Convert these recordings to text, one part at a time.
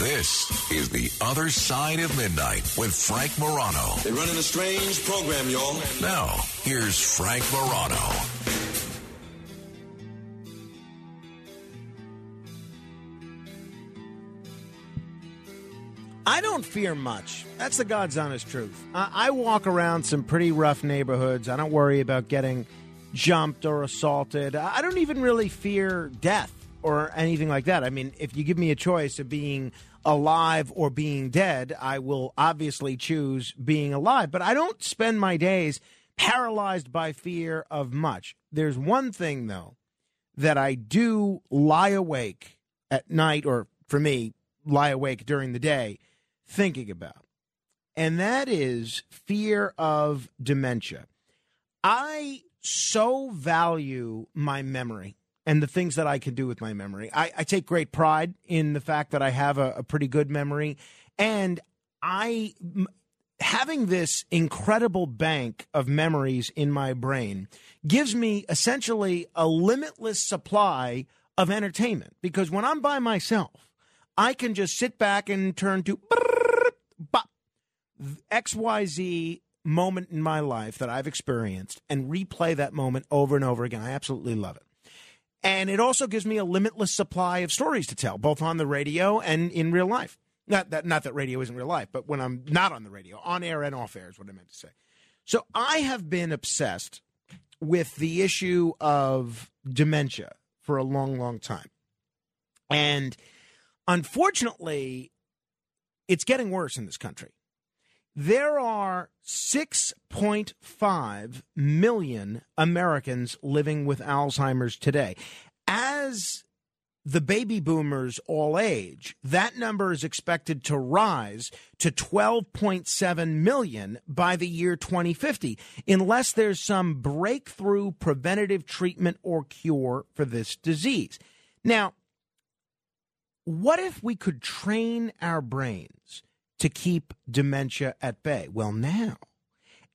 This is The Other Side of Midnight with Frank Morano. They're running a strange program, y'all. Now, here's Frank Morano. I don't fear much. That's the God's honest truth. I, I walk around some pretty rough neighborhoods. I don't worry about getting jumped or assaulted. I don't even really fear death or anything like that. I mean, if you give me a choice of being alive or being dead, I will obviously choose being alive. But I don't spend my days paralyzed by fear of much. There's one thing, though, that I do lie awake at night, or for me, lie awake during the day thinking about. And that is fear of dementia. I so value my memory and the things that I can do with my memory. I, I take great pride in the fact that I have a, a pretty good memory. And I, m- having this incredible bank of memories in my brain gives me essentially a limitless supply of entertainment because when I'm by myself, I can just sit back and turn to XYZ moment in my life that I've experienced and replay that moment over and over again. I absolutely love it. And it also gives me a limitless supply of stories to tell, both on the radio and in real life. Not that not that radio isn't real life, but when I'm not on the radio, on air and off air is what I meant to say. So I have been obsessed with the issue of dementia for a long, long time. And unfortunately, it's getting worse in this country. There are 6.5 million Americans living with Alzheimer's today. As the baby boomers all age, that number is expected to rise to 12.7 million by the year 2050, unless there's some breakthrough preventative treatment or cure for this disease. Now, what if we could train our brains to keep dementia at bay? Well, now,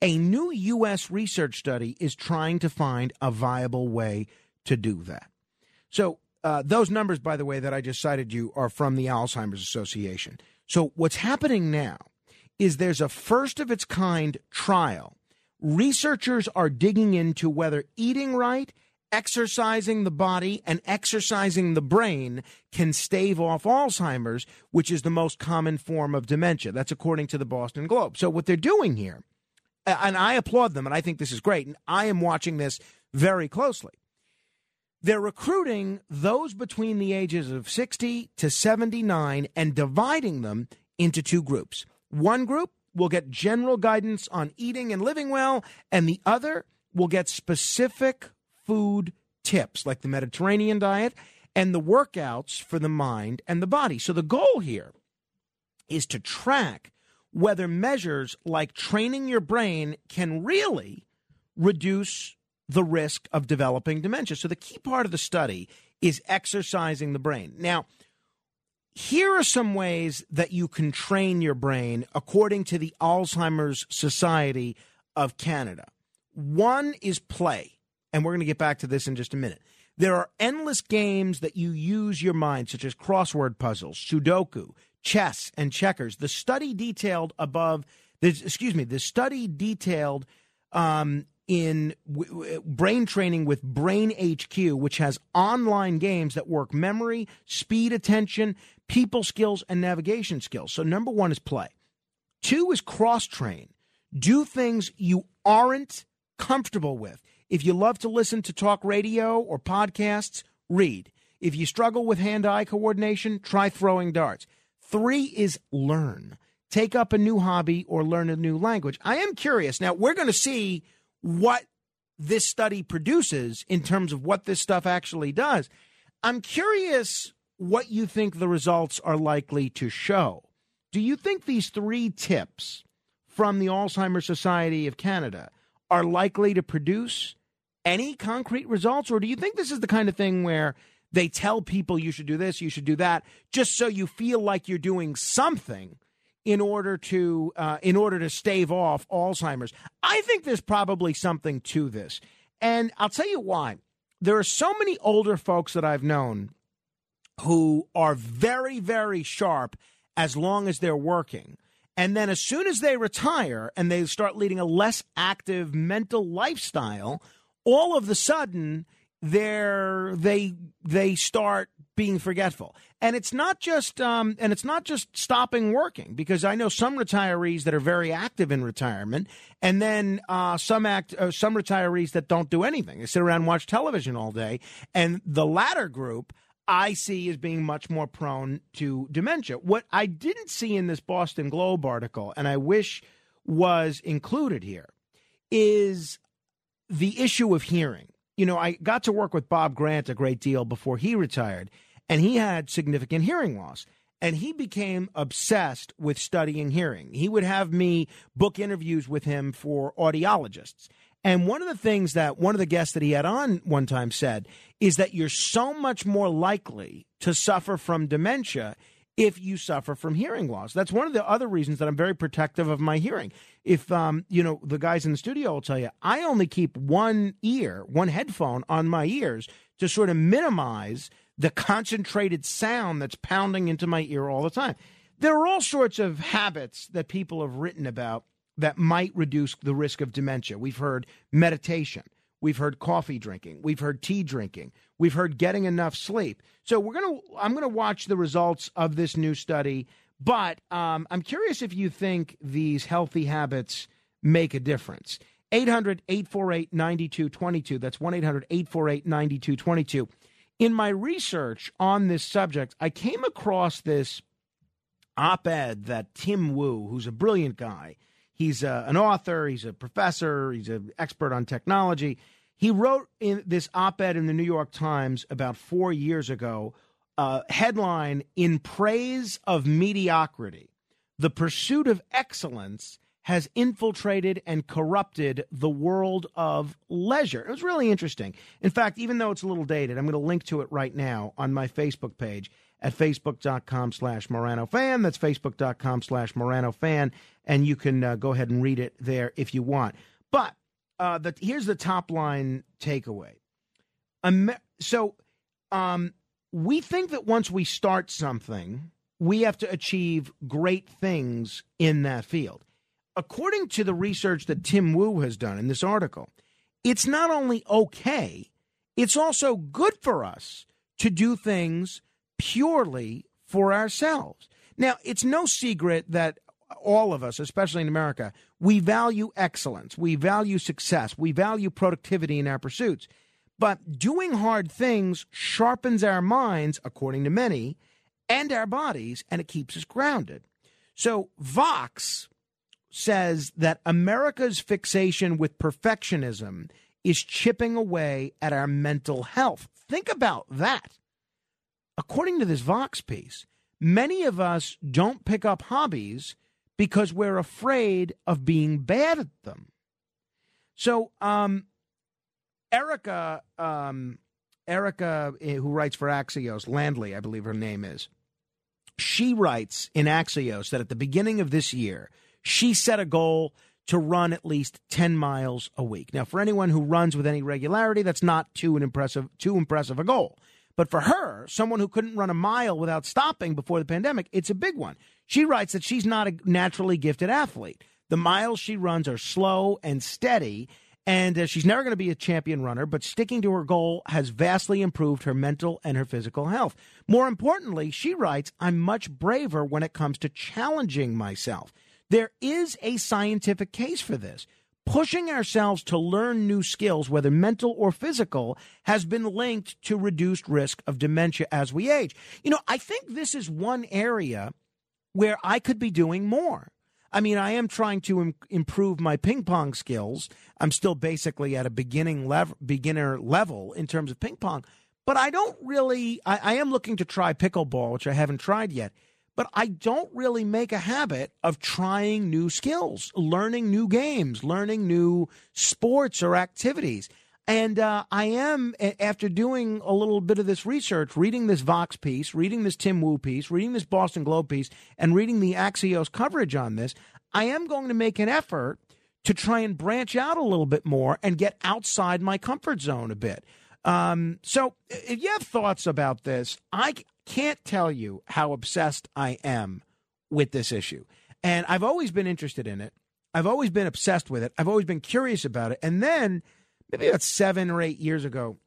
a new U.S. research study is trying to find a viable way to do that. So, uh, those numbers, by the way, that I just cited you are from the Alzheimer's Association. So, what's happening now is there's a first of its kind trial. Researchers are digging into whether eating right exercising the body and exercising the brain can stave off Alzheimer's, which is the most common form of dementia. That's according to the Boston Globe. So, what they're doing here, and I applaud them, and I think this is great, and I am watching this very closely. They're recruiting those between the ages of 60 to 79 and dividing them into two groups. One group will get general guidance on eating and living well, and the other will get specific food tips like the Mediterranean diet and the workouts for the mind and the body. So the goal here is to track whether measures like training your brain can really reduce the risk of developing dementia. So the key part of the study is exercising the brain. Now, here are some ways that you can train your brain according to the Alzheimer's Society of Canada. One is play and we're going to get back to this in just a minute. There are endless games that you use your mind, such as crossword puzzles, Sudoku, chess, and checkers. The study detailed above, excuse me, the study detailed um, in w- w- brain training with Brain HQ, which has online games that work memory, speed, attention, people skills, and navigation skills. So, number one is play. Two is cross train. Do things you aren't comfortable with. If you love to listen to talk radio or podcasts, read. If you struggle with hand eye coordination, try throwing darts. Three is learn. Take up a new hobby or learn a new language. I am curious. Now, we're going to see what this study produces in terms of what this stuff actually does. I'm curious what you think the results are likely to show. Do you think these three tips from the Alzheimer's Society of Canada are likely to produce any concrete results? Or do you think this is the kind of thing where they tell people you should do this, you should do that, just so you feel like you're doing something in order to uh, in order to stave off Alzheimer's? I think there's probably something to this, and I'll tell you why. There are so many older folks that I've known who are very, very sharp as long as they're working. And then as soon as they retire and they start leading a less active mental lifestyle, all of the sudden they're they they start being forgetful. And it's not just um, and it's not just stopping working because I know some retirees that are very active in retirement, and then uh, some act uh, some retirees that don't do anything. They sit around watch television all day. And the latter group I see as being much more prone to dementia. What I didn't see in this Boston Globe article, and I wish was included here, is the issue of hearing. You know, I got to work with Bob Grant a great deal before he retired, and he had significant hearing loss. And he became obsessed with studying hearing. He would have me book interviews with him for audiologists. And one of the things that one of the guests that he had on one time said is that you're so much more likely to suffer from dementia if you suffer from hearing loss. That's one of the other reasons that I'm very protective of my hearing. If um, you know, the guys in the studio will tell you, I only keep one ear, one headphone on my ears to sort of minimize the concentrated sound that's pounding into my ear all the time. There are all sorts of habits that people have written about that might reduce the risk of dementia. We've heard meditation. We've heard coffee drinking. We've heard tea drinking. We've heard getting enough sleep. So we're gonna. I'm gonna watch the results of this new study. But um, I'm curious if you think these healthy habits make a difference. 800 848 9222. That's 1 800 848 9222. In my research on this subject, I came across this op ed that Tim Wu, who's a brilliant guy, He's uh, an author, he's a professor, he's an expert on technology. He wrote in this op ed in the New York Times about four years ago, uh, headline In Praise of Mediocrity The Pursuit of Excellence has infiltrated and corrupted the world of leisure. It was really interesting. In fact, even though it's a little dated, I'm going to link to it right now on my Facebook page at facebook.com slash Morano fan. That's facebook.com slash Morano fan. And you can uh, go ahead and read it there if you want. But uh, the, here's the top line takeaway. Amer- so um, we think that once we start something, we have to achieve great things in that field. According to the research that Tim Wu has done in this article, it's not only okay, it's also good for us to do things purely for ourselves. Now, it's no secret that all of us, especially in America, we value excellence, we value success, we value productivity in our pursuits. But doing hard things sharpens our minds, according to many, and our bodies, and it keeps us grounded. So, Vox says that America's fixation with perfectionism is chipping away at our mental health. Think about that according to this Vox piece, many of us don't pick up hobbies because we're afraid of being bad at them. So, um, Erica, um, Erica, eh, who writes for Axios, Landley, I believe her name is, she writes in Axios that at the beginning of this year, she set a goal to run at least 10 miles a week. Now, for anyone who runs with any regularity, that's not too an impressive too impressive a goal. But for her, someone who couldn't run a mile without stopping before the pandemic, it's a big one. She writes that she's not a naturally gifted athlete. The miles she runs are slow and steady, and uh, she's never going to be a champion runner, but sticking to her goal has vastly improved her mental and her physical health. More importantly, she writes, I'm much braver when it comes to challenging myself. There is a scientific case for this pushing ourselves to learn new skills, whether mental or physical, has been linked to reduced risk of dementia as we age. You know, I think this is one area where I could be doing more. I mean, I am trying to Im- improve my ping pong skills. I'm still basically at a beginning beginner level in terms of ping pong, but I don't really. I, I am looking to try pickleball, which I haven't tried yet. But I don't really make a habit of trying new skills, learning new games, learning new sports or activities. And uh, I am, after doing a little bit of this research, reading this Vox piece, reading this Tim Wu piece, reading this Boston Globe piece, and reading the Axios coverage on this, I am going to make an effort to try and branch out a little bit more and get outside my comfort zone a bit. Um, so, if you have thoughts about this, I can't tell you how obsessed I am with this issue. And I've always been interested in it. I've always been obsessed with it. I've always been curious about it. And then maybe about seven or eight years ago,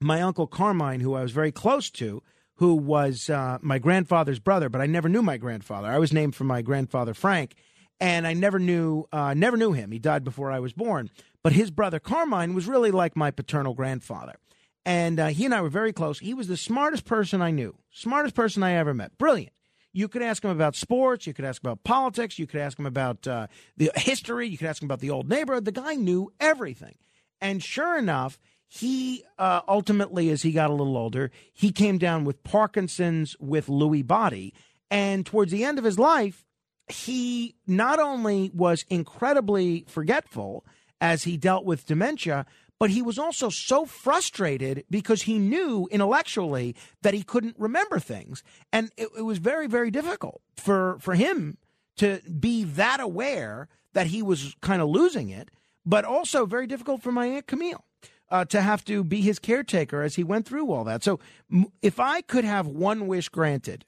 my uncle Carmine, who I was very close to, who was uh, my grandfather's brother, but I never knew my grandfather. I was named for my grandfather Frank, and I never knew uh, never knew him. He died before I was born. But his brother Carmine was really like my paternal grandfather, and uh, he and I were very close. He was the smartest person I knew, smartest person I ever met. Brilliant. You could ask him about sports. You could ask about politics. You could ask him about uh, the history. You could ask him about the old neighborhood. The guy knew everything. And sure enough, he uh, ultimately, as he got a little older, he came down with Parkinson's with Lewy body. And towards the end of his life, he not only was incredibly forgetful as he dealt with dementia, but he was also so frustrated because he knew intellectually that he couldn't remember things. And it, it was very, very difficult for, for him to be that aware that he was kind of losing it but also very difficult for my Aunt Camille. Uh, to have to be his caretaker as he went through all that. So, m- if I could have one wish granted,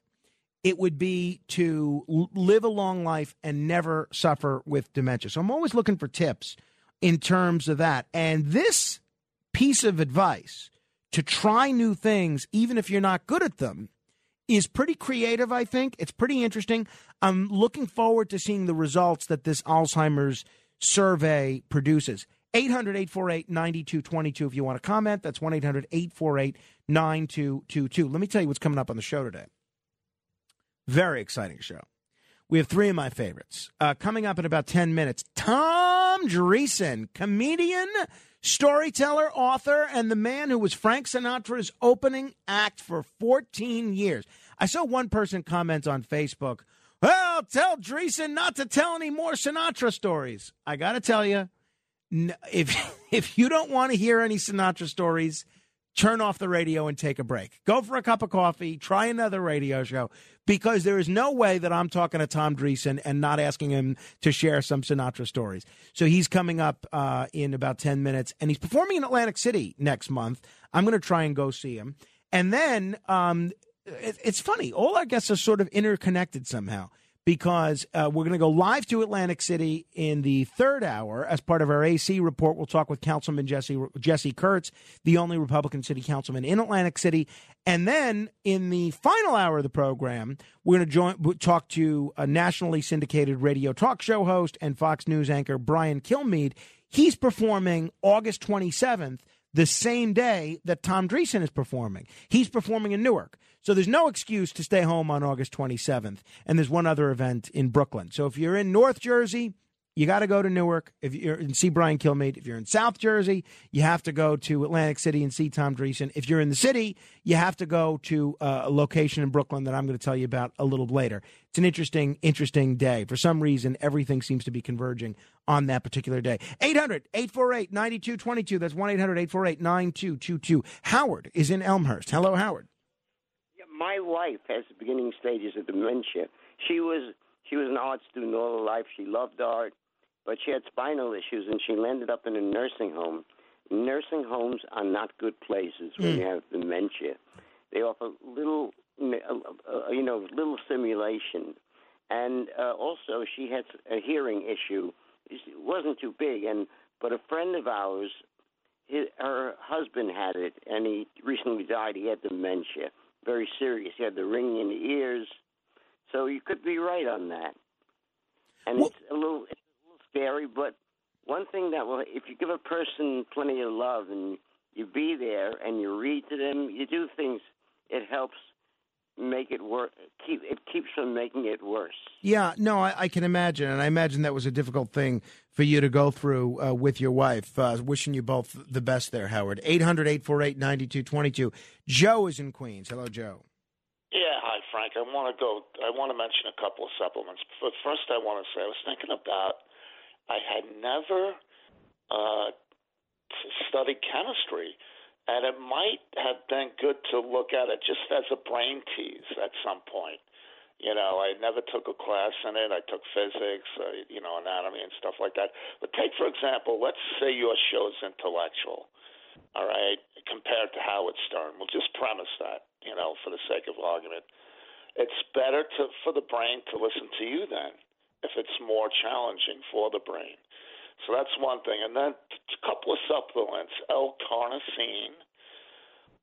it would be to live a long life and never suffer with dementia. So, I'm always looking for tips in terms of that. And this piece of advice to try new things, even if you're not good at them, is pretty creative, I think. It's pretty interesting. I'm looking forward to seeing the results that this Alzheimer's survey produces. 800 848 9222 if you want to comment. That's 1 800 848 9222. Let me tell you what's coming up on the show today. Very exciting show. We have three of my favorites. Uh, coming up in about 10 minutes, Tom Dreesen, comedian, storyteller, author, and the man who was Frank Sinatra's opening act for 14 years. I saw one person comment on Facebook well, tell Dreesen not to tell any more Sinatra stories. I got to tell you, if if you don't want to hear any Sinatra stories, turn off the radio and take a break. Go for a cup of coffee, try another radio show, because there is no way that I'm talking to Tom Dreesen and not asking him to share some Sinatra stories. So he's coming up uh, in about 10 minutes, and he's performing in Atlantic City next month. I'm going to try and go see him. And then um, it, it's funny. All our guests are sort of interconnected somehow because uh, we're going to go live to Atlantic City in the third hour as part of our AC report. We'll talk with Councilman Jesse Jesse Kurtz, the only Republican city councilman in Atlantic City, and then in the final hour of the program, we're going to join talk to a nationally syndicated radio talk show host and Fox News anchor Brian Kilmeade. He's performing August 27th the same day that Tom Dreesen is performing. He's performing in Newark. So there's no excuse to stay home on August 27th. And there's one other event in Brooklyn. So if you're in North Jersey, you got to go to Newark if you're and see Brian Kilmeade. If you're in South Jersey, you have to go to Atlantic City and see Tom Dreesen. If you're in the city, you have to go to uh, a location in Brooklyn that I'm going to tell you about a little later. It's an interesting, interesting day. For some reason, everything seems to be converging on that particular day. 800 848 9222. That's 1 800 848 9222. Howard is in Elmhurst. Hello, Howard. My wife has the beginning stages of dementia. She was she was an art student all her life. She loved art but she had spinal issues and she ended up in a nursing home. Nursing homes are not good places when mm. you have dementia. They offer little, uh, uh, you know, little stimulation, and uh, also she had a hearing issue. It wasn't too big, and but a friend of ours, his, her husband had it, and he recently died. He had dementia, very serious. He had the ringing in the ears, so you could be right on that. And well, it's a little scary, but one thing that will, if you give a person plenty of love and you be there and you read to them, you do things, it helps make it work. Keep it keeps from making it worse. Yeah, no, I, I can imagine, and I imagine that was a difficult thing for you to go through uh, with your wife. Uh, wishing you both the best there, Howard. 800 848 9222. Joe is in Queens. Hello, Joe. Yeah, hi, Frank. I want to go. I want to mention a couple of supplements. But first, I want to say I was thinking about. I had never uh, studied chemistry, and it might have been good to look at it just as a brain tease at some point. You know, I never took a class in it. I took physics, uh, you know, anatomy and stuff like that. But take, for example, let's say your show's intellectual, all right, compared to Howard Stern. We'll just premise that, you know, for the sake of argument. It's better to for the brain to listen to you then, if it's more challenging for the brain. So that's one thing. And then a couple of supplements: L-carnosine,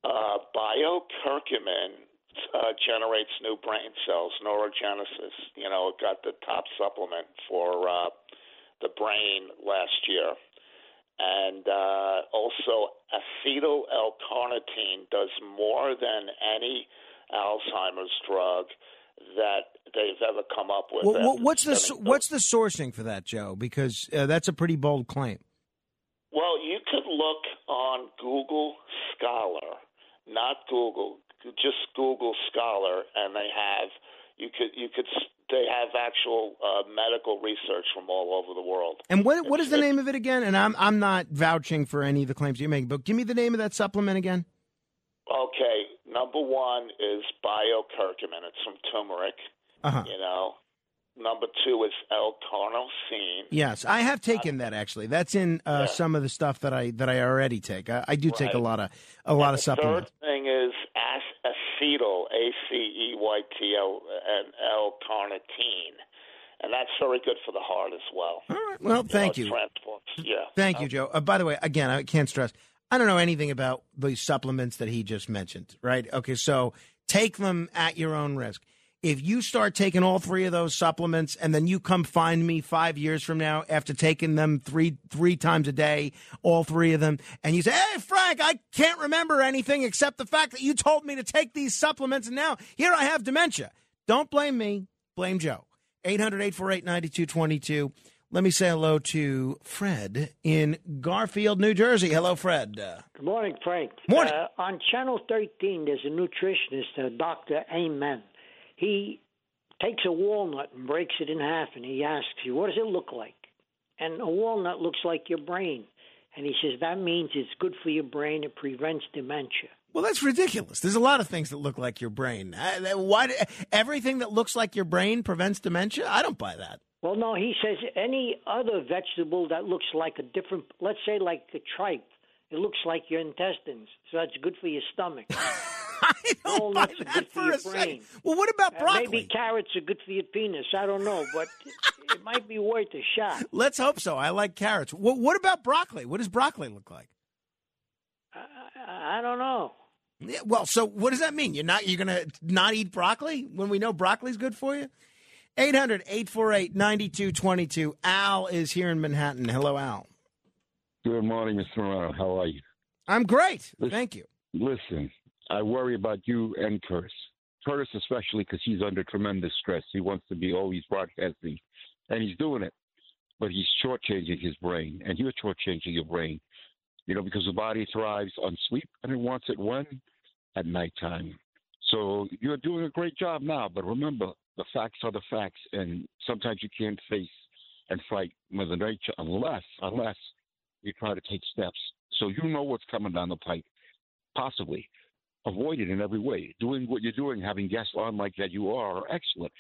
uh, biocurcumin uh, generates new brain cells, neurogenesis. You know, it got the top supplement for uh, the brain last year. And uh, also, acetyl L-carnitine does more than any Alzheimer's drug that they've ever come up with. Well, what's the what's the sourcing for that, Joe? Because uh, that's a pretty bold claim. Well, you could look on Google Scholar, not Google, just Google Scholar, and they have you could you could they have actual uh, medical research from all over the world. And what what is the name of it again? And I'm I'm not vouching for any of the claims you're making, but give me the name of that supplement again. Okay, number one is biocurcumin. It's from turmeric. Uh-huh. You know, Number two is L-carnosine. Yes, I have taken that actually. That's in uh, yeah. some of the stuff that I that I already take. I, I do right. take a lot of a lot and of supplements. Third thing is acetyl, A C E Y T L, and L-carnitine, and that's very good for the heart as well. All right. Well, thank you. you. Yeah. Thank you, Joe. Uh, by the way, again, I can't stress. I don't know anything about the supplements that he just mentioned. Right? Okay, so take them at your own risk if you start taking all three of those supplements and then you come find me five years from now after taking them three three times a day, all three of them, and you say, "Hey, Frank, I can't remember anything except the fact that you told me to take these supplements, and now here I have dementia." Don't blame me. Blame Joe. 800-848-9222. Let me say hello to Fred in Garfield, New Jersey. Hello, Fred. Good morning, Frank. Morning. Uh, on Channel 13, there's a nutritionist, uh, Dr. Amen he takes a walnut and breaks it in half and he asks you, What does it look like? And a walnut looks like your brain. And he says, That means it's good for your brain, it prevents dementia. Well, that's ridiculous. There's a lot of things that look like your brain. Uh, why? Everything that looks like your brain prevents dementia? I don't buy that. Well, no, he says any other vegetable that looks like a different, let's say like a tripe, it looks like your intestines, so that's good for your stomach. I don't buy that for, a second. Well, what about broccoli? Uh, maybe carrots are good for your penis. I don't know, but it might be worth a shot. Let's hope so. I like carrots. What, what about broccoli? What does broccoli look like? I, I don't know. Yeah, well, so what does that mean? You're not you're gonna not eat broccoli when we know broccoli's good for you? 800-848-9222. Al is here in Manhattan. Hello, Al. Good morning, Mr. Morano. How are you? I'm great. Listen, Thank you. Listen, I worry about you and Curtis. Curtis, especially because he's under tremendous stress. He wants to be always broadcasting, and he's doing it, but he's shortchanging his brain, and you're shortchanging your brain. You know, because the body thrives on sleep, and it wants it when at nighttime. So you're doing a great job now, but remember, the facts are the facts, and sometimes you can't face and fight Mother Nature unless, unless you try to take steps. So you know what's coming down the pike, possibly avoid it in every way. Doing what you're doing, having guests on like that you are, are excellent.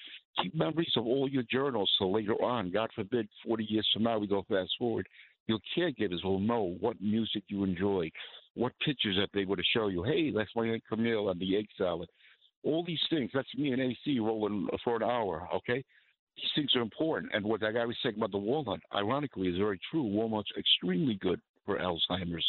Keep memories of all your journals so later on, God forbid, 40 years from now, we go fast forward, your caregivers will know what music you enjoy, what pictures that they were to show you. Hey, that's my Aunt Camille and the egg salad. All these things, that's me and AC rolling for an hour, okay? These things are important. And what that guy was saying about the walnut, ironically, is very true. Walnut's extremely good for Alzheimer's.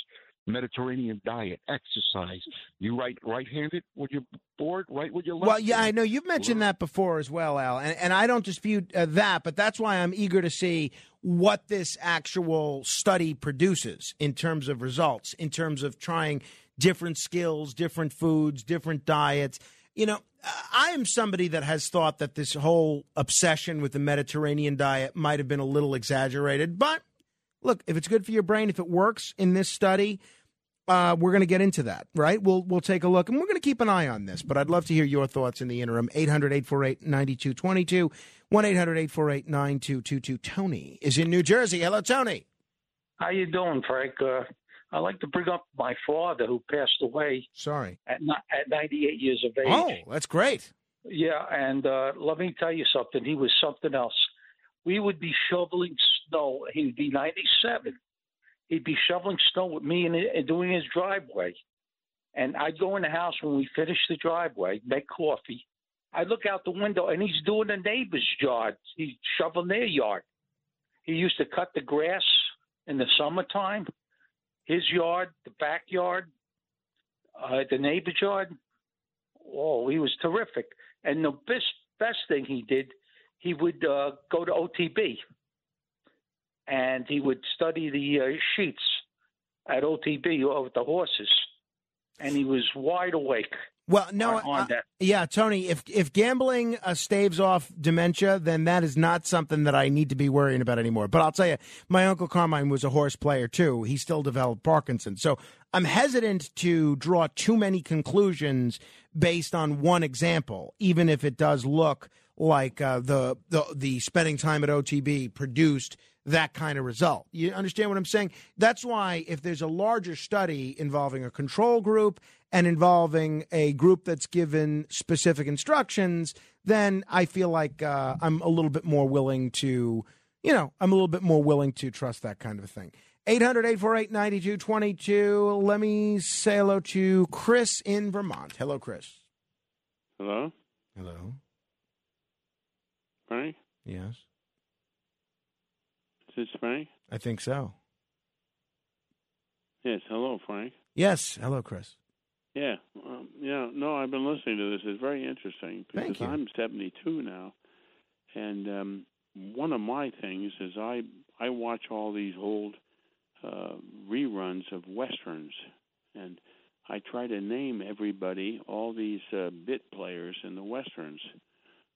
Mediterranean diet, exercise. You write right-handed with your board, right with your left. Well, yeah, I know you've mentioned that before as well, Al, and, and I don't dispute uh, that, but that's why I'm eager to see what this actual study produces in terms of results, in terms of trying different skills, different foods, different diets. You know, I am somebody that has thought that this whole obsession with the Mediterranean diet might have been a little exaggerated. But look, if it's good for your brain, if it works in this study, uh, we're going to get into that, right? We'll we'll take a look, and we're going to keep an eye on this. But I'd love to hear your thoughts in the interim. 800-848-9222, 1-800-848-9222. Tony is in New Jersey. Hello, Tony. How you doing, Frank? Uh, I'd like to bring up my father who passed away Sorry. at at 98 years of age. Oh, that's great. Yeah, and uh, let me tell you something. He was something else. We would be shoveling snow. He would be 97. He'd be shoveling snow with me and, and doing his driveway. And I'd go in the house when we finished the driveway, make coffee. I'd look out the window, and he's doing the neighbor's yard. He's shoveling their yard. He used to cut the grass in the summertime. His yard, the backyard, uh, the neighbor's yard. Oh, he was terrific. And the best best thing he did, he would uh, go to OTB, and he would study the uh, sheets at OTB with the horses, and he was wide awake. Well, no, uh, yeah, Tony. If if gambling uh, staves off dementia, then that is not something that I need to be worrying about anymore. But I'll tell you, my uncle Carmine was a horse player too. He still developed Parkinson's, so I'm hesitant to draw too many conclusions based on one example, even if it does look like uh, the the the spending time at OTB produced that kind of result. You understand what I'm saying? That's why if there's a larger study involving a control group and involving a group that's given specific instructions, then I feel like uh, I'm a little bit more willing to, you know, I'm a little bit more willing to trust that kind of a thing. 800 848 9222. Let me say hello to Chris in Vermont. Hello, Chris. Hello, Hello. Frank. Yes, Is this Frank? I think so. Yes. Hello, Frank. Yes. Hello, Chris. Yeah. Um, yeah. No, I've been listening to this. It's very interesting because. I'm 72 now, and um, one of my things is I I watch all these old uh, reruns of westerns, and I try to name everybody, all these uh, bit players in the westerns,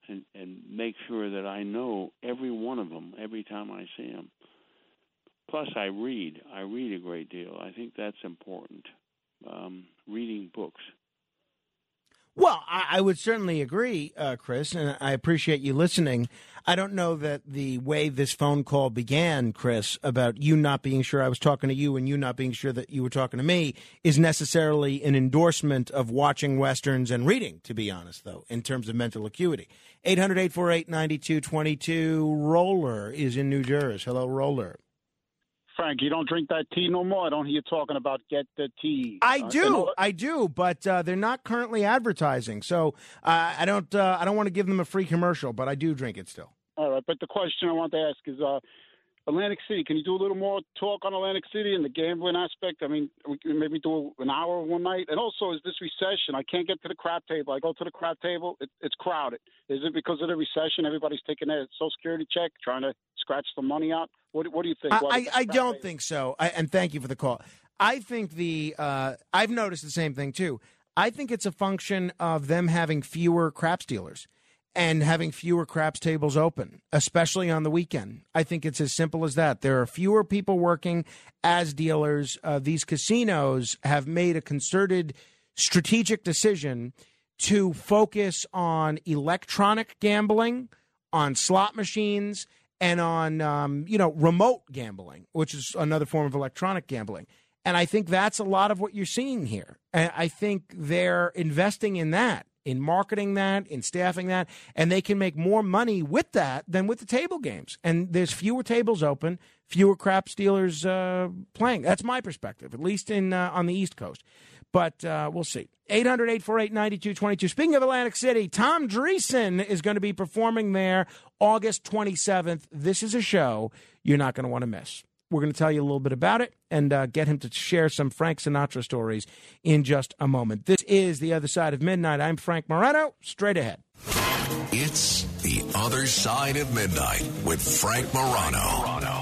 and and make sure that I know every one of them every time I see them. Plus, I read. I read a great deal. I think that's important. Um, reading books. Well, I, I would certainly agree, uh, Chris, and I appreciate you listening. I don't know that the way this phone call began, Chris, about you not being sure I was talking to you and you not being sure that you were talking to me, is necessarily an endorsement of watching westerns and reading. To be honest, though, in terms of mental acuity, 800-848-9222. Roller is in New Jersey. Hello, Roller. Frank, you don't drink that tea no more. I don't hear you talking about get the tea. I Uh, do, I do, but uh, they're not currently advertising, so uh, I don't. Uh, I don't want to give them a free commercial, but I do drink it still. all right, but the question I want to ask is, uh, Atlantic City. Can you do a little more talk on Atlantic City and the gambling aspect? I mean, we can maybe do an hour one night. And also, is this recession? I can't get to the crap table. I go to the crap table. It, it's crowded. Is it because of the recession? Everybody's taking their Social Security check, trying to scratch the money out. What, what do you think? I, I, I don't table? think so. I, and thank you for the call. I think the uh, I've noticed the same thing too. I think it's a function of them having fewer craps dealers and having fewer craps tables open, especially on the weekend. I think it's as simple as that. There are fewer people working as dealers. Uh, these casinos have made a concerted, strategic decision to focus on electronic gambling, on slot machines, and on um, you know remote gambling, which is another form of electronic gambling. And I think that's a lot of what you're seeing here. And I think they're investing in that, in marketing that, in staffing that, and they can make more money with that than with the table games. And there's fewer tables open, fewer crap dealers uh, playing. That's my perspective, at least in uh, on the East Coast. But uh, we'll see. 800 848 9222. Speaking of Atlantic City, Tom Dreesen is going to be performing there August 27th. This is a show you're not going to want to miss. We're going to tell you a little bit about it and uh, get him to share some Frank Sinatra stories in just a moment. This is The Other Side of Midnight. I'm Frank Morano. Straight ahead. It's The Other Side of Midnight with Frank Morano. Frank Morano.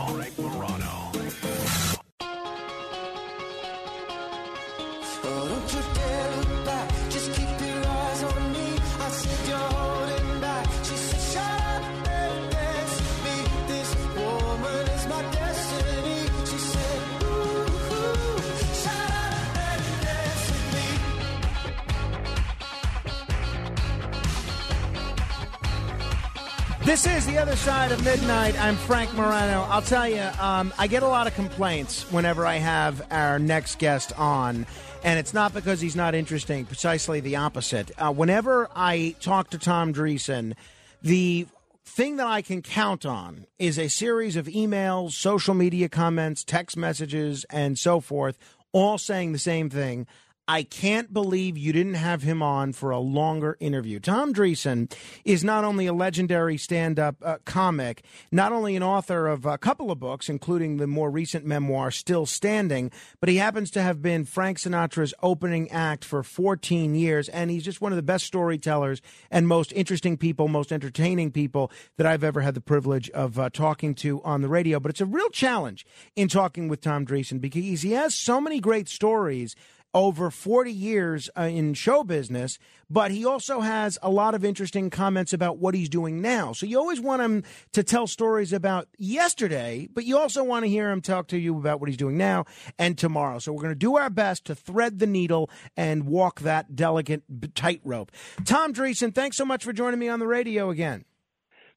This is the other side of midnight. I'm Frank Morano. I'll tell you, um, I get a lot of complaints whenever I have our next guest on, and it's not because he's not interesting. Precisely the opposite. Uh, whenever I talk to Tom Dreesen, the thing that I can count on is a series of emails, social media comments, text messages, and so forth, all saying the same thing. I can't believe you didn't have him on for a longer interview. Tom Dreesen is not only a legendary stand up uh, comic, not only an author of a couple of books, including the more recent memoir, Still Standing, but he happens to have been Frank Sinatra's opening act for 14 years. And he's just one of the best storytellers and most interesting people, most entertaining people that I've ever had the privilege of uh, talking to on the radio. But it's a real challenge in talking with Tom Dreesen because he has so many great stories over 40 years uh, in show business, but he also has a lot of interesting comments about what he's doing now. So you always want him to tell stories about yesterday, but you also want to hear him talk to you about what he's doing now and tomorrow. So we're going to do our best to thread the needle and walk that delicate tightrope. Tom Dreesen, thanks so much for joining me on the radio again.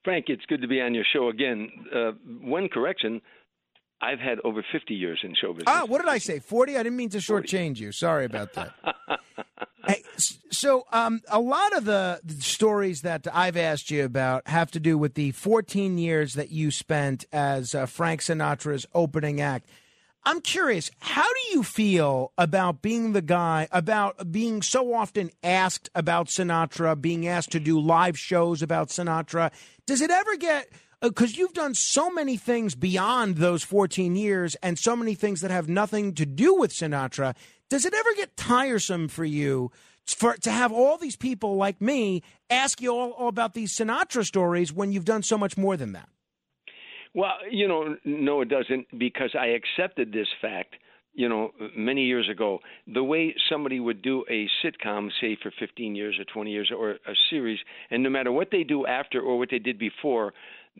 Frank, it's good to be on your show again. Uh, one correction I've had over 50 years in show business. Ah, what did I say? 40? I didn't mean to shortchange you. Sorry about that. hey, so um, a lot of the, the stories that I've asked you about have to do with the 14 years that you spent as uh, Frank Sinatra's opening act. I'm curious, how do you feel about being the guy, about being so often asked about Sinatra, being asked to do live shows about Sinatra? Does it ever get because uh, you've done so many things beyond those 14 years and so many things that have nothing to do with Sinatra. Does it ever get tiresome for you for to have all these people like me ask you all, all about these Sinatra stories when you've done so much more than that? Well, you know, no, it doesn't because I accepted this fact you know, many years ago, the way somebody would do a sitcom, say for 15 years or 20 years, or a series, and no matter what they do after or what they did before,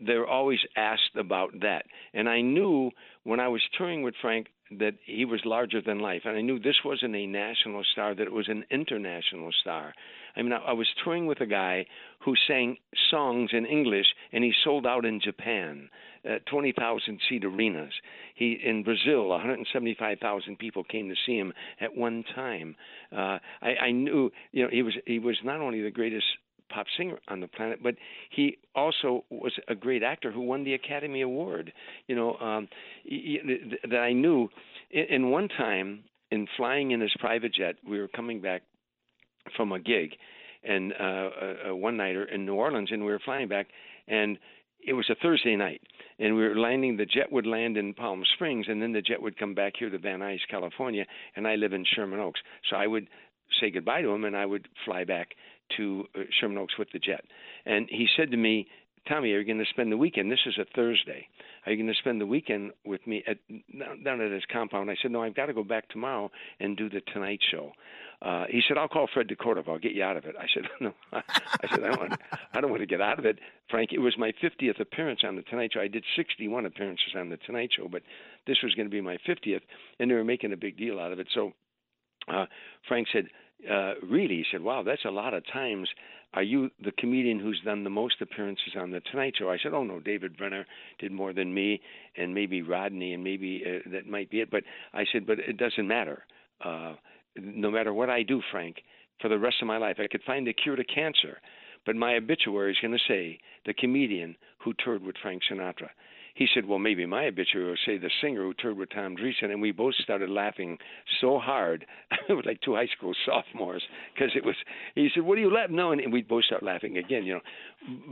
they're always asked about that. And I knew when I was touring with Frank that he was larger than life. And I knew this wasn't a national star, that it was an international star. I mean, I, was touring with a guy who sang songs in English and he sold out in Japan. Uh, 20,000 seat arenas. He in Brazil, 175,000 people came to see him at one time. Uh, I, I knew, you know, he was he was not only the greatest pop singer on the planet, but he also was a great actor who won the Academy Award. You know, um, that I knew. In one time, in flying in his private jet, we were coming back from a gig, and uh, a, a one nighter in New Orleans, and we were flying back, and it was a Thursday night, and we were landing. The jet would land in Palm Springs, and then the jet would come back here to Van Nuys, California, and I live in Sherman Oaks, so I would say goodbye to him, and I would fly back to uh, Sherman Oaks with the jet. And he said to me, Tommy, are you going to spend the weekend? This is a Thursday. Are you going to spend the weekend with me at down at his compound? I said, No, I've got to go back tomorrow and do the Tonight Show. Uh, he said, I'll call Fred DeCordova. I'll get you out of it. I said, No. I said, I don't want. I don't want to get out of it, Frank. It was my 50th appearance on the Tonight Show. I did 61 appearances on the Tonight Show, but this was going to be my 50th, and they were making a big deal out of it. So uh, Frank said, uh, really, he said, wow, that's a lot of times. Are you the comedian who's done the most appearances on the Tonight Show? I said, oh no, David Brenner did more than me, and maybe Rodney, and maybe uh, that might be it. But I said, but it doesn't matter. Uh, no matter what I do, Frank, for the rest of my life, I could find a cure to cancer, but my obituary is going to say the comedian who toured with Frank Sinatra he said, Well, maybe my obituary will say the singer who toured with Tom Dreesen. And we both started laughing so hard. it was like two high school sophomores because it was, he said, What are you laughing? No, and we both start laughing again, you know.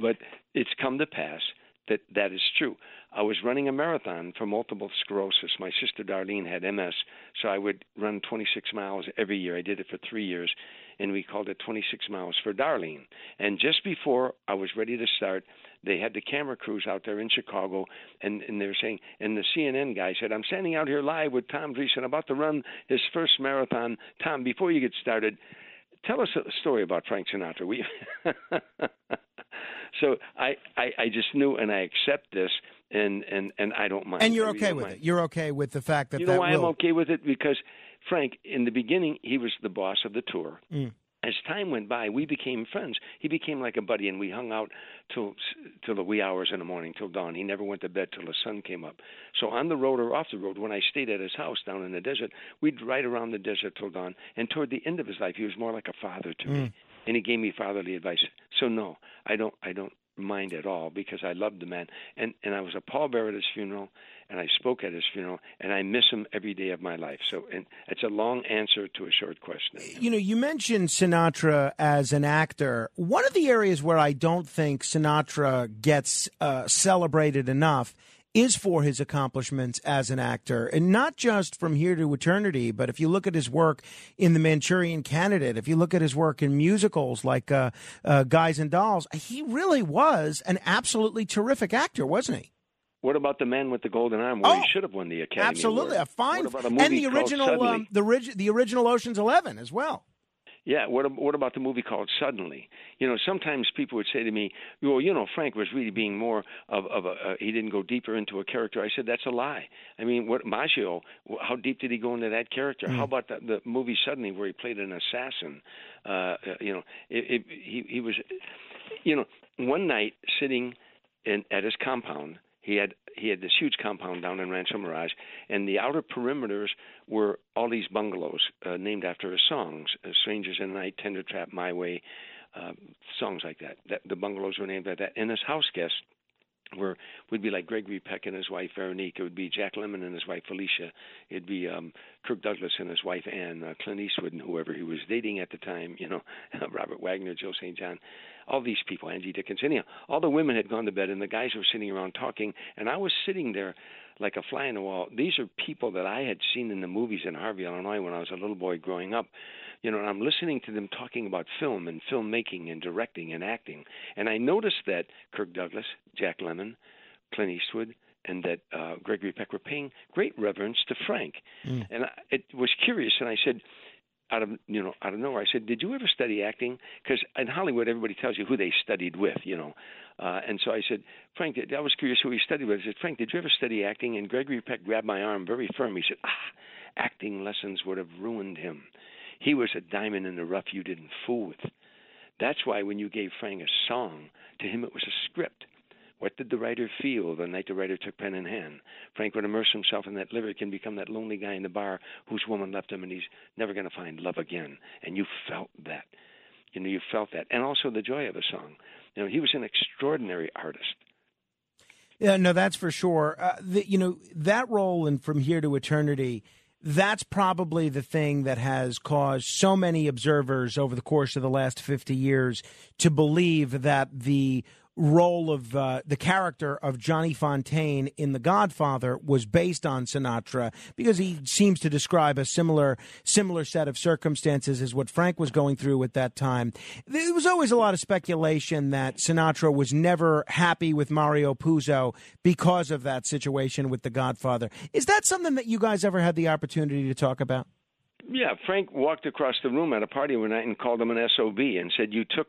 But it's come to pass that that is true. I was running a marathon for multiple sclerosis. My sister Darlene had MS, so I would run 26 miles every year. I did it for three years, and we called it 26 miles for Darlene. And just before I was ready to start, they had the camera crews out there in Chicago, and, and they were saying, and the CNN guy said, I'm standing out here live with Tom Dreesen, about to run his first marathon. Tom, before you get started, tell us a story about Frank Sinatra. We so I, I I just knew, and I accept this, and and and I don't mind. And you're okay with mind. it. You're okay with the fact that you know that why will... I'm okay with it because Frank, in the beginning, he was the boss of the tour. Mm. As time went by, we became friends. He became like a buddy, and we hung out till till the wee hours in the morning, till dawn. He never went to bed till the sun came up. So on the road or off the road, when I stayed at his house down in the desert, we'd ride around the desert till dawn. And toward the end of his life, he was more like a father to me, mm. and he gave me fatherly advice. So no, I don't, I don't mind at all because I loved the man, and and I was a pallbearer at his funeral, and I spoke at his funeral, and I miss him every day of my life. So, and it's a long answer to a short question. You know, you mentioned Sinatra as an actor. One of the areas where I don't think Sinatra gets uh, celebrated enough is for his accomplishments as an actor, and not just from here to eternity. But if you look at his work in The Manchurian Candidate, if you look at his work in musicals like uh, uh, Guys and Dolls, he really was an absolutely terrific actor, wasn't he? What about the man with the golden arm? Where he should have won the Academy Oh, Absolutely, Award? a fine, What about a and the original, um, the, the original Ocean's Eleven as well. Yeah. What What about the movie called Suddenly? You know, sometimes people would say to me, "Well, you know, Frank was really being more of of a. Uh, he didn't go deeper into a character." I said, "That's a lie. I mean, what Maggio? How deep did he go into that character? How about the, the movie Suddenly, where he played an assassin? Uh, uh, you know, it, it, he he was, you know, one night sitting in at his compound. He had he had this huge compound down in Rancho Mirage, and the outer perimeters were all these bungalows uh, named after his songs: uh, "Strangers in the Night," "Tender Trap," "My Way," uh, songs like that. that. The bungalows were named after that. And his house guests were would be like Gregory Peck and his wife Veronique. It would be Jack Lemmon and his wife Felicia. It'd be um, Kirk Douglas and his wife Ann, uh, Clint Eastwood and whoever he was dating at the time. You know, Robert Wagner, Jill St. John, all these people, Angie Dickinson. Anyhow, all the women had gone to bed and the guys were sitting around talking, and I was sitting there like a fly in the wall. These are people that I had seen in the movies in Harvey, Illinois, when I was a little boy growing up. You know, and I'm listening to them talking about film and filmmaking and directing and acting, and I noticed that Kirk Douglas, Jack Lemmon, Clint Eastwood, and that uh, Gregory Peck were paying great reverence to Frank. And I, it was curious, and I said, out of you know out of nowhere, I said, "Did you ever study acting?" Because in Hollywood, everybody tells you who they studied with, you know. Uh, and so I said, Frank, I was curious who he studied with. I said, Frank, did you ever study acting? And Gregory Peck grabbed my arm very firm. He said, Ah, acting lessons would have ruined him. He was a diamond in the rough you didn't fool with. That's why when you gave Frank a song, to him it was a script. What did the writer feel the night the writer took pen in hand? Frank would immerse himself in that lyric and become that lonely guy in the bar whose woman left him and he's never going to find love again. And you felt that. You know, you felt that. And also the joy of a song. You know, he was an extraordinary artist. Yeah, no, that's for sure. Uh, the, you know, that role in From Here to Eternity, that's probably the thing that has caused so many observers over the course of the last 50 years to believe that the role of uh, the character of Johnny Fontane in The Godfather was based on Sinatra because he seems to describe a similar similar set of circumstances as what Frank was going through at that time. There was always a lot of speculation that Sinatra was never happy with Mario Puzo because of that situation with The Godfather. Is that something that you guys ever had the opportunity to talk about? Yeah, Frank walked across the room at a party one night and called him an SOB and said, You took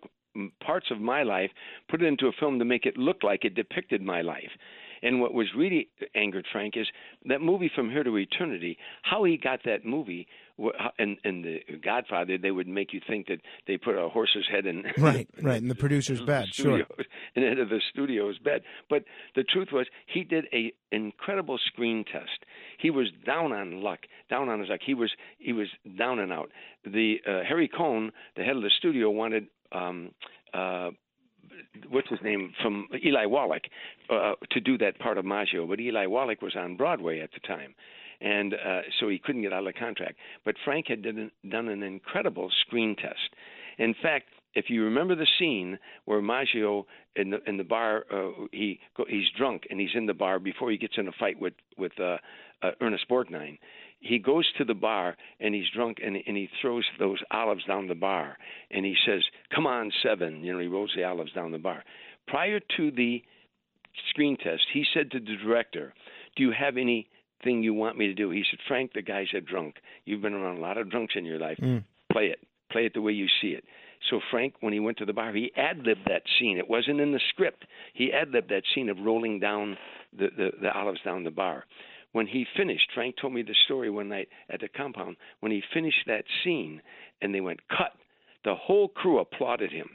parts of my life, put it into a film to make it look like it depicted my life. And what was really angered Frank is that movie From Here to Eternity, how he got that movie. And, and the Godfather, they would make you think that they put a horse's head in Right, right, in the producer's bed, sure. studio, instead of the studio's bed. But the truth was, he did a incredible screen test. He was down on luck, down on his luck. He was he was down and out. The uh, Harry Cohn, the head of the studio, wanted. Um, uh, What's his name from Eli Wallach uh, to do that part of Maggio, but Eli Wallach was on Broadway at the time, and uh, so he couldn't get out of the contract. But Frank had done, done an incredible screen test. In fact, if you remember the scene where Maggio in the in the bar, uh, he he's drunk and he's in the bar before he gets in a fight with with uh, uh, Ernest Borgnine. He goes to the bar and he's drunk and and he throws those olives down the bar and he says, "Come on, seven. You know, he rolls the olives down the bar. Prior to the screen test, he said to the director, "Do you have anything you want me to do?" He said, "Frank, the guys are drunk. You've been around a lot of drunks in your life. Mm. Play it. Play it the way you see it." So Frank, when he went to the bar, he ad libbed that scene. It wasn't in the script. He ad libbed that scene of rolling down the, the the olives down the bar. When he finished, Frank told me the story one night at the compound. When he finished that scene, and they went cut The whole crew applauded him.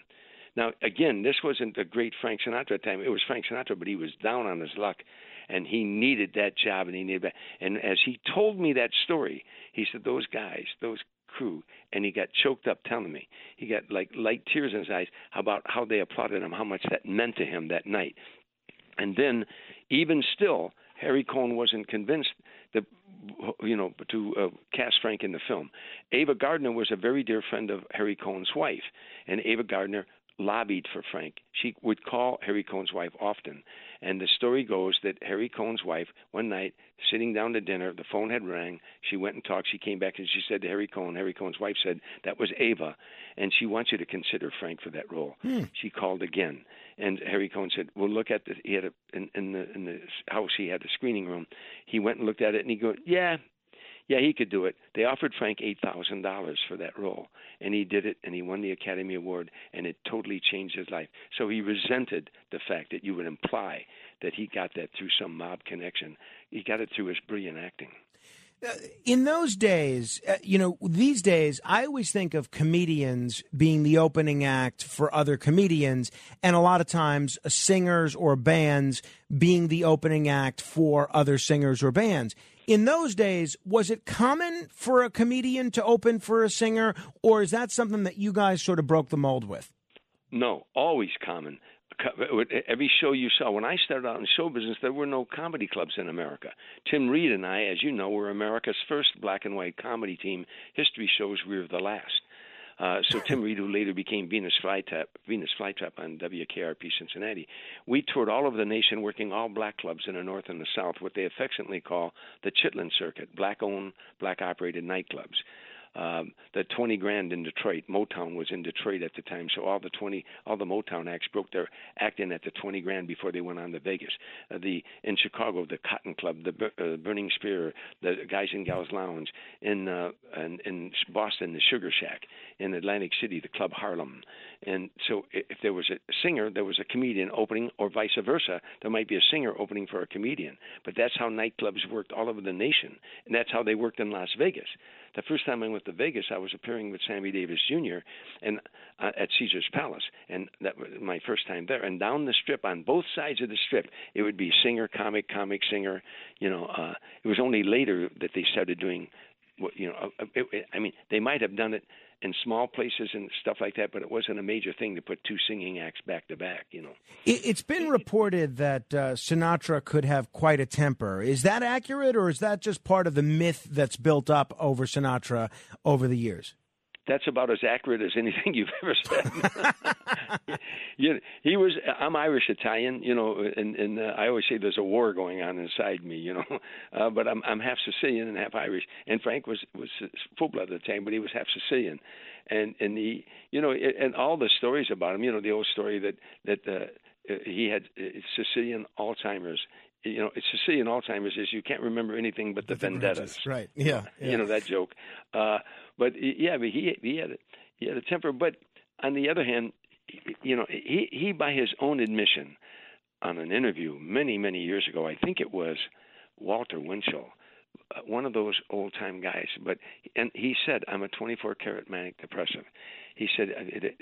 Now, again, this wasn't the great Frank Sinatra time. It was Frank Sinatra, but he was down on his luck, and he needed that job, and he needed that. And as he told me that story, he said those guys, those crew, and he got choked up telling me. He got like light tears in his eyes about how they applauded him, how much that meant to him that night. And then, even still, Harry Cohn wasn't convinced that you know to uh, cast Frank in the film. Ava Gardner was a very dear friend of Harry Cohn's wife, and Ava Gardner lobbied for Frank. She would call Harry Cohn's wife often. And the story goes that Harry Cohn's wife, one night, sitting down to dinner, the phone had rang. She went and talked. She came back and she said to Harry Cohn, Harry Cohn's wife said, That was Ava. And she wants you to consider Frank for that role. Hmm. She called again. And Harry Cohn said, "Well, look at the." He had a in, in the in the house. He had the screening room. He went and looked at it, and he go, "Yeah, yeah, he could do it. They offered Frank eight thousand dollars for that role, and he did it, and he won the Academy Award, and it totally changed his life. So he resented the fact that you would imply that he got that through some mob connection. He got it through his brilliant acting. in those days, uh, you know, these days, I always think of comedians being the opening act for other comedians, and a lot of times uh, singers or bands being the opening act for other singers or bands. In those days, was it common for a comedian to open for a singer, or is that something that you guys sort of broke the mold with? No, always common. Every show you saw, when I started out in show business, there were no comedy clubs in America. Tim Reid and I, as you know, were America's first black and white comedy team. History shows we were the last. Uh, so Tim Reid, who later became Venus Flytrap, Venus Flytrap on WKRP Cincinnati, we toured all over the nation, working all black clubs in the north and the south, what they affectionately call the Chitlin Circuit, black-owned, black-operated nightclubs um, the 20 grand in Detroit. Motown was in Detroit at the time, so all the 20, all the Motown acts broke their act in at the 20 grand before they went on to Vegas. Uh, the in Chicago, the Cotton Club, the uh, Burning Spear, the Guys and Gals Lounge. In uh, in, in Boston, the Sugar Shack. In Atlantic City, the Club Harlem. And so, if there was a singer, there was a comedian opening, or vice versa. There might be a singer opening for a comedian. But that's how nightclubs worked all over the nation, and that's how they worked in Las Vegas. The first time I went to Vegas, I was appearing with Sammy Davis Jr. and uh, at Caesar's Palace, and that was my first time there. And down the strip, on both sides of the strip, it would be singer, comic, comic, singer. You know, uh, it was only later that they started doing what you know. Uh, it, it, I mean, they might have done it in small places and stuff like that, but it wasn't a major thing to put two singing acts back to back. You know. It, it's been reported that uh, Sinatra could have quite a temper. Is that accurate, or is that just part of the myth that's built up over Sinatra over the years? That's about as accurate as anything you've ever said. you, know, he was. I'm Irish Italian, you know, and, and uh, I always say there's a war going on inside me, you know. Uh, but I'm I'm half Sicilian and half Irish. And Frank was was full blood at the time, but he was half Sicilian. And and he, you know, and all the stories about him, you know, the old story that that uh, he had uh, Sicilian Alzheimer's you know, it's Sicilian Alzheimer's is you can't remember anything but the, The vendettas. Right. Yeah. yeah. You know that joke. Uh, but yeah, but he he had a, he had a temper. But on the other hand, you know, he he by his own admission, on an interview many many years ago, I think it was Walter Winchell, uh, one of those old time guys. But and he said, "I'm a 24 karat manic depressive." He said,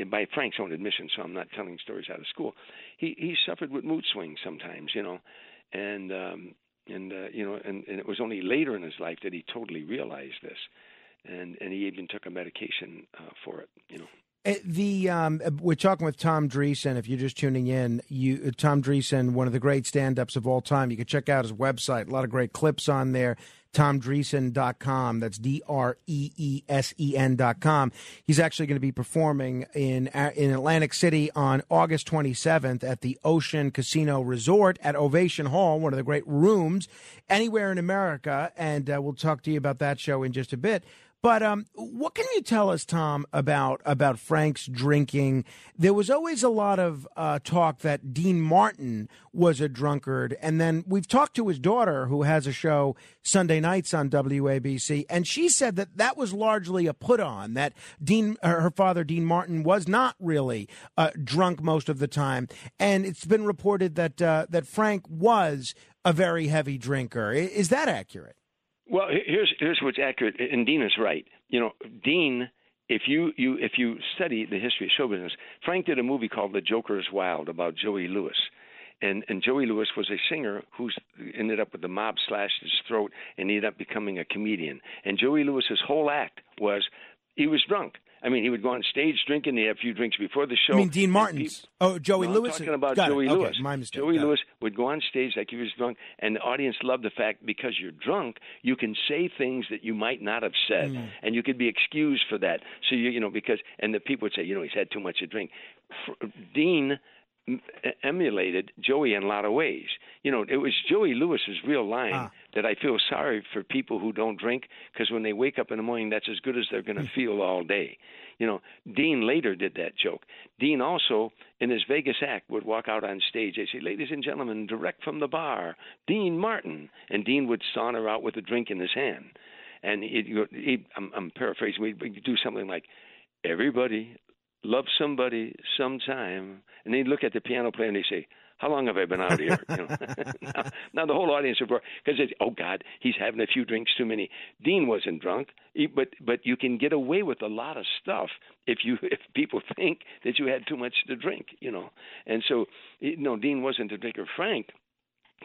uh, by Frank's own admission, so I'm not telling stories out of school. He he suffered with mood swings sometimes, you know, and um, and uh, you know, and, and it was only later in his life that he totally realized this, and and he even took a medication uh, for it, you know. Uh, The um, uh, we're talking with Tom Dreesen. If you're just tuning in, you uh, Tom Dreesen, one of the great stand-ups of all time. You can check out his website. A lot of great clips on there. TomDreesen.com. That's D R E E S E N.com. He's actually going to be performing in uh, in Atlantic City on August 27th at the Ocean Casino Resort at Ovation Hall, one of the great rooms anywhere in America. And uh, we'll talk to you about that show in just a bit. But um, what can you tell us, Tom, about about Frank's drinking? There was always a lot of uh, talk that Dean Martin was a drunkard, and then we've talked to his daughter, who has a show Sunday nights on WABC, and she said that that was largely a put on. That Dean, her father, Dean Martin, was not really uh, drunk most of the time, and it's been reported that uh, that Frank was a very heavy drinker. Is that accurate? Well, here's here's what's accurate, and Dean is right. You know, Dean if you you if you study the history of show business, Frank did a movie called The Joker is Wild about Joey Lewis. And and Joey Lewis was a singer who ended up with the mob slashed his throat and ended up becoming a comedian. And Joey Lewis's whole act was he was drunk. I mean, he would go on stage drinking. He had a few drinks before the show. I mean, Dean Martin's. oh, Joey no, Lewis. I'm talking about Joey it. Lewis. Okay, my mistake. Joey Got it. Lewis would go on stage like he was drunk, and the audience loved the fact because you're drunk, you can say things that you might not have said, Mm. and you could be excused for that. So you, you know, because and the people would say, you know, he's had too much to drink. F- Dean emulated Joey in a lot of ways. You know, it was Joey Lewis's real line Ah. that I feel sorry for people who don't drink because when they wake up in the morning, that's as good as they're going to feel all day. You know, Dean later did that joke. Dean also, in his Vegas act, would walk out on stage. They say, "Ladies and gentlemen, direct from the bar, Dean Martin," and Dean would saunter out with a drink in his hand. And he'd, go- I'm, I'm paraphrasing. We'd do something like, "Everybody love somebody sometime," and they'd look at the piano player and they say, "How long have I been out here?" You know? now, now the whole audience because it's, "Oh God, he's having a few drinks too many." Dean wasn't drunk, but but you can get away with a lot of stuff if you if people think that you had too much to drink, you know. And so, you know, Dean wasn't a drinker. Frank,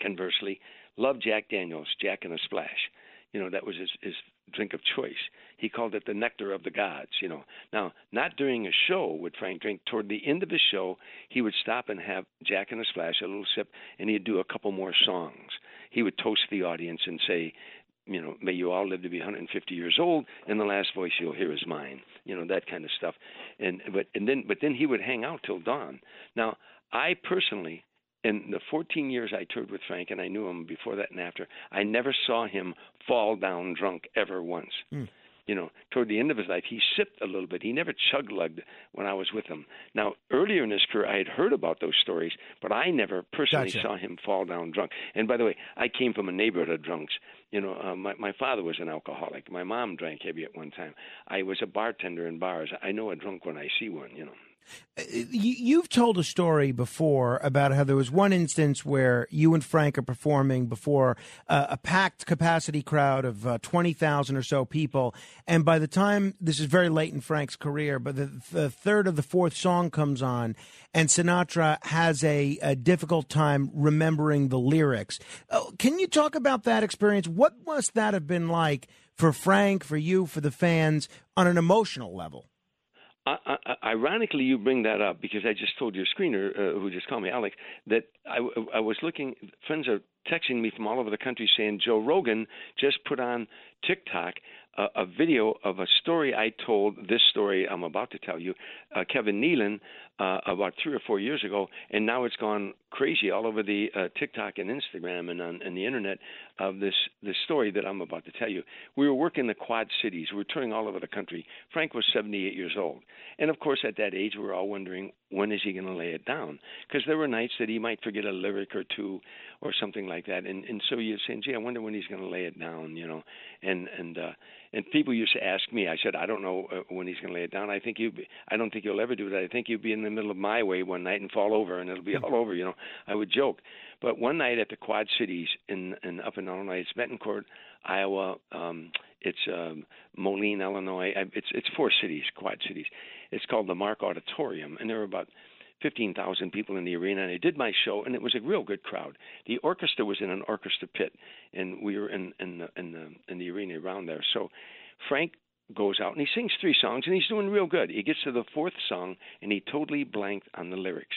conversely, loved Jack Daniels, Jack and a Splash. You know, that was his, his drink of choice. He called it the nectar of the gods, you know. Now, not during a show would Frank drink. Toward the end of his show, he would stop and have Jack and a Splash, a little sip, and he'd do a couple more songs. He would toast the audience and say, you know, may you all live to be 150 years old, and the last voice you'll hear is mine. You know, that kind of stuff. And but and then but then he would hang out till dawn. Now, I personally in the 14 years I toured with Frank, and I knew him before that and after, I never saw him fall down drunk ever once. Mm. You know, toward the end of his life, he sipped a little bit. He never chug lugged when I was with him. Now, earlier in his career, I had heard about those stories, but I never personally Gotcha. saw him fall down drunk. And by the way, I came from a neighborhood of drunks. You know, uh, my my father was an alcoholic. My mom drank heavy at one time. I was a bartender in bars. I know a drunk when I see one. You know. You, you've told a story before about how there was one instance where you and Frank are performing before uh, a packed capacity crowd of uh, 20,000 or so people. And by the time this is very late in Frank's career, but the, the third or the fourth song comes on, and Sinatra has a, a difficult time remembering the lyrics. Can you talk about that experience? What must that have been like for Frank, for you, for the fans on an emotional level? Ironically, you bring that up because I just told your screener, uh, who just called me, Alex, that I, I was looking. Friends are texting me from all over the country saying Joe Rogan just put on TikTok a, a video of a story I told. This story I'm about to tell you, uh, Kevin Nealon, uh, about three or four years ago, and now it's gone crazy all over the uh, TikTok and Instagram and on and the internet of this this story that I'm about to tell you. We were working the Quad Cities. We were touring all over the country. Frank was 78 years old, and of course, at that age, we were all wondering when is he going to lay it down? Because there were nights that he might forget a lyric or two, or something like that, and and so you're saying, gee, I wonder when he's going to lay it down, you know, and and uh, and people used to ask me. I said, I don't know uh, when he's going to lay it down. I think you. I don't think you'll ever do that. I think you'll be in the middle of my way one night and fall over, and it'll be all over. You know, I would joke. But one night at the Quad Cities in, in up in Illinois, it's Bettendorf, Iowa. Um, it's um, Moline, Illinois. I- It's it's four cities, Quad Cities. It's called the Mark Auditorium, and there were about 15,000 people in the arena. And I did my show, and it was a real good crowd. The orchestra was in an orchestra pit, and we were in in the in the in the arena around there. So Frank goes out and he sings three songs, and he's doing real good. He gets to the fourth song, and he totally blanked on the lyrics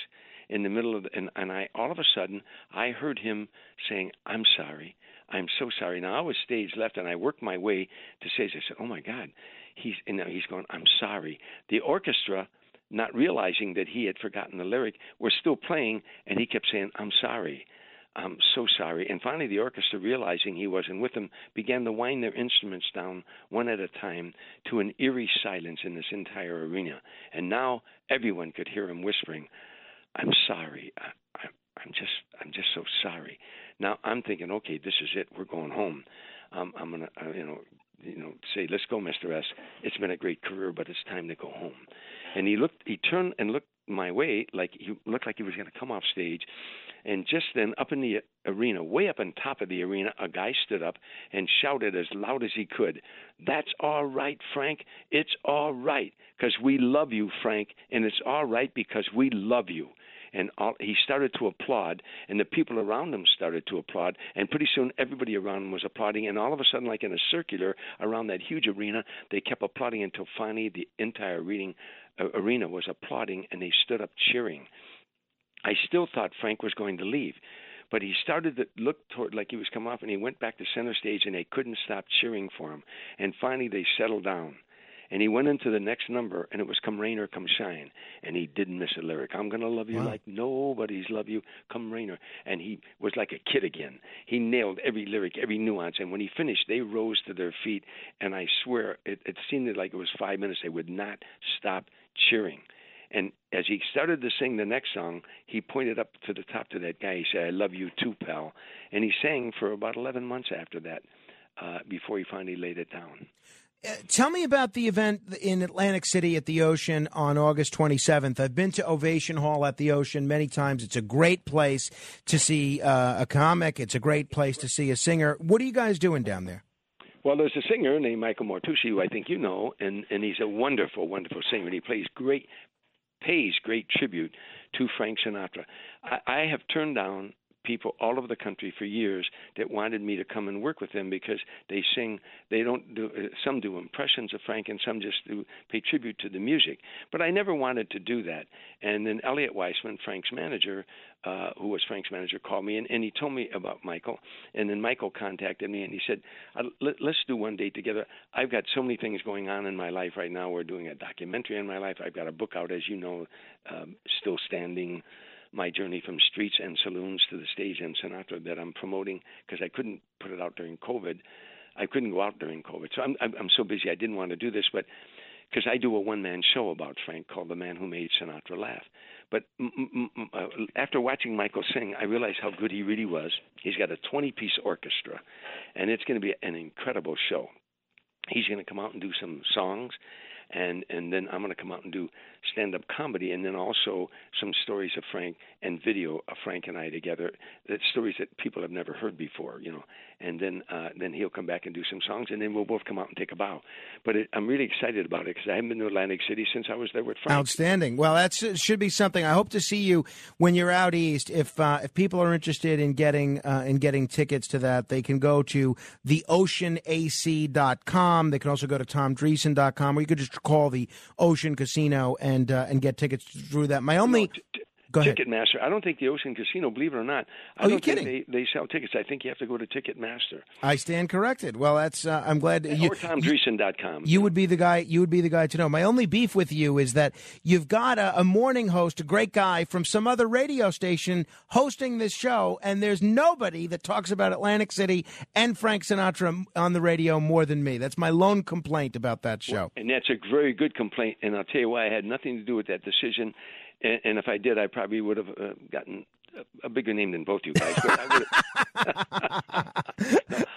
in the middle of the, and and I all of a sudden I heard him saying, "I'm sorry." I'm so sorry. Now I was stage left, and I worked my way to stage. I said, "Oh my God," he's and now he's going, "I'm sorry." The orchestra, not realizing that he had forgotten the lyric, were still playing, and he kept saying, "I'm sorry." I'm so sorry. And finally, the orchestra, realizing he wasn't with them, began to wind their instruments down one at a time to an eerie silence in this entire arena. And now everyone could hear him whispering, "I'm sorry. I, I'm just, I'm just so sorry." Now I'm thinking, okay, this is it. We're going home. Um, I'm gonna, uh, you know, you know, say, "Let's go, Mr. S. It's been a great career, but it's time to go home." And he looked, he turned and looked my way, like he looked like he was going to come off stage. And just then, up in the arena, way up on top of the arena, a guy stood up and shouted as loud as he could, That's all right, Frank. It's all right. Because we love you, Frank. And it's all right because we love you and all, he started to applaud, and the people around him started to applaud, and pretty soon everybody around him was applauding, and all of a sudden, like in a circular around that huge arena, they kept applauding until finally the entire reading, uh, arena was applauding, and they stood up cheering. I still thought Frank was going to leave. But he started to look toward like he was coming off, and he went back to center stage, and they couldn't stop cheering for him. And finally, they settled down and he went into the next number, and it was "Come Rain or Come Shine," and he didn't miss a lyric. I'm gonna love you wow. like nobody's love you, come rain or, and he was like a kid again. He nailed every lyric, every nuance, and when he finished, they rose to their feet, and I swear it, it seemed like it was five minutes. They would not stop cheering. And as he started to sing the next song, he pointed up to the top to that guy. He said, "I love you too, pal," and he sang for about 11 months after that, uh, before he finally laid it down. Uh, tell me about the event in Atlantic City at the Ocean on August 27th. I've been to Ovation Hall at the Ocean many times. It's a great place to see uh, a comic. It's a great place to see a singer. What are you guys doing down there? Well, there's a singer named Michael Mortucci, who I think you know, and and he's a wonderful, wonderful singer. And he plays great, pays great tribute to Frank Sinatra. I, I have turned down people all over the country for years that wanted me to come and work with them because they sing they don't do uh, some do impressions of Frank and some just do pay tribute to the music. But I never wanted to do that. And then Eliot Weisman Frank's manager uh who was Frank's manager called me and, and he told me about Michael. And then Michael contacted me and he said uh, let, let's do one date together. I've got so many things going on in my life right now. We're doing a documentary in my life. I've got a book out as you know um, still standing my journey from streets and saloons to the stage in Sinatra that I'm promoting because I couldn't put it out during COVID. I couldn't go out during COVID, so I'm I'm so busy. I didn't want to do this, but because I do a one man show about Frank called The Man Who Made Sinatra Laugh. But mm, mm, uh, after watching Michael sing, I realized how good he really was. He's got a 20 piece orchestra, and it's going to be an incredible show. He's going to come out and do some songs and and then I'm going to come out and do stand up comedy, and then also some stories of Frank and video of Frank and I together. That stories that people have never heard before, you know. And then uh, then he'll come back and do some songs, and then we'll both come out and take a bow. But it, I'm really excited about it because I haven't been to Atlantic City since I was there with Frank. Outstanding. Well, that should be something. I hope to see you when you're out east. If uh, if people are interested in getting uh, in getting tickets to that, they can go to theoceanac.com. They can also go to tomdreesen.com, or you could just call the Ocean Casino and uh, and get tickets through that. My only. T- Go ahead. Ticketmaster. I don't think the Ocean Casino, believe it or not, I oh, don't think they, they sell tickets. I think you have to go to Ticketmaster. I stand corrected. Well, that's uh, I'm glad. Yeah, you, or TomDreesen.com. You, you would be the guy. You would be the guy to know. My only beef with you is that you've got a, a morning host, a great guy from some other radio station, hosting this show, and there's nobody that talks about Atlantic City and Frank Sinatra on the radio more than me. That's my lone complaint about that show. Well, and that's a very good complaint. And I'll tell you why I had nothing to do with that decision and, and if I did, I probably would have uh, gotten a, a bigger name than both you guys. I,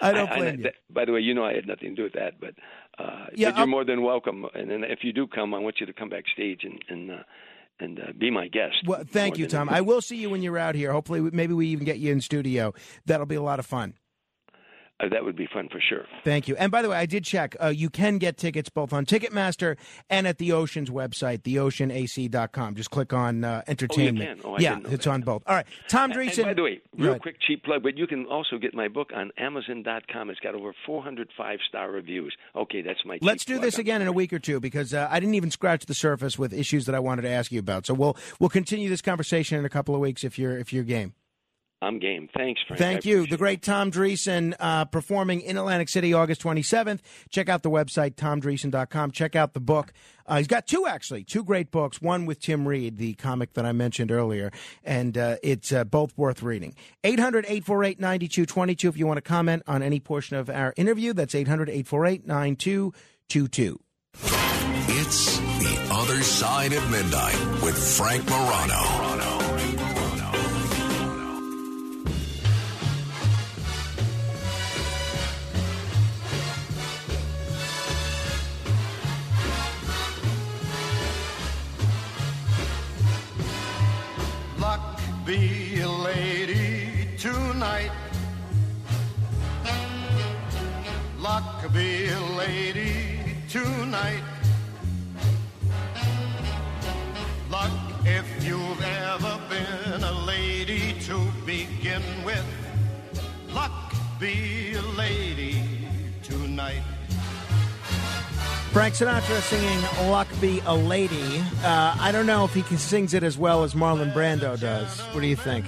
I, don't blame I, you. That, by the way, you know I had nothing to do with that, but, uh, yeah, but you're I'll... more than welcome. And then if you do come, I want you to come backstage and and. Uh, and uh, be my guest. Well, thank you, Tom. I will see you when you're out here. Hopefully, maybe we even get you in studio. That'll be a lot of fun. Uh, that would be fun for sure. Thank you. And by the way, I did check. Uh, you can get tickets both on Ticketmaster and at the Ocean's website, theoceanac.com. Just click on uh, entertainment. Oh, yeah, it's that. on both. All right. Tom Dreesen. And by the way, real quick cheap plug, but you can also get my book on Amazon.com. It's got over 405 star reviews. Okay, that's my. Let's do this again in a week or two because uh, I didn't even scratch the surface with issues that I wanted to ask you about. So we'll we'll continue this conversation in a couple of weeks if you're if you're game. I'm game. Thanks, Frank. Thank you. The great Tom Dreesen uh, performing in Atlantic City August 27th. Check out the website, tomdreesen.com. Check out the book. Uh, he's got two, actually, two great books. One with Tim Reid, the comic that I mentioned earlier, and uh, it's uh, both worth reading. 800 848 9222 if you want to comment on any portion of our interview. That's 800 848 9222. It's The Other Side of Midnight with Frank Morano. Be a lady tonight. Luck be a lady tonight. Luck if you've ever been a lady to begin with. Luck be a lady tonight. Frank Sinatra singing "Luck Be a Lady." Uh, I don't know if he sings it as well as Marlon Brando does. What do you think?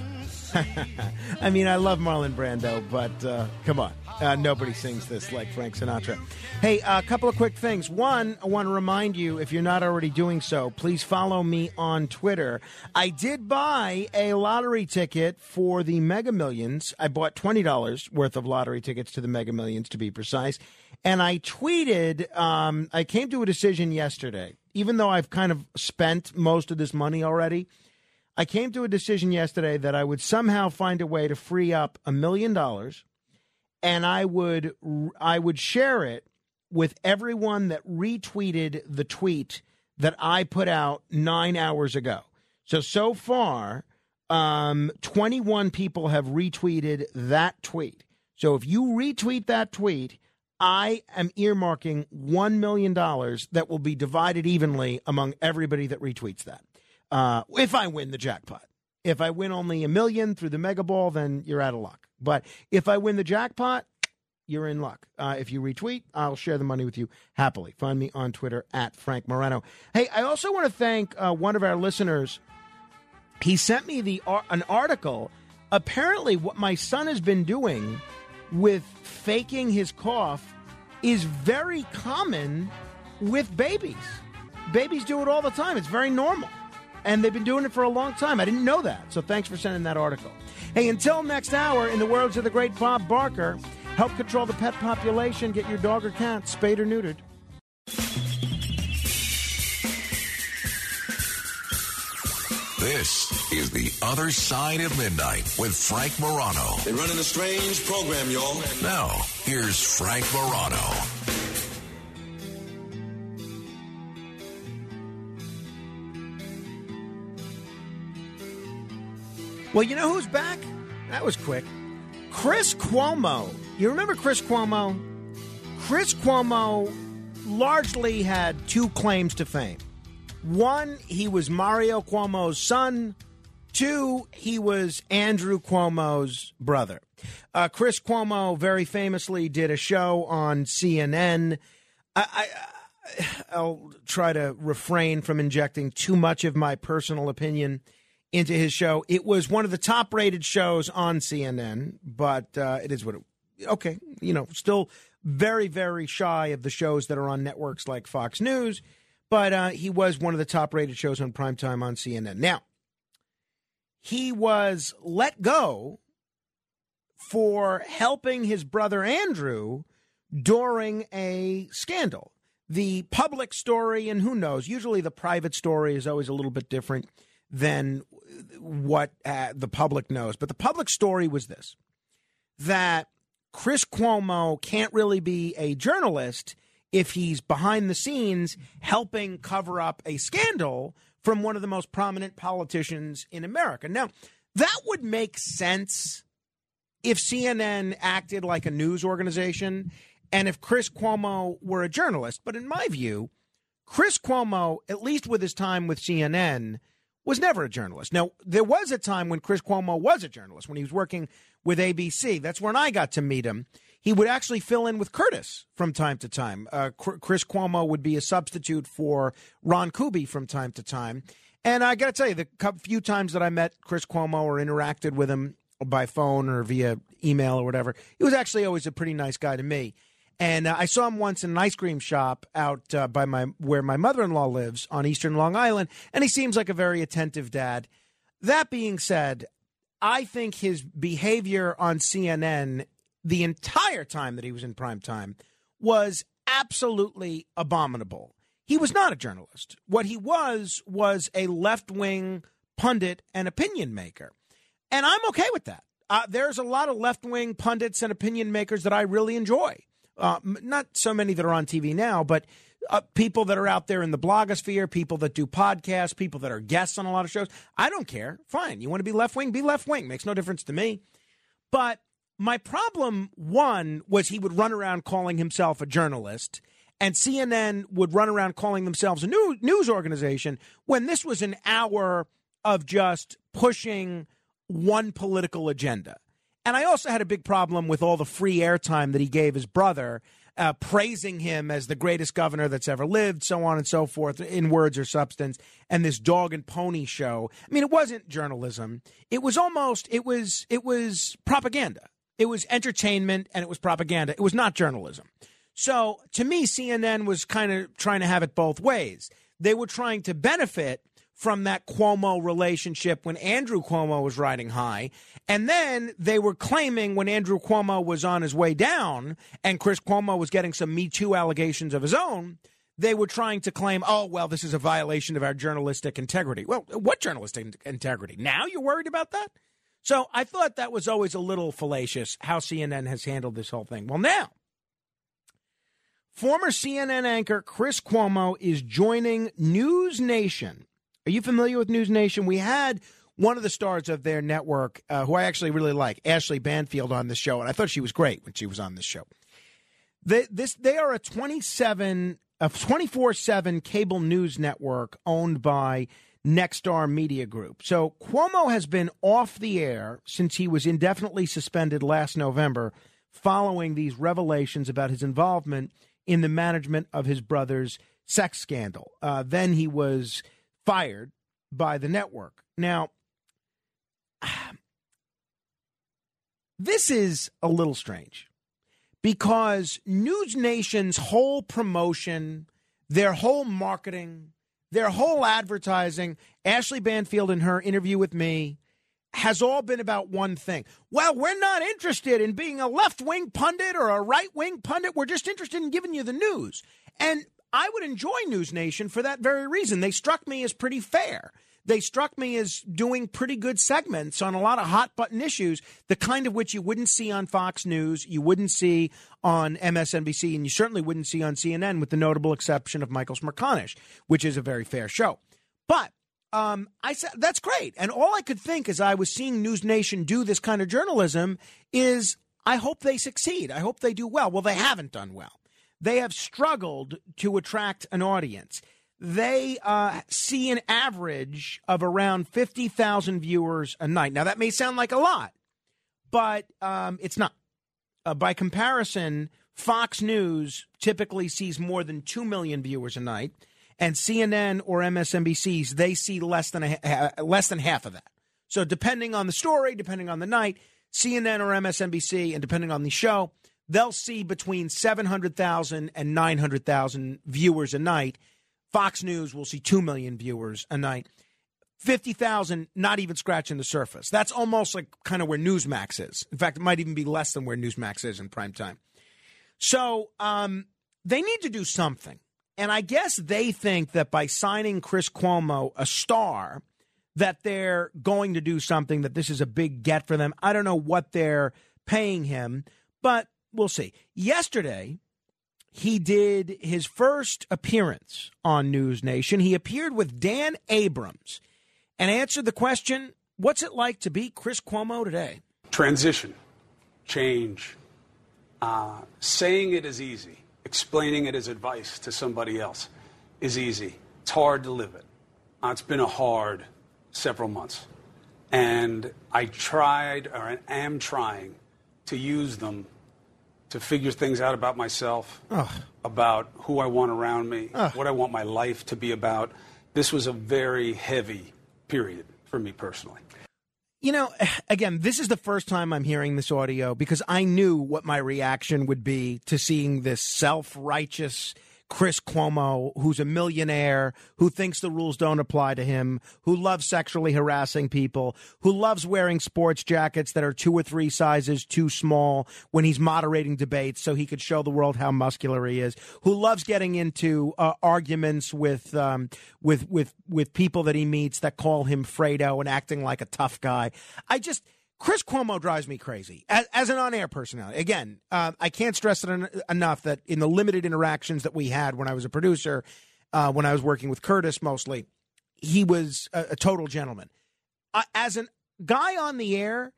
I mean, I love Marlon Brando, but uh, come on. Uh, nobody sings this like Frank Sinatra. Hey, a couple of quick things. One, I want to remind you, if you're not already doing so, please follow me on Twitter. I did buy a lottery ticket for the Mega Millions. I bought $20 worth of lottery tickets to the Mega Millions, to be precise. And I tweeted, um, I came to a decision yesterday, even though I've kind of spent most of this money already. I came to a decision yesterday that I would somehow find a way to free up a million dollars and I would I would share it with everyone that retweeted the tweet that I put out 9 hours ago. So so far um 21 people have retweeted that tweet. So if you retweet that tweet, I am earmarking $1 million that will be divided evenly among everybody that retweets that. Uh, if I win the jackpot. If I win only a million through the mega ball, then you're out of luck. But if I win the jackpot, you're in luck. Uh, if you retweet, I'll share the money with you happily. Find me on Twitter at Frank Morano. Hey, I also want to thank uh, one of our listeners. He sent me the an article. Apparently, what my son has been doing with faking his cough is very common with babies. Babies do it all the time. It's very normal and they've been doing it for a long time. I didn't know that. So thanks for sending that article. Hey, until next hour, in the words of the great Bob Barker, help control the pet population. Get your dog or cat spayed or neutered. This is The Other Side of Midnight with Frank Morano. They're running a strange program, y'all. Now, here's Frank Morano. Well, you know who's back? That was quick. Chris Cuomo. You remember Chris Cuomo? Chris Cuomo largely had two claims to fame. One, he was Mario Cuomo's son. Two, he was Andrew Cuomo's brother. Uh, Chris Cuomo very famously did a show on CNN. I, I, I'll try to refrain from injecting too much of my personal opinion into his show. It was one of the top rated shows on CNN, but uh, it is what it. Okay, you know, still very very shy of the shows that are on networks like Fox News, but uh, he was one of the top rated shows on primetime on CNN. Now, he was let go for helping his brother Andrew during a scandal. The public story, and who knows, usually the private story is always a little bit different than what uh, the public knows. But the public story was this that Chris Cuomo can't really be a journalist if he's behind the scenes helping cover up a scandal from one of the most prominent politicians in America. Now, that would make sense if CNN acted like a news organization and if Chris Cuomo were a journalist. But in my view, Chris Cuomo, at least with his time with CNN, was never a journalist. Now, there was a time when Chris Cuomo was a journalist, when he was working with ABC. That's when I got to meet him. He would actually fill in with Curtis from time to time. Uh, Chris Cuomo would be a substitute for Ron Kuby from time to time. And I got to tell you, the few times that I met Chris Cuomo or interacted with him by phone or via email or whatever, he was actually always a pretty nice guy to me. And uh, I saw him once in an ice cream shop out uh, by my where my mother in law lives on Eastern Long Island, and he seems like a very attentive dad. That being said, I think his behavior on CNN the entire time that he was in prime time was absolutely abominable. He was not a journalist. What he was was a left wing pundit and opinion maker. And I'm okay with that. Uh, there's a lot of left wing pundits and opinion makers that I really enjoy. Uh, not so many that are on TV now, but uh, people that are out there in the blogosphere, people that do podcasts, people that are guests on a lot of shows. I don't care. Fine. You want to be left wing? Be left wing. Makes no difference to me. But my problem, one, was he would run around calling himself a journalist, and CNN would run around calling themselves a new, news organization when this was an hour of just pushing one political agenda. And I also had a big problem with all the free airtime that he gave his brother, uh, praising him as the greatest governor that's ever lived, so on and so forth, in words or substance, and this dog and pony show. I mean, it wasn't journalism. It was almost it was it was propaganda. It was entertainment and it was propaganda. It was not journalism. So to me, CNN was kind of trying to have it both ways. They were trying to benefit from that Cuomo relationship when Andrew Cuomo was riding high. And then they were claiming when Andrew Cuomo was on his way down and Chris Cuomo was getting some Me Too allegations of his own, they were trying to claim, oh, well, this is a violation of our journalistic integrity. Well, what journalistic integrity? Now you're worried about that? So I thought that was always a little fallacious how CNN has handled this whole thing. Well, now, former CNN anchor Chris Cuomo is joining News Nation are you familiar with News Nation? We had one of the stars of their network, uh, who I actually really like, Ashley Banfield, on the show, and I thought she was great when she was on this show. They, this they are a twenty seven a twenty four seven cable news network owned by Nexstar Media Group. So Cuomo has been off the air since he was indefinitely suspended last November, following these revelations about his involvement in the management of his brother's sex scandal. Uh, then he was fired by the network. Now, this is a little strange because News Nation's whole promotion, their whole marketing, their whole advertising, Ashley Banfield in her interview with me, has all been about one thing. Well, we're not interested in being a left wing pundit or a right wing pundit. We're just interested in giving you the news. And I would enjoy News Nation for that very reason. They struck me as pretty fair. They struck me as doing pretty good segments on a lot of hot button issues, the kind of which you wouldn't see on Fox News, you wouldn't see on MSNBC, and you certainly wouldn't see on CNN, with the notable exception of Michael Smerconish, which is a very fair show. But um, I said that's great, and all I could think as I was seeing News Nation do this kind of journalism is, I hope they succeed. I hope they do well. Well, they haven't done well they have struggled to attract an audience. They uh, see an average of around 50,000 viewers a night. Now, that may sound like a lot, but um, it's not. Uh, by comparison, Fox News typically sees more than 2 million viewers a night, and CNN or MSNBC's, they see less than, a, less than half of that. So, depending on the story, depending on the night, CNN or MSNBC, and depending on the show, they'll see between 700,000 and 900,000 viewers a night. Fox News will see 2 million viewers a night. 50,000 not even scratching the surface. That's almost like kind of where Newsmax is. In fact, it might even be less than where Newsmax is in prime time. So um, they need to do something. And I guess they think that by signing Chris Cuomo a star, that they're going to do something, that this is a big get for them. I don't know what they're paying him, but we'll see. Yesterday, he did his first appearance on News Nation. He appeared with Dan Abrams and answered the question What's it like to be Chris Cuomo today? Transition, change. Uh, saying it is easy, explaining it as advice to somebody else is easy. It's hard to live it. Uh, it's been a hard several months. And I tried, or I am trying, to use them to figure things out about myself, Ugh. about who I want around me, Ugh. what I want my life to be about. This was a very heavy period for me personally. You know, again, this is the first time I'm hearing this audio because I knew what my reaction would be to seeing this self righteous Chris Cuomo, who's a millionaire, who thinks the rules don't apply to him, who loves sexually harassing people, who loves wearing sports jackets that are two or three sizes too small when he's moderating debates so he could show the world how muscular he is, who loves getting into uh, arguments with um, with with with people that he meets that call him Fredo and acting like a tough guy. I just Chris Cuomo drives me crazy as, as an on-air personality. Again, uh, I can't stress it en- enough that in the limited interactions that we had when I was a producer, uh, when I was working with Curtis mostly, he was a, a total gentleman. Uh, as a guy on the air,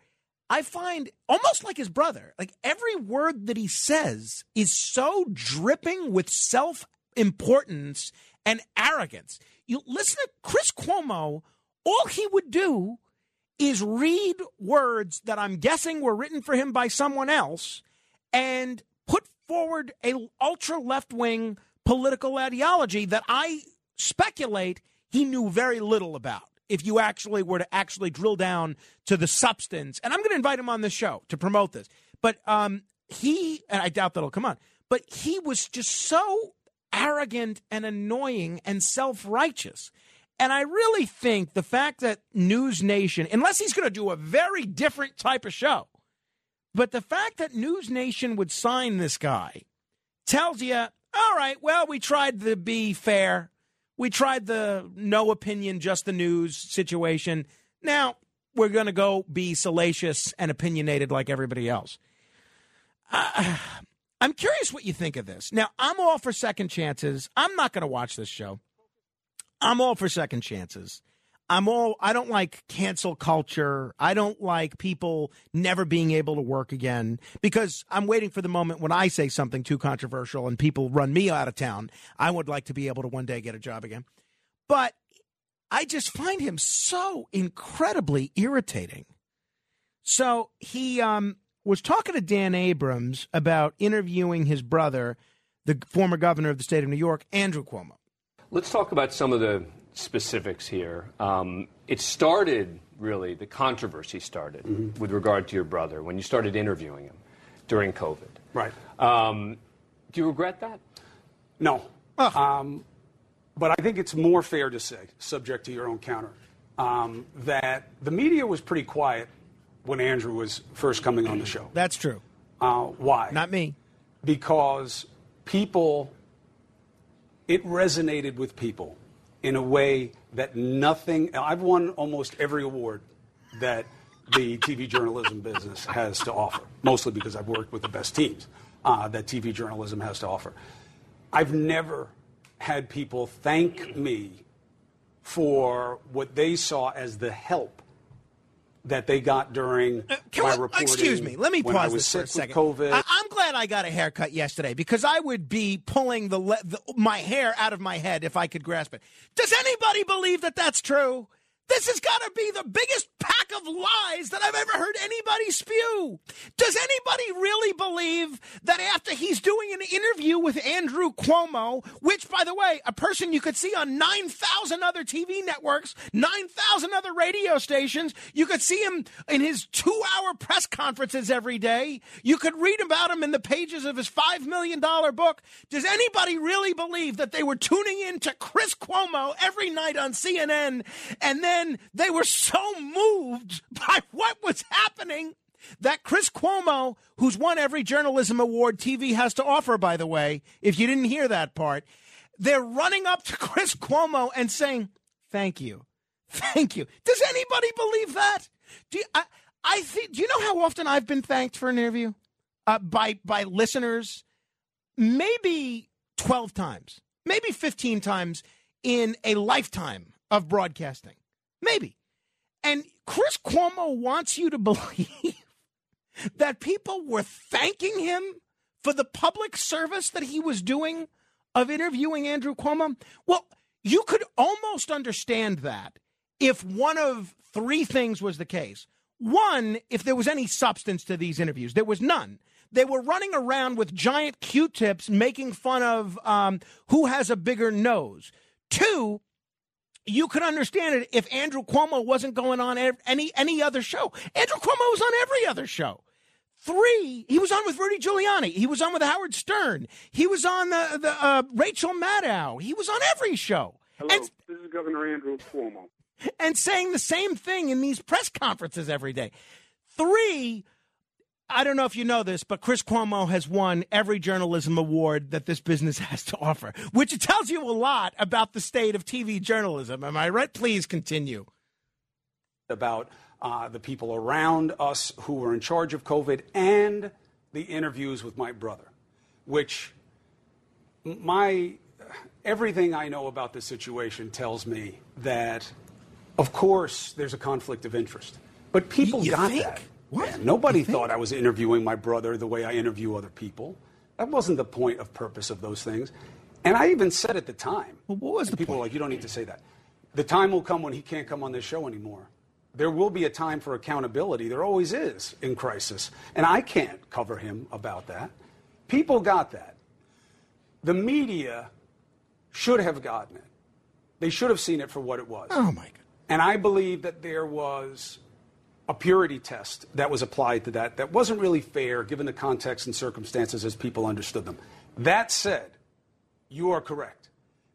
I find almost like his brother. Like every word that he says is so dripping with self importance and arrogance. You listen to Chris Cuomo, all he would do is read words that I'm guessing were written for him by someone else and put forward a ultra left wing political ideology that I speculate he knew very little about if you actually were to actually drill down to the substance. And I'm going to invite him on the show to promote this. But um, he, and I doubt that'll come on, but he was just so arrogant and annoying and self righteous. And I really think the fact that News Nation, unless he's going to do a very different type of show, but the fact that News Nation would sign this guy tells you, all right, well, we tried to be fair. We tried the no opinion, just the news situation. Now we're going to go be salacious and opinionated like everybody else. Uh, I'm curious what you think of this. Now, I'm all for second chances. I'm not going to watch this show. I'm all for second chances. I'm all I don't like cancel culture. I don't like people never being able to work again because I'm waiting for the moment when I say something too controversial and people run me out of town. I would like to be able to one day get a job again. But I just find him so incredibly irritating. So he um, was talking to Dan Abrams about interviewing his brother, the former governor of the state of New York, Andrew Cuomo. Let's talk about some of the specifics here. Um, it started, really, the controversy started Mm-hmm. with regard to your brother when you started interviewing him during COVID. Right. Um, do you regret that? No. Um, but I think it's more fair to say, subject to your own counter, um, that the media was pretty quiet when Andrew was first coming on the show. That's true. Uh, why? Not me. Because people, it resonated with people in a way that nothing. I've won almost every award that the TV journalism business has to offer, mostly because I've worked with the best teams uh, that TV journalism has to offer. I've never had people thank me for what they saw as the help that they got during uh, Can my we- uh, reporting. excuse me. Let me pause this for a second. COVID. I, I'm glad I got a haircut yesterday because I would be pulling the, le- the my hair out of my head if I could grasp it. Does anybody believe that that's true? This has got to be the biggest pack of lies that I've ever heard anybody spew. Does anybody really believe that after he's doing an interview with Andrew Cuomo, which, by the way, a person you could see on 9,000 other TV networks, 9,000 other radio stations, you could see him in his two hour press conferences every day. You could read about him in the pages of his $5 million book. Does anybody really believe that they were tuning in to Chris Cuomo every night on CNN and then they were so moved by what was happening that Chris Cuomo, who's won every journalism award TV has to offer, by the way, if you didn't hear that part, they're running up to Chris Cuomo and saying, Thank you. Thank you. Does anybody believe that? Do you, I, I think, do you know how often I've been thanked for an interview uh, by, by listeners? Maybe 12 times, maybe 15 times in a lifetime of broadcasting. Maybe. And Chris Cuomo wants you to believe that people were thanking him for the public service that he was doing of interviewing Andrew Cuomo. Well, you could almost understand that if one of three things was the case. One, if there was any substance to these interviews, there was none. They were running around with giant Q-tips making fun of um, who has a bigger nose. Two, you could understand it if Andrew Cuomo wasn't going on any any other show. Andrew Cuomo was on every other show. Three, he was on with Rudy Giuliani. He was on with Howard Stern. He was on the the uh, Rachel Maddow. He was on every show. Hello, this is Governor Andrew Cuomo. and saying the same thing in these press conferences every day. Three, I don't know if you know this, but Chris Cuomo has won every journalism award that this business has to offer, which tells you a lot about the state of TV journalism. Am I right? Please continue. about uh, the people around us who were in charge of COVID, and the interviews with my brother, which my everything I know about the situation tells me that, of course, there's a conflict of interest. But people You got think? that. What? Yeah, nobody thought I was interviewing my brother the way I interview other people. That wasn't the point of purpose of those things. And I even said at the time. Well, what was the people point? were like, you don't need to say that. The time will come when he can't come on this show anymore. There will be a time for accountability. There always is in crisis. And I can't cover him about that. People got that. The media should have gotten it. They should have seen it for what it was. Oh my God. And I believe that there was a purity test that was applied to that that wasn't really fair given the context and circumstances as people understood them. That said, you are correct.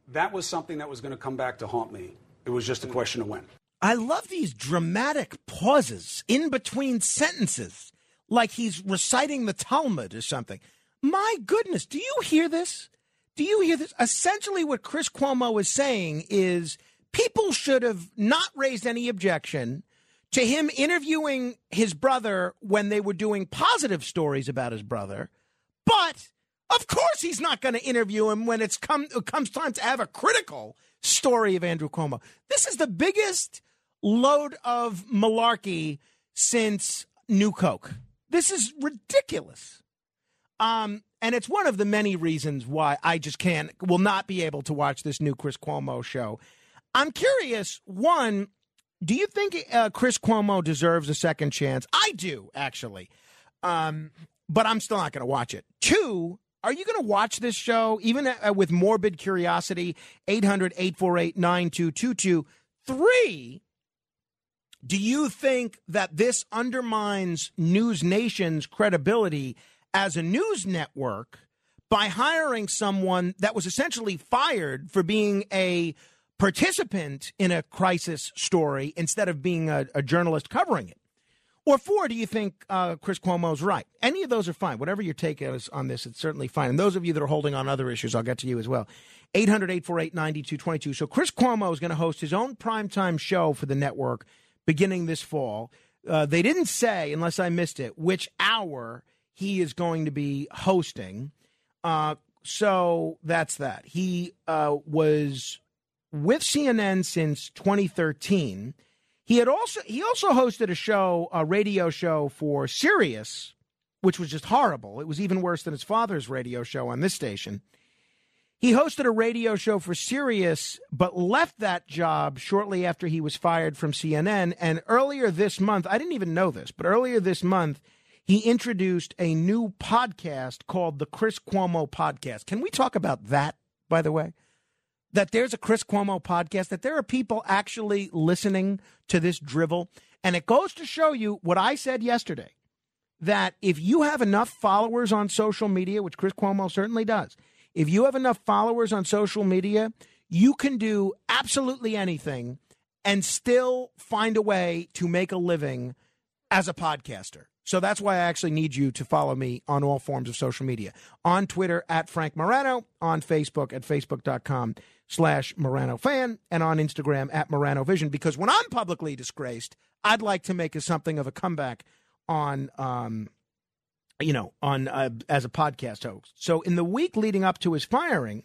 That was something that was going to come back to haunt me. It was just a question of when. I love these dramatic pauses in between sentences, like he's reciting the Talmud or something. My goodness, do you hear this? Do you hear this? Essentially, what Chris Cuomo is saying is people should have not raised any objection to him interviewing his brother when they were doing positive stories about his brother, but of course he's not going to interview him when it's come it comes time to have a critical story of Andrew Cuomo. This is the biggest load of malarkey since New Coke. This is ridiculous. Um, and it's one of the many reasons why I just can't, will not be able to watch this new Chris Cuomo show. I'm curious. One, do you think uh, Chris Cuomo deserves a second chance? I do, actually. Um, but I'm still not going to watch it. Two, are you going to watch this show even uh, with morbid curiosity? 800 848 9222. Three, do you think that this undermines News Nation's credibility as a news network by hiring someone that was essentially fired for being a participant in a crisis story instead of being a, a journalist covering it? Or four, do you think uh, Chris Cuomo's right? Any of those are fine. Whatever your take is on this, it's certainly fine. And those of you that are holding on other issues, I'll get to you as well. 800 848 9222. So Chris Cuomo is going to host his own primetime show for the network beginning this fall. Uh, they didn't say, unless I missed it, which hour he is going to be hosting. Uh, so that's that. He uh, was with CNN since 2013. He had also he also hosted a show, a radio show for Sirius, which was just horrible. It was even worse than his father's radio show on this station. He hosted a radio show for Sirius, but left that job shortly after he was fired from CNN. And earlier this month, I didn't even know this, but earlier this month, he introduced a new podcast called the Chris Cuomo Podcast. Can we talk about that, by the way? That there's a Chris Cuomo podcast, that there are people actually listening to this drivel. And it goes to show you what I said yesterday that if you have enough followers on social media, which Chris Cuomo certainly does, if you have enough followers on social media, you can do absolutely anything and still find a way to make a living as a podcaster. So that's why I actually need you to follow me on all forms of social media. On Twitter at Frank Morano, on Facebook at facebook.com slash Morano fan, and on Instagram at Morano Vision. Because when I'm publicly disgraced, I'd like to make a, something of a comeback on um, you know, on uh, as a podcast host. So in the week leading up to his firing,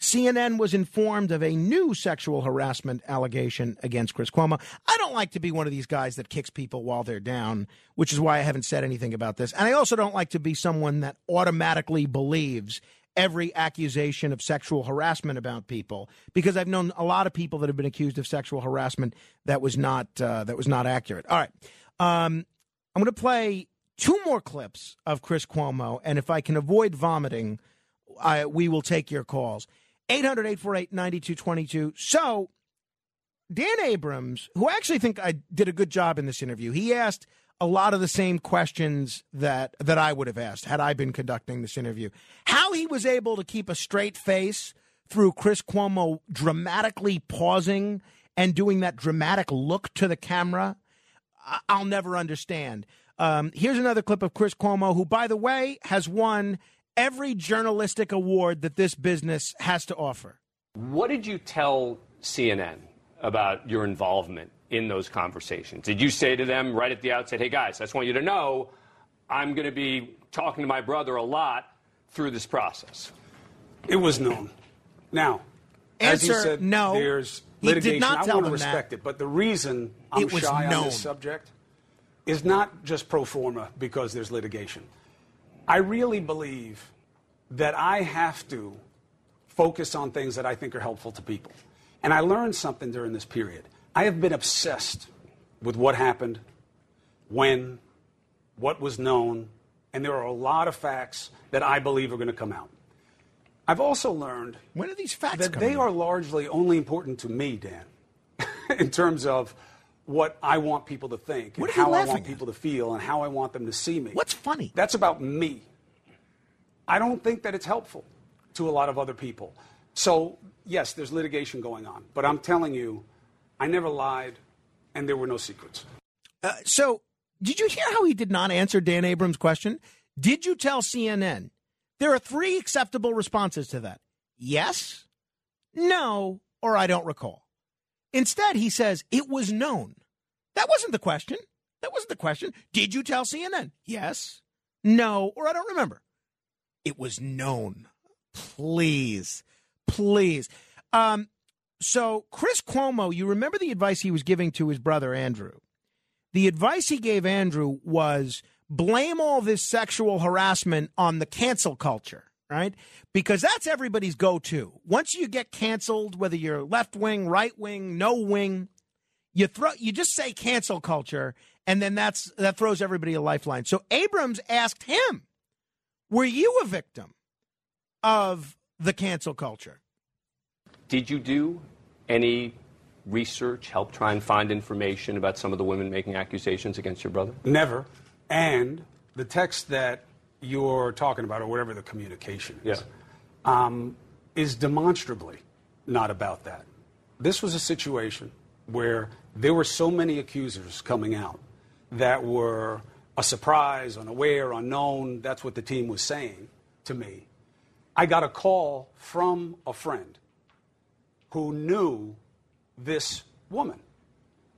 CNN was informed of a new sexual harassment allegation against Chris Cuomo. I don't like to be one of these guys that kicks people while they're down, which is why I haven't said anything about this. And I also don't like to be someone that automatically believes every accusation of sexual harassment about people because I've known a lot of people that have been accused of sexual harassment that was not uh, that was not accurate. All right. Um, I'm going to play two more clips of Chris Cuomo, and if I can avoid vomiting, I, we will take your calls. 800 848 9222. So, Dan Abrams, who I actually think I did a good job in this interview, he asked a lot of the same questions that, that I would have asked had I been conducting this interview. How he was able to keep a straight face through Chris Cuomo dramatically pausing and doing that dramatic look to the camera, I'll never understand. Um, here's another clip of Chris Cuomo, who, by the way, has won every journalistic award that this business has to offer. What did you tell CNN about your involvement in those conversations? Did you say to them right at the outset, hey guys, I just want you to know I'm going to be talking to my brother a lot through this process? It was known. Now, as you Answer, said, no. there's He did litigation. not I tell want to them that. respect it, but the reason I'm It was shy on this subject is not just pro forma because there's litigation. I really believe that I have to focus on things that I think are helpful to people. And I learned something during this period. I have been obsessed with what happened, when, what was known, and there are a lot of facts that I believe are going to come out. I've also learned when are these facts that they are largely only important to me, Dan, in terms of what I want people to think What and how I want people to feel and how I want them to see me. What's funny? That's about me. I don't think that it's helpful to a lot of other people. So, yes, there's litigation going on, but I'm telling you, I never lied and there were no secrets. Uh, so, did you hear how he did not answer Dan Abrams' question? Did you tell CNN? There are three acceptable responses to that yes, no, or I don't recall. Instead, he says, it was known. That wasn't the question. That wasn't the question. Did you tell CNN? Yes, no, or I don't remember. It was known. Please, please. Um, so, Chris Cuomo, you remember the advice he was giving to his brother Andrew? The advice he gave Andrew was blame all this sexual harassment on the cancel culture, right? Because that's everybody's go to. Once you get canceled, whether you're left wing, right wing, no wing, you throw you just say cancel culture and then that's that throws everybody a lifeline. So Abrams asked him, "Were you a victim of the cancel culture?" Did you do any research, help try and find information about some of the women making accusations against your brother? Never. And the text that you're talking about, or whatever the communication is, um, is demonstrably not about that. This was a situation where there were so many accusers coming out that were a surprise, unaware, unknown. That's what the team was saying to me. I got a call from a friend who knew this woman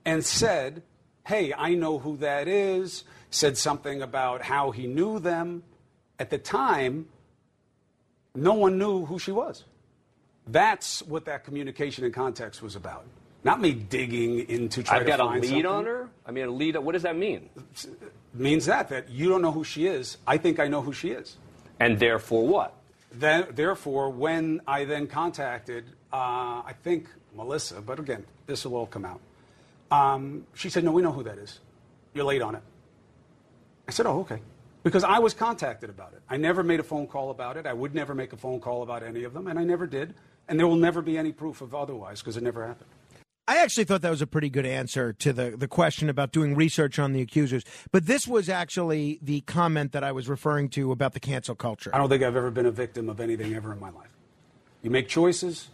and said, Hey, I know who that is. Said something about how he knew them. At the time, no one knew who she was. That's what that communication and context was about. Not me digging into trying I've to got a lead something. on her. I mean, a lead. What does that mean? means that that you don't know who she is. I think I know who she is. And therefore, what? Then, therefore, when I then contacted, I think Melissa, but again, this will all come out. Um, she said, "No, we know who that is. You're late on it." I said, "Oh, okay," because I was contacted about it. I never made a phone call about it. I would never make a phone call about any of them, and I never did. And there will never be any proof of otherwise because it never happened. I actually thought that was a pretty good answer to the, the question about doing research on the accusers. But this was actually the comment that I was referring to about the cancel culture. I don't think I've ever been a victim of anything ever in my life. You make choices.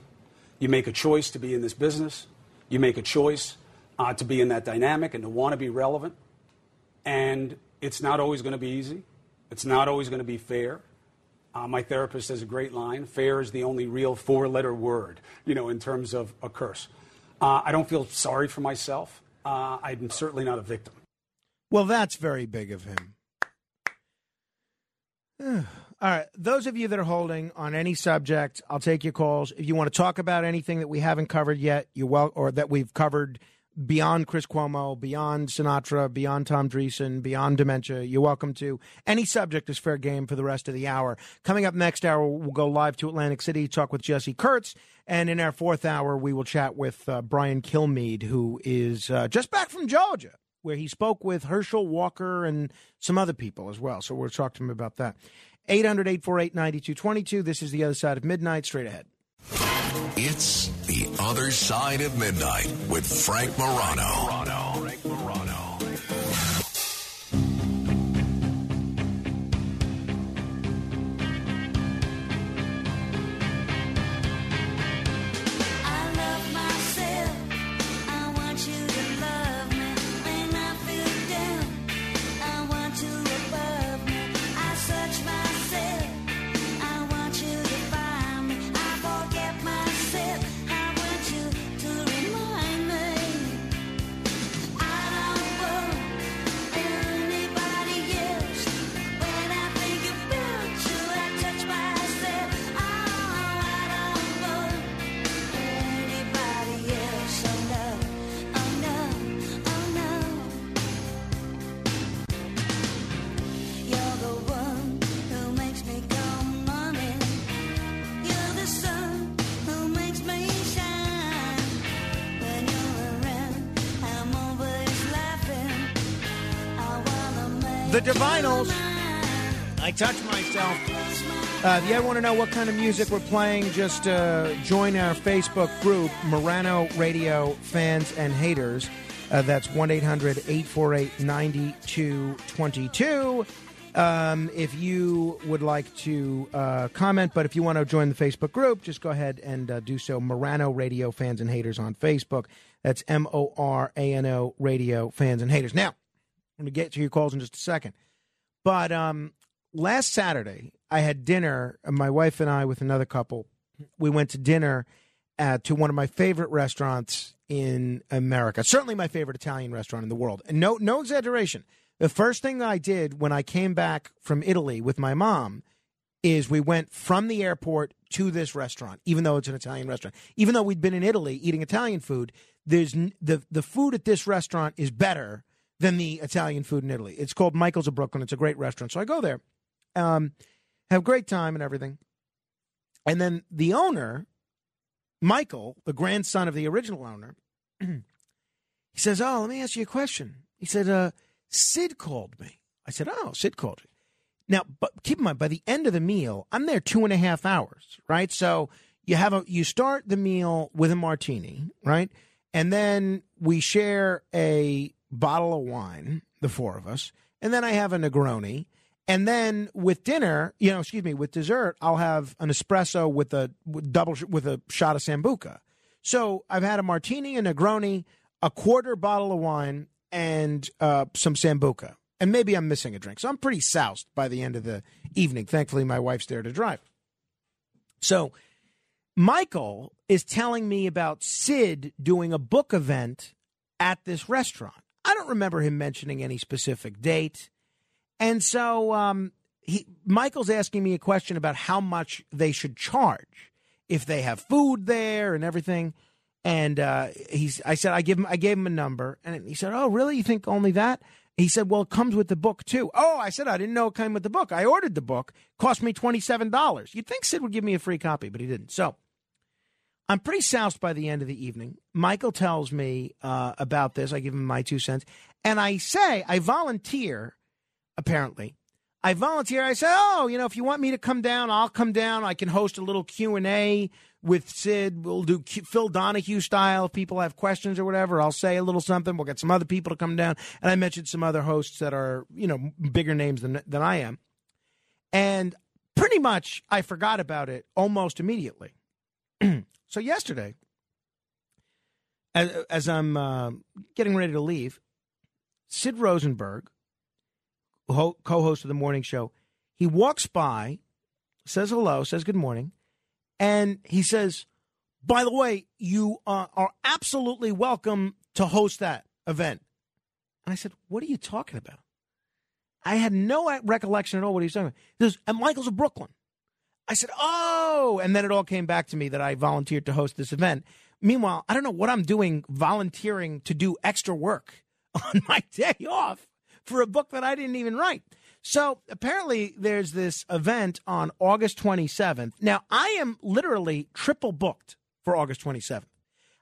You make a choice to be in this business. You make a choice uh, to be in that dynamic and to want to be relevant. And it's not always going to be easy. It's not always going to be fair. Uh, my therapist has a great line fair is the only real four letter word, you know, in terms of a curse. Uh, I don't feel sorry for myself. Uh, I'm certainly not a victim. Well, that's very big of him. All right. Those of you that are holding on any subject, I'll take your calls. If you want to talk about anything that we haven't covered yet, you're well, or that we've covered beyond Chris Cuomo, beyond Sinatra, beyond Tom Dreesen, beyond dementia, you're welcome to. Any subject is fair game for the rest of the hour. Coming up next hour, we'll go live to Atlantic City, talk with Jesse Kurtz. And in our fourth hour, we will chat with uh, Brian Kilmeade, who is uh, just back from Georgia, where he spoke with Herschel Walker and some other people as well. So we'll talk to him about that. 800 848 9222. This is the other side of midnight, straight ahead. It's The Other Side of Midnight with Frank Morano. The Divinyls. I touch myself. Uh, if you ever want to know what kind of music we're playing, just uh, join our Facebook group, Morano Radio Fans and Haters. Uh, that's 1 800 848 9222. Um, if you would like to uh, comment, but if you want to join the Facebook group, just go ahead and uh, do so. Morano Radio Fans and Haters on Facebook. That's M O R A N O Radio Fans and Haters. Now, I'm going to get to your calls in just a second. But um, last Saturday, I had dinner, uh, my wife and I, with another couple. We went to dinner at, to one of my favorite restaurants in America. Certainly my favorite Italian restaurant in the world. And no, no exaggeration. The first thing that I did when I came back from Italy with my mom is we went from the airport to this restaurant, even though it's an Italian restaurant. Even though we'd been in Italy eating Italian food, there's the the food at this restaurant is better than the Italian food in Italy. It's called Michael's of Brooklyn. It's a great restaurant. So I go there, um, have great time and everything. And then the owner, Michael, the grandson of the original owner, he says, "Oh, let me ask you a question." He said, uh, "Sid called me." I said, "Oh, Sid called you." Now, but keep in mind, by the end of the meal, I'm there two and a half hours, right? So you have a you start the meal with a martini, right? And then we share a bottle of wine, the four of us, and then I have a Negroni. And then with dinner, you know, excuse me, with dessert, I'll have an espresso with a with double with a shot of sambuca. So I've had a martini, a Negroni, a quarter bottle of wine, and uh, some sambuca. And maybe I'm missing a drink. So I'm pretty soused by the end of the evening. Thankfully, my wife's there to drive. So Michael is telling me about Sid doing a book event at this restaurant. I don't remember him mentioning any specific date. And so um, he, Michael's asking me a question about how much they should charge if they have food there and everything. And uh, he's, I said, I give him, I gave him a number, and he said, "Oh, really? You think only that?" He said, "Well, it comes with the book too." Oh, I said, I didn't know it came with the book. I ordered the book, cost me twenty seven dollars. You'd think Sid would give me a free copy, but he didn't. So I'm pretty soused by the end of the evening. Michael tells me uh, about this. I give him my two cents, and I say I volunteer. Apparently, I volunteer. I say, "Oh, you know, if you want me to come down, I'll come down. I can host a little Q and A with Sid. We'll do Q- Phil Donahue style. If people have questions or whatever, I'll say a little something. We'll get some other people to come down." And I mentioned some other hosts that are, you know, bigger names than than I am, and pretty much I forgot about it almost immediately. So yesterday, as, as I'm uh, getting ready to leave, Sid Rosenberg, ho- co-host of the morning show, he walks by, says hello, says good morning, and he says, "By the way, you uh, are absolutely welcome to host that event." And I said, "What are you talking about?" I had no recollection at all what he was talking about. He says, "And Michael's of Brooklyn." I said, "Oh," and then it all came back to me that I volunteered to host this event. Meanwhile, I don't know what I'm doing volunteering to do extra work on my day off for a book that I didn't even write. So apparently, there's this event on August 27th. Now, I am literally triple booked for August 27th.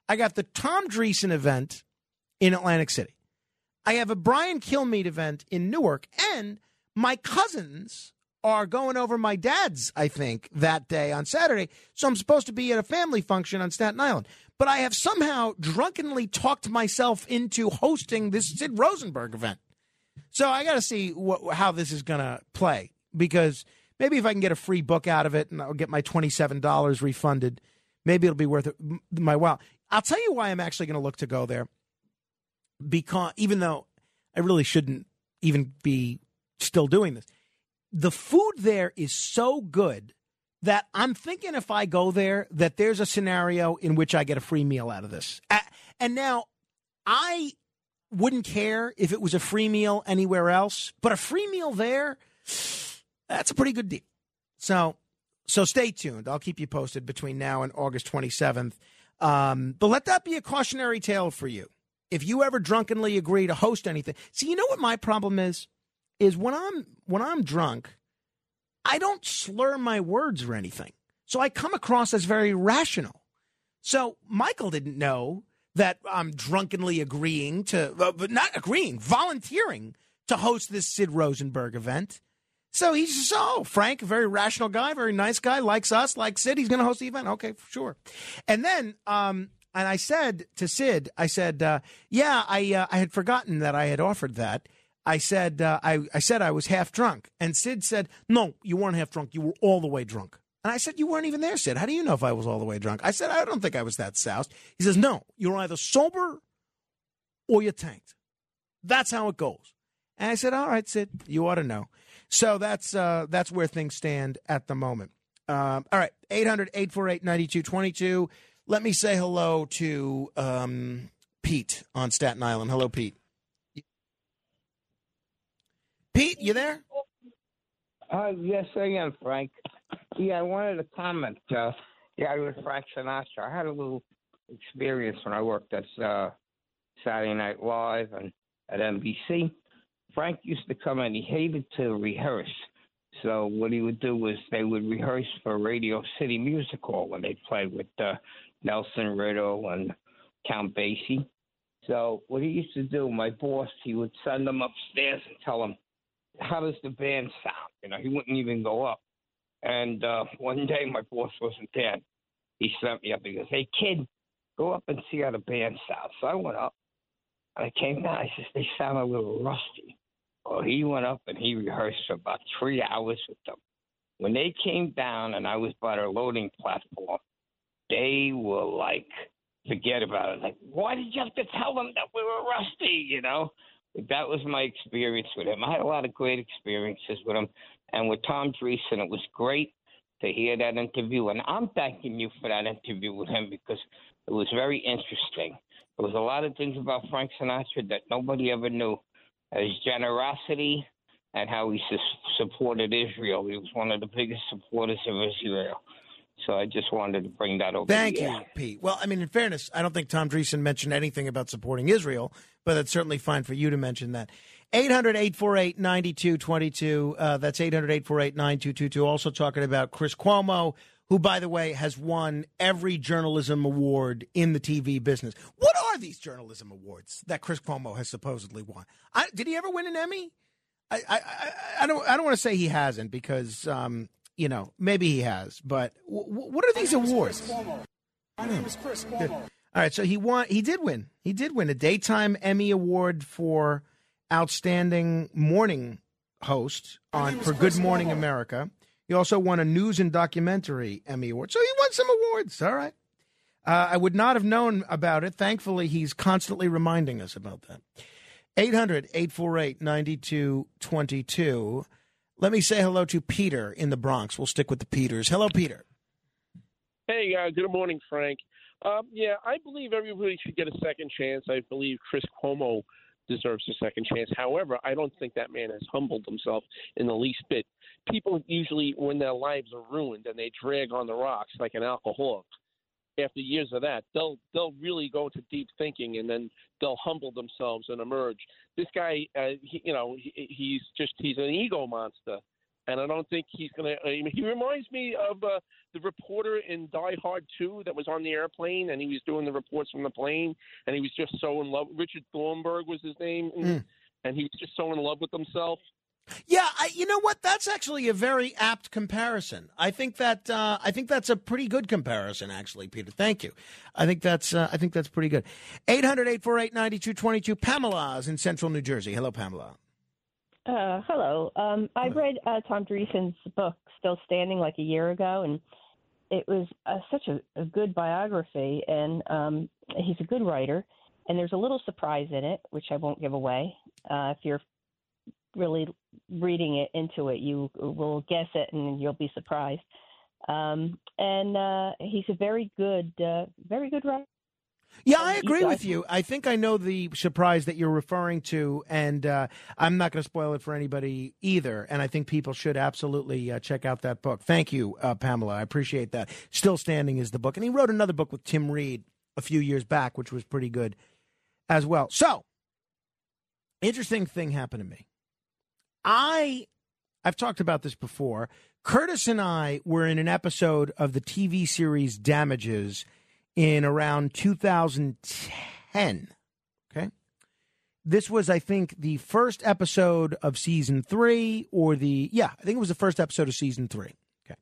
I got the Tom Dreesen event in Atlantic City. I have a Brian Kilmeade event in Newark, and my cousins are going over my dad's, I think, that day on Saturday. So I'm supposed to be at a family function on Staten Island. But I have somehow drunkenly talked myself into hosting this Sid Rosenberg event. So I got to see wh- how this is going to play because maybe if I can get a free book out of it and I'll get my $27 refunded, maybe it'll be worth it, my while. I'll tell you why I'm actually going to look to go there because even though I really shouldn't even be still doing this, the food there is so good that I'm thinking if I go there that there's a scenario in which I get a free meal out of this. And now I wouldn't care if it was a free meal anywhere else, but a free meal there, that's a pretty good deal. So, so stay tuned. I'll keep you posted between now and August 27th. Um, but let that be a cautionary tale for you. If you ever drunkenly agree to host anything, see, you know what my problem is? Is when I'm when I'm drunk, I don't slur my words or anything, so I come across as very rational. So Michael didn't know that I'm drunkenly agreeing to, uh, but not agreeing, volunteering to host this Sid Rosenberg event. So he's says, "Oh, Frank, very rational guy, very nice guy, likes us, likes Sid. He's going to host the event. Okay, sure." And then, um, and I said to Sid, I said, uh, "Yeah, I uh, I had forgotten that I had offered that." I said, uh, I I said I was half drunk, and Sid said, "No, you weren't half drunk. You were all the way drunk." And I said, "You weren't even there, Sid. How do you know if I was all the way drunk?" I said, "I don't think I was that soused." He says, "No, you're either sober or you're tanked. That's how it goes." And I said, "All right, Sid, you ought to know." So that's uh, that's where things stand at the moment. Um, all right, 800 848 9222. Let me say hello to um, Pete on Staten Island. Hello, Pete. Pete, you there? Uh, yes, I am, Frank. Yeah, I wanted to comment. Uh, yeah, with Frank Sinatra. I had a little experience when I worked at uh, Saturday Night Live and at NBC. Frank used to come and he hated to rehearse. So what he would do was they would rehearse for Radio City Music Hall when they played with uh, Nelson Riddle and Count Basie. So what he used to do, my boss, he would send them upstairs and tell them, "How does the band sound?" You know, he wouldn't even go up. And uh, one day, my boss wasn't there. He sent me up. He goes, "Hey kid, go up and see how the band sounds." So I went up, and I came down. I said, "They sound a little rusty." Well, he went up and he rehearsed for about three hours with them. When they came down and I was by their loading platform, they were like, forget about it. Like, why did you have to tell them that we were rusty? You know, that was my experience with him. I had a lot of great experiences with him, and with Tom Dreesen, it was great to hear that interview. And I'm thanking you for that interview with him because it was very interesting. There was a lot of things about Frank Sinatra that nobody ever knew. His generosity and how he su- supported Israel. He was one of the biggest supporters of Israel. So I just wanted to bring that over. Thank you, air. Pete. Well, I mean, in fairness, I don't think Tom Dreesen mentioned anything about supporting Israel, but it's certainly fine for you to mention that. 800 848 9222. Uh, That's 800 848 9222. Also talking about Chris Cuomo, who, by the way, has won every journalism award in the TV business. What are these journalism awards that Chris Cuomo has supposedly won? I, did he ever win an Emmy? I, I, I, I don't I don't want to say he hasn't because um, you know maybe he has, but w- what are these awards? My name is Chris Cuomo. All right, so he won. He did win. He did win a daytime Emmy award for outstanding morning host on for Good Morning America. He also won a news and documentary Emmy award. So he won some awards. All right. Uh, I would not have known about it. Thankfully, he's constantly reminding us about that. 800 848 9222. Let me say hello to Peter in the Bronx. We'll stick with the Peters. Hello, Peter. Hey, uh, good morning, Frank. Um, yeah, I believe everybody should get a second chance. I believe Chris Cuomo deserves a second chance. However, I don't think that man has humbled himself in the least bit. People usually, when their lives are ruined and they drag on the rocks like an alcoholic, after years of that, they'll they'll really go into deep thinking and then they'll humble themselves and emerge. This guy, uh, he, you know, he, he's just he's an ego monster, and I don't think he's gonna. I mean, he reminds me of uh, the reporter in Die Hard 2 that was on the airplane and he was doing the reports from the plane, and he was just so in love. Richard Thornburg was his name, and, and he was just so in love with himself. Yeah, I, you know what? That's actually a very apt comparison. I think that uh, I think that's a pretty good comparison, actually, Peter. Thank you. I think that's uh, I think that's pretty good. 800-848-9222. Pamela is in Central New Jersey. Hello, Pamela. Uh, hello. Um, I read uh, Tom Dreesen's book, Still Standing, like a year ago, and it was uh, such a, a good biography. And um, he's a good writer. And there's a little surprise in it, which I won't give away. Uh, if you're really reading it into it, you will guess it, and you'll be surprised. Um, and uh, he's a very good, uh, very good writer. Yeah, I agree with you. I think I know the surprise that you're referring to, and uh, I'm not going to spoil it for anybody either. And I think people should absolutely uh, check out that book. Thank you, uh, Pamela. I appreciate that. Still Standing is the book. And he wrote another book with Tim Reid a few years back, which was pretty good as well. So, interesting thing happened to me. I I've talked about this before. Curtis and I were in an episode of the TV series Damages in around 2010. Okay. this was, I think, the first episode of season three, or the, yeah, I think it was the first episode of season three. Okay.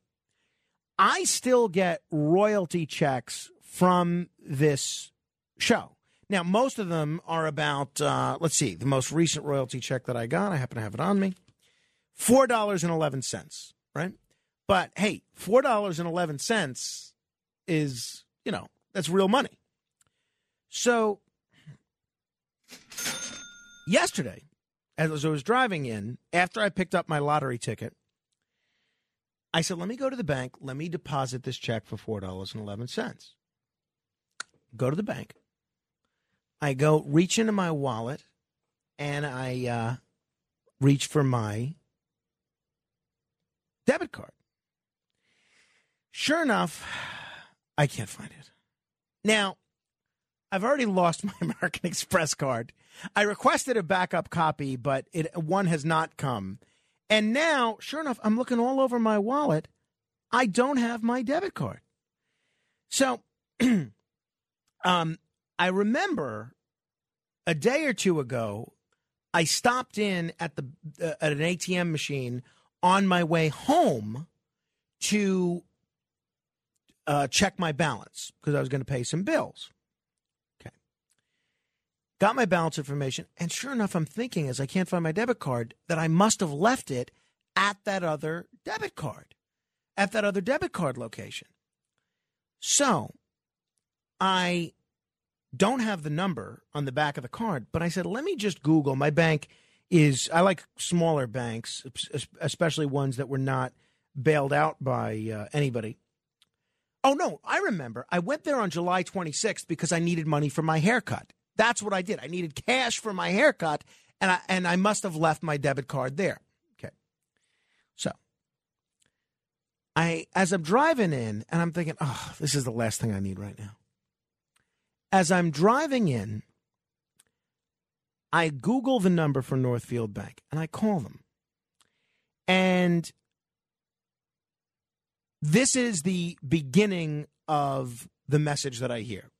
I still get royalty checks from this show. Now, most of them are about, uh, let's see, the most recent royalty check that I got, I happen to have it on me $4.11, right? But hey, $4.11 is, you know, that's real money. So yesterday, as I was driving in, after I picked up my lottery ticket, I said, let me go to the bank. Let me deposit this check for $4.11. Go to the bank. I go reach into my wallet and I uh, reach for my debit card. Sure enough, I can't find it. Now, I've already lost my American Express card. I requested a backup copy, but it one has not come. And now, sure enough, I'm looking all over my wallet. I don't have my debit card. So, um, I remember a day or two ago, I stopped in at the uh, at an ATM machine on my way home to uh, check my balance because I was going to pay some bills. Okay. Got my balance information, and sure enough, I'm thinking as I can't find my debit card that I must have left it at that other debit card, at that other debit card location. So I don't have the number on the back of the card, but I said, let me just Google. My bank is, I like smaller banks, especially ones that were not bailed out by uh, anybody. Oh, no, I remember. I went there on July 26th because I needed money for my haircut. That's what I did. I needed cash for my haircut, and I, and I must have left my debit card there. Okay. So, I as I'm driving in, and I'm thinking, oh, this is the last thing I need right now. As I'm driving in, I Google the number for Northfield Bank and I call them. And this is the beginning of the message that I hear.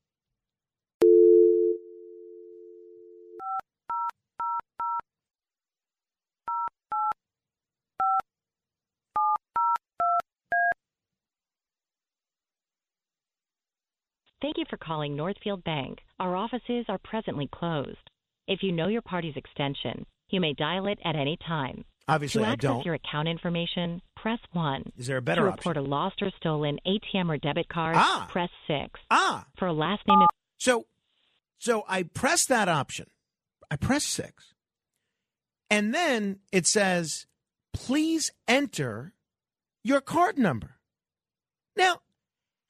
Thank you for calling Northfield Bank. Our offices are presently closed. If you know your party's extension, you may dial it at any time. Obviously, to I don't. your account information, press 1. Is there a better To option? report a lost or stolen ATM or debit card, Ah. press 6. Ah. For a last name. So, so I press that option. I press six, and then it says, "Please enter your card number." Now,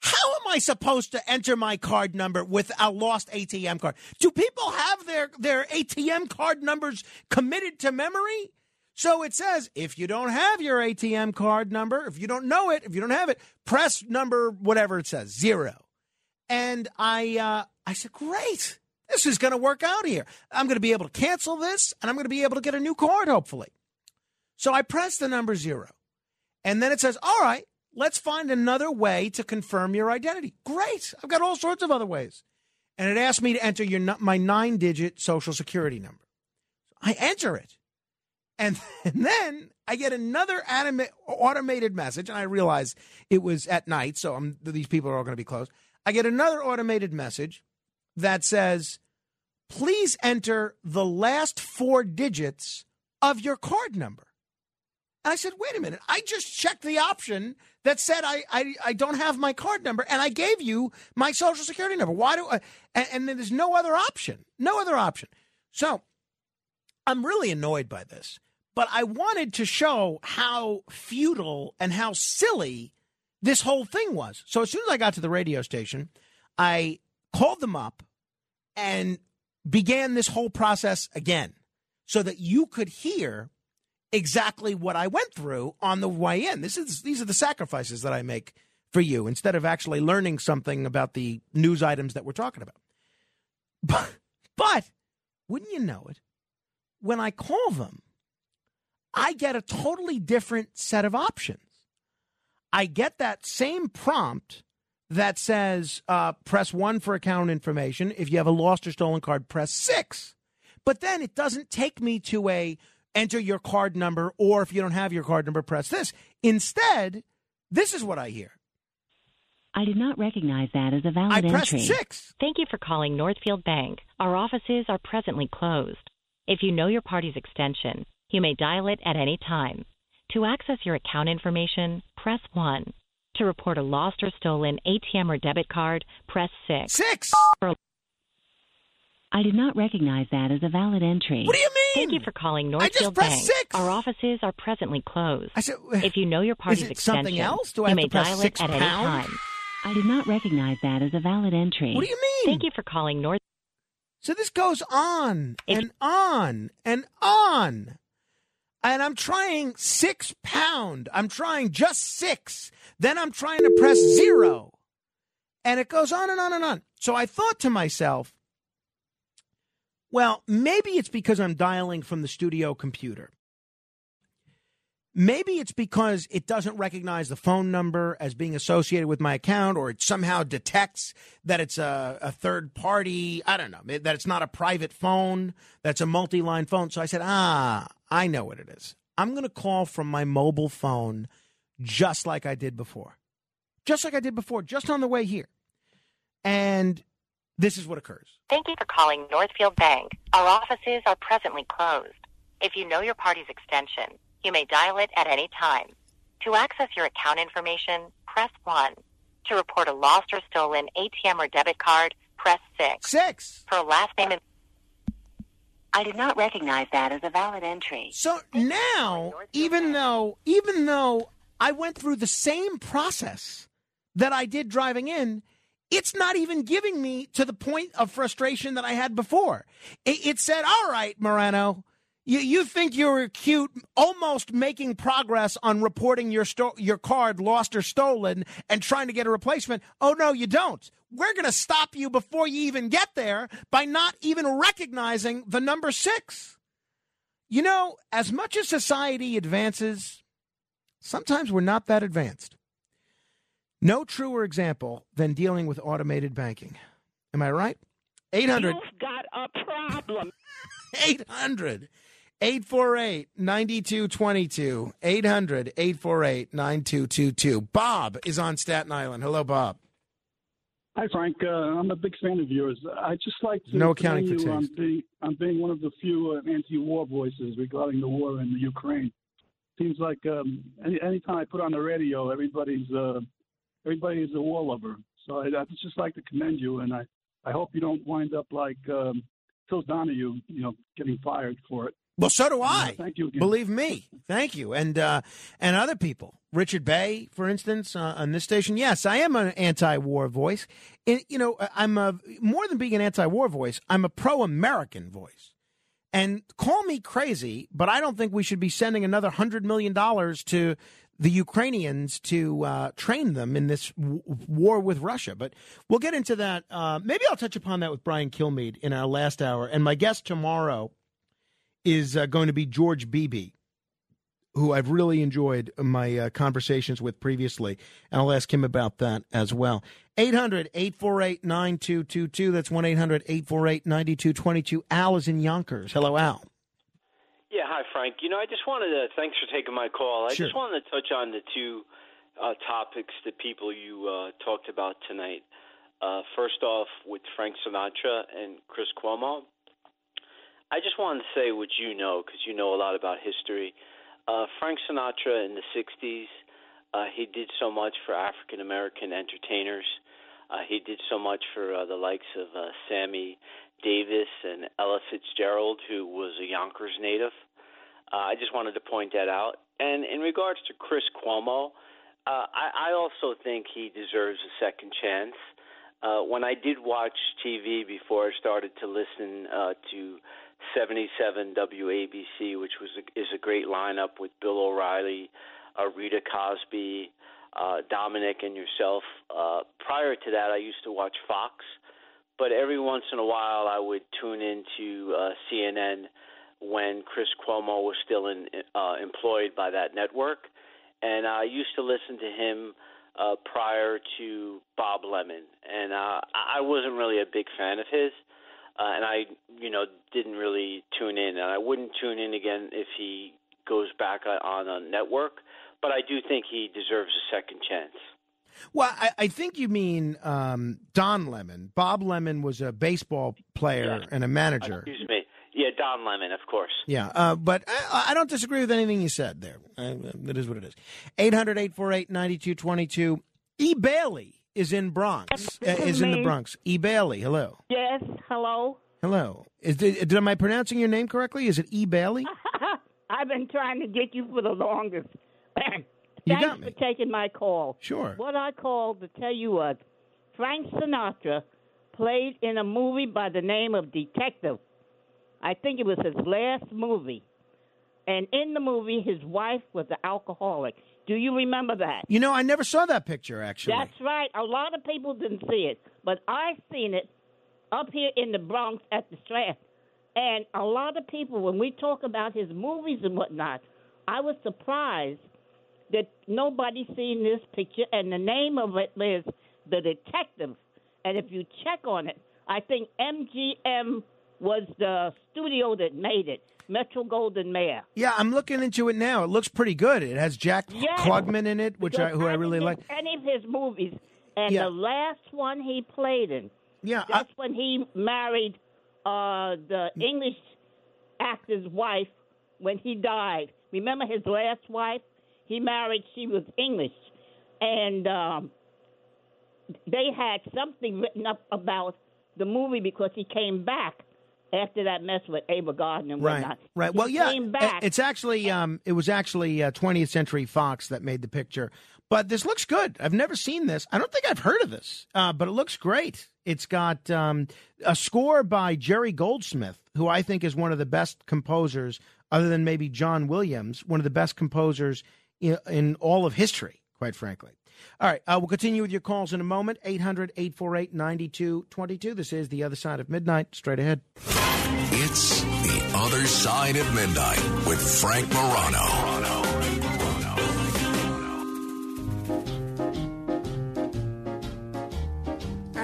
how am I supposed to enter my card number with a lost ATM card? Do people have their their ATM card numbers committed to memory? So it says if you don't have your ATM card number, if you don't know it, if you don't have it, press number whatever it says zero. And I uh, I said, great, this is going to work out here. I'm going to be able to cancel this, and I'm going to be able to get a new card, hopefully. So I press the number zero, and then it says, all right, let's find another way to confirm your identity. Great, I've got all sorts of other ways, and it asked me to enter your my nine digit social security number. I enter it. And, and then I get another anima- automated message, and I realize it was at night, so I'm, these people are all going to be closed. I get another automated message that says, please enter the last four digits of your card number. And I said, wait a minute, I just checked the option that said I, I, I don't have my card number, and I gave you my social security number. Why do I? And, and then there's no other option, no other option. So I'm really annoyed by this, but I wanted to show how futile and how silly this whole thing was. So as soon as I got to the radio station, I called them up and began this whole process again so that you could hear exactly what I went through on the way in. This is these are the sacrifices that I make for you instead of actually learning something about the news items that we're talking about. But, but wouldn't you know it? When I call them, I get a totally different set of options. I get that same prompt that says uh, press one for account information. If you have a lost or stolen card, press six. But then it doesn't take me to a enter your card number, or if you don't have your card number, press this. Instead, this is what I hear. I did not recognize that as a valid I pressed entry. six. Thank you for calling Northfield Bank. Our offices are presently closed. If you know your party's extension, you may dial it at any time. To access your account information, press 1. To report a lost or stolen ATM or debit card, press 6. 6! I did not recognize that as a valid entry. What do you mean? Thank you for calling I just Northfield pressed Bank. six. Our offices are presently closed. I said, if you know your party's it extension, something else? Do I you have may to press dial six it at pound? any time. I did not recognize that as a valid entry. What do you mean? Thank you for calling North. So this goes on and on and on. And I'm trying six pound. I'm trying just six. Then I'm trying to press zero. And it goes on and on and on. So I thought to myself, well, maybe it's because I'm dialing from the studio computer. Maybe it's because it doesn't recognize the phone number as being associated with my account, or it somehow detects that it's a, a third party. I don't know, that it's not a private phone, that's a multi line phone. So I said, ah, I know what it is. I'm going to call from my mobile phone just like I did before. Just like I did before, just on the way here. And this is what occurs. Thank you for calling Northfield Bank. Our offices are presently closed. If you know your party's extension, you may dial it at any time. To access your account information, press 1. To report a lost or stolen ATM or debit card, press 6. 6. For a last name and I did not recognize that as a valid entry. So now, even though even though I went through the same process that I did driving in, it's not even giving me to the point of frustration that I had before. It, it said, "All right, Morano, you, you think you're cute, almost making progress on reporting your sto- your card lost or stolen and trying to get a replacement. Oh no, you don't. We're going to stop you before you even get there by not even recognizing the number six. You know, as much as society advances, sometimes we're not that advanced. No truer example than dealing with automated banking. Am I right? 800 You've got a problem. 800 848 9222. 800 848 9222. Bob is on Staten Island. Hello, Bob. Hi, Frank. Uh, I'm a big fan of yours. I just like to No accounting commend for you on taste. being, on being one of the few uh, anti-war voices regarding the war in the Ukraine. Seems like um, any anytime I put on the radio, everybody's uh, everybody is a war lover. So I, I just like to commend you, and I, I hope you don't wind up like um, Phil Donahue, you know, getting fired for it. Well, so do I. thank you again. Believe me. Thank you. And uh, and other people. Richard Bey, for instance, uh, on this station. Yes, I am an anti-war voice. And, you know, I'm a, more than being an anti-war voice. I'm a pro-American voice. And call me crazy, but I don't think we should be sending another hundred million dollars to the Ukrainians to uh, train them in this w- war with Russia. But we'll get into that. Uh, maybe I'll touch upon that with Brian Kilmeade in our last hour. And my guest tomorrow is uh, going to be George Beebe, who I've really enjoyed my uh, conversations with previously. And I'll ask him about that as well. 800 848 9222. That's 1 800 848 9222. Al is in Yonkers. Hello, Al. Yeah, hi Frank. You know, I just wanted to thanks for taking my call. I Sure. just wanted to touch on the two uh, topics that people you uh, talked about tonight. Uh, first off, with Frank Sinatra and Chris Cuomo. I just wanted to say what you know because you know a lot about history. Uh, Frank Sinatra in the '60s, uh, he did so much for African American entertainers. Uh, he did so much for uh, the likes of uh, Sammy Davis and Ella Fitzgerald, who was a Yonkers native. Uh, I just wanted to point that out. And in regards to Chris Cuomo, uh, I, I also think he deserves a second chance. Uh, when I did watch TV before I started to listen uh, to 77 WABC, which was a, is a great lineup with Bill O'Reilly, uh, Rita Cosby, uh, Dominic, and yourself. Uh, prior to that, I used to watch Fox, but every once in a while I would tune into uh, CNN when Chris Cuomo was still in, uh, employed by that network, and I used to listen to him uh, prior to Bob Lemon, and uh, I wasn't really a big fan of his. uh, and I, you know, didn't really tune in, and I wouldn't tune in again if he goes back on- on a network. But I do think he deserves a second chance. Well, I, I think you mean um, Don Lemon. Bob Lemon was a baseball player and a manager. Excuse me. Yeah, Don Lemon, of course. Yeah, uh, but I, I don't disagree with anything you said there. Uh, it is what it is. 800 848 9222. E. Bailey is in Bronx. Uh, is is in the. Bronx. E. Bailey, hello. Yes, hello. Hello. Is, did, did, am I pronouncing your name correctly? Is it E. Bailey? I've been trying to get you for the longest. You Thanks got me. for taking my call. Sure. What I called to tell you was Frank Sinatra played in a movie by the name of Detective. I think it was his last movie. And in the movie, his wife was an alcoholic. Do you remember that? You know, I never saw that picture, actually. That's right. A lot of people didn't see it, but I seen it up here in the Bronx at the Strand. And a lot of people, when we talk about his movies and whatnot, I was surprised that nobody seen this picture. And the name of it is The Detective. And if you check on it, I think MGM was the studio that made it, Metro Goldwyn Mayer. Yeah, I'm looking into it now. It looks pretty good. It has Jack Yes. Klugman in it, which I, who I really like. Any of his movies, and Yeah. the last one he played in. Yeah, that's when he married uh, the English actor's wife when he died. Remember his last wife? He married. She was English, and um, they had something written up about the movie because he came back after that mess with Ava Gardner and Right, whatnot. right. He Well, yeah, it's actually um, it was actually uh, 20th Century Fox that made the picture. But this looks good. I've never seen this. I don't think I've heard of this, uh, but it looks great. It's got um, a score by Jerry Goldsmith, who I think is one of the best composers, other than maybe John Williams, one of the best composers in, in all of history, quite frankly. All right, uh, we'll continue with your calls in a moment. 800 848 9222. This is The Other Side of Midnight. Straight ahead. It's The Other Side of Midnight with Frank Morano.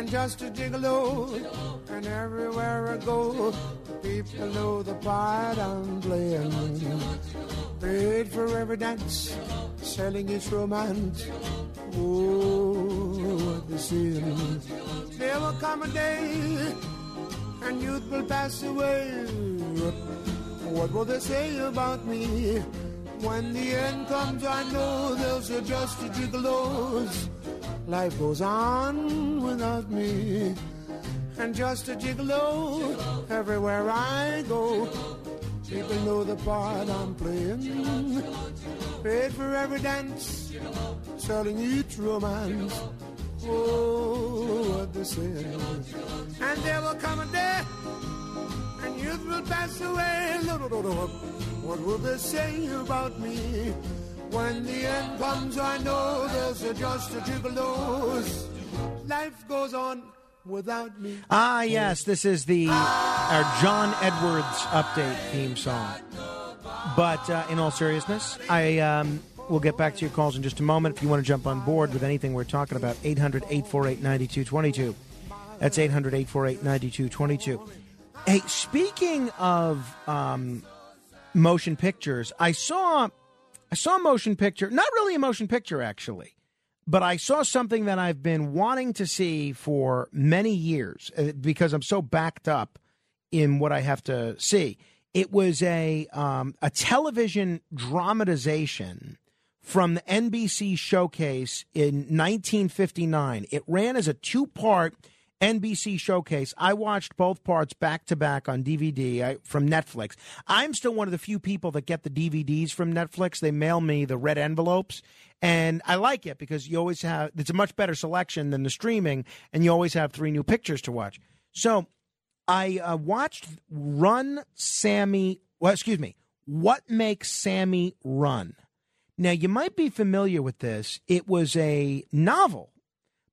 and just a gigolo. And everywhere I go, people know the part I'm playing. Paid for every dance, selling its romance. Oh, what the sin. There will come a day, and youth will pass away. What will they say about me? When the end comes, I know they'll say just a gigolos. Life goes on without me. And just a gigolo everywhere I go. People know the part I'm playing. Paid for every dance, selling each romance. Oh, what they say. And there will come a day, and youth will pass away. What will they say about me? When the end comes, I know there's a just a gigolos. Life goes on without me. Ah, yes, this is the our John Edwards update theme song. But uh, in all seriousness, I um, will get back to your calls in just a moment. If you want to jump on board with anything we're talking about, 800 848 9222. That's 800 848 9222. Hey, speaking of um, motion pictures, I saw I saw a motion picture, not really a motion picture actually, but I saw something that I've been wanting to see for many years uh, because I'm so backed up in what I have to see. It was a um, a television dramatization from the NBC showcase in 1959. It ran as a two part NBC showcase. I watched both parts back to back on DVD I, from Netflix. I'm still one of the few people that get the DVDs from Netflix. They mail me the red envelopes, and I like it because you always have it's a much better selection than the streaming, and you always have three new pictures to watch. So I uh, watched Run Sammy. Well, excuse me. What makes Sammy run? Now you might be familiar with this. It was a novel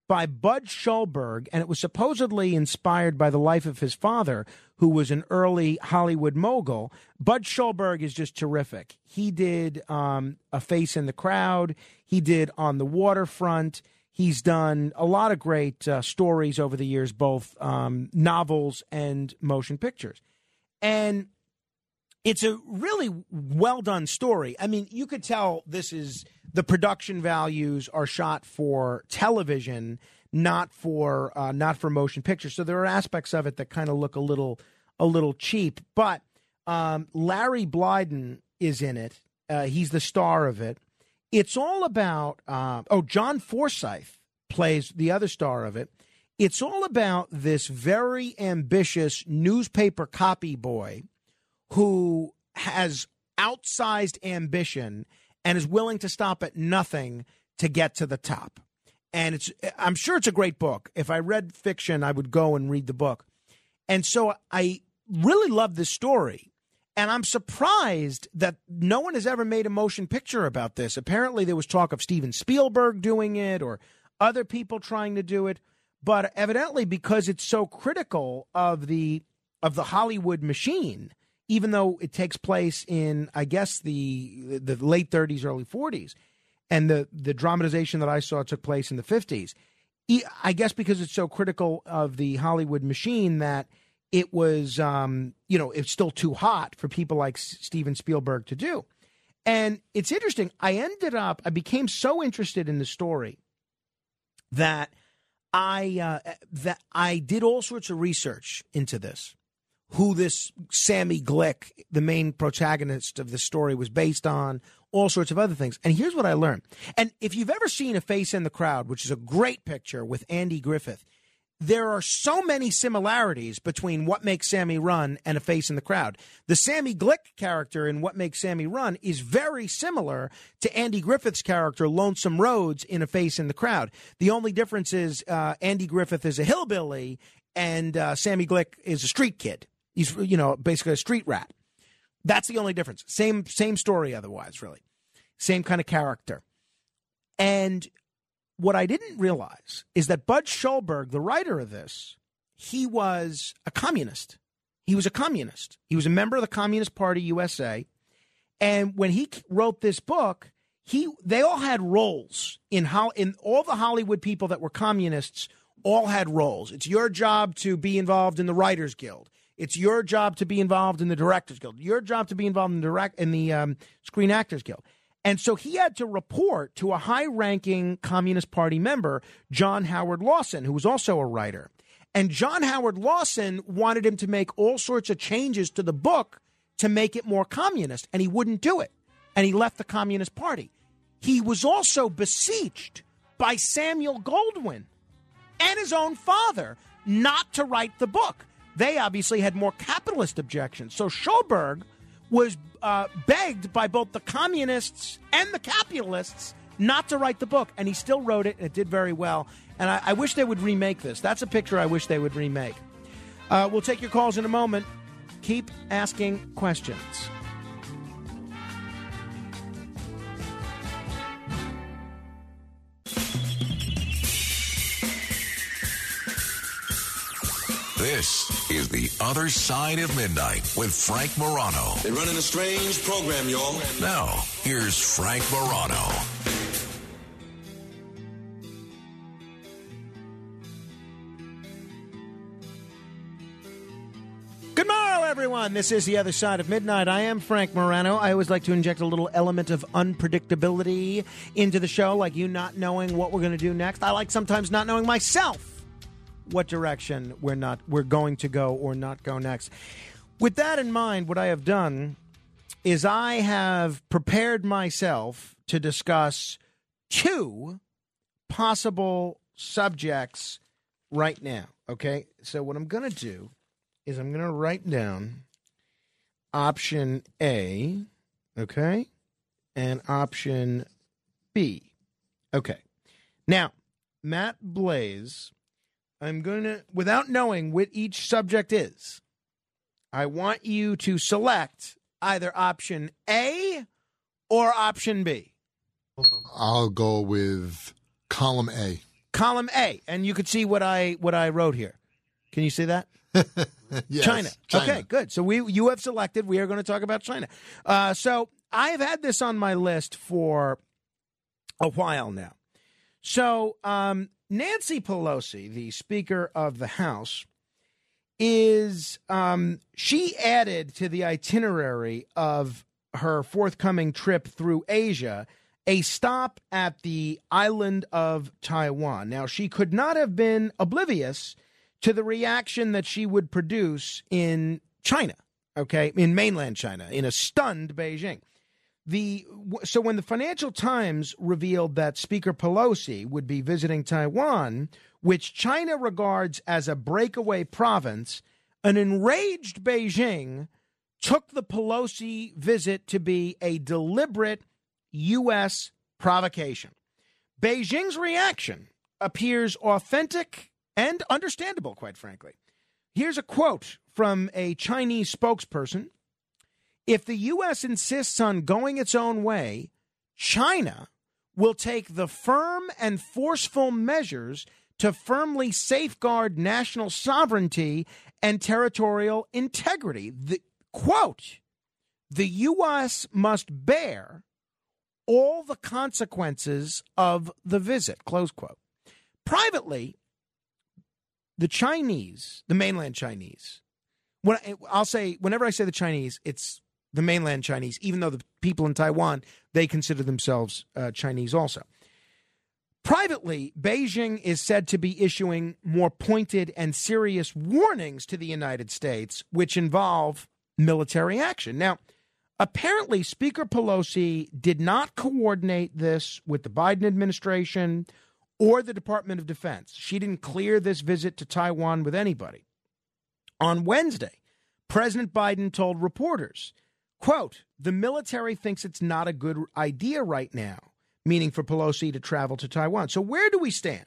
by Bud Schulberg, and it was supposedly inspired by the life of his father, who was an early Hollywood mogul. Bud Schulberg is just terrific. He did um, A Face in the Crowd, he did On the Waterfront, He's done a lot of great uh, stories over the years, both um, novels and motion pictures. And it's a really well done story. I mean, you could tell this is the production values are shot for television, not for uh, not for motion pictures. So there are aspects of it that kind of look a little a little cheap. But um, Larry Blyden is in it. Uh, he's the star of it. It's all about. Uh, oh, John Forsythe plays the other star of it. It's all about this very ambitious newspaper copy boy who has outsized ambition and is willing to stop at nothing to get to the top. And it's I'm sure it's a great book. If I read fiction, I would go and read the book. And so I really love this story. And I'm surprised that no one has ever made a motion picture about this. Apparently, there was talk of Steven Spielberg doing it or other people trying to do it. But evidently, because it's so critical of the of the Hollywood machine, even though it takes place in, I guess, the the late 30s, early 40s, and the the dramatization that I saw took place in the 50s. I guess because it's so critical of the Hollywood machine that it was, um, you know, it's still too hot for people like Steven Spielberg to do. And it's interesting. I ended up, I became so interested in the story that I uh, that I did all sorts of research into this. Who this Sammy Glick, the main protagonist of the story, was based on, all sorts of other things. And here's what I learned. And if you've ever seen A Face in the Crowd, which is a great picture with Andy Griffith, there are so many similarities between What Makes Sammy Run and A Face in the Crowd. The Sammy Glick character in What Makes Sammy Run is very similar to Andy Griffith's character, Lonesome Rhodes, in A Face in the Crowd. The only difference is uh, Andy Griffith is a hillbilly and uh, Sammy Glick is a street kid. He's, you know, basically a street rat. That's the only difference. Same same story otherwise, really. Same kind of character. And what I didn't realize is that Bud Schulberg, the writer of this, he was a communist. He was a communist. He was a member of the Communist Party USA. And when he wrote this book, he they all had roles in how in all the Hollywood people that were communists all had roles. It's your job to be involved in the Writers Guild. It's your job to be involved in the Directors Guild. Your job to be involved in the direct in the um, Screen Actors Guild. And so he had to report to a high ranking Communist Party member, John Howard Lawson, who was also a writer. And John Howard Lawson wanted him to make all sorts of changes to the book to make it more communist, and he wouldn't do it. And he left the Communist Party. He was also besieged by Samuel Goldwyn and his own father not to write the book. They obviously had more capitalist objections. So Schulberg was uh, begged by both the communists and the capitalists not to write the book, and he still wrote it, and it did very well. And I, I wish they would remake this. That's a picture I wish they would remake. Uh, we'll take your calls in a moment. Keep asking questions. This is The Other Side of Midnight with Frank Morano. They're running a strange program, y'all. Now, here's Frank Morano. Good morning, everyone. This is The Other Side of Midnight. I am Frank Morano. I always like to inject a little element of unpredictability into the show, like you not knowing what we're going to do next. I like sometimes not knowing myself what direction we're not we're going to go or not go next. With that in mind, what I have done is I have prepared myself to discuss two possible subjects right now. Okay, so what I'm going to do is I'm going to write down option A, okay, and option B. Okay. Now, Matt Blaze I'm going to, without knowing what each subject is, I want you to select either option A or option B. I'll go with column A. Column A, and you could see what I what I wrote here. Can you see that? Yes, China. China. Okay, good. So we you have selected. We are going to talk about China. Uh, so I have had this on my list for a while now. So, um, Nancy Pelosi, the Speaker of the House, is um, she added to the itinerary of her forthcoming trip through Asia a stop at the island of Taiwan. Now, she could not have been oblivious to the reaction that she would produce in China, okay, in mainland China, in a stunned Beijing. The so when the Financial Times revealed that Speaker Pelosi would be visiting Taiwan, which China regards as a breakaway province, an enraged Beijing took the Pelosi visit to be a deliberate U.S. provocation. Beijing's reaction appears authentic and understandable, quite frankly. Here's a quote from a Chinese spokesperson If the U.S. insists on going its own way, China will take the firm and forceful measures to firmly safeguard national sovereignty and territorial integrity. The quote, the U.S. must bear all the consequences of the visit, close quote. Privately, the Chinese, the mainland Chinese, when I'll say whenever I say the Chinese, it's the mainland Chinese, even though the people in Taiwan they consider themselves uh, Chinese also. Privately, Beijing is said to be issuing more pointed and serious warnings to the United States, which involve military action. Now, apparently, Speaker Pelosi did not coordinate this with the Biden administration or the Department of Defense. She didn't clear this visit to Taiwan with anybody. On Wednesday, President Biden told reporters, quote, the military thinks it's not a good idea right now meaning for Pelosi to travel to Taiwan. So, where do we stand?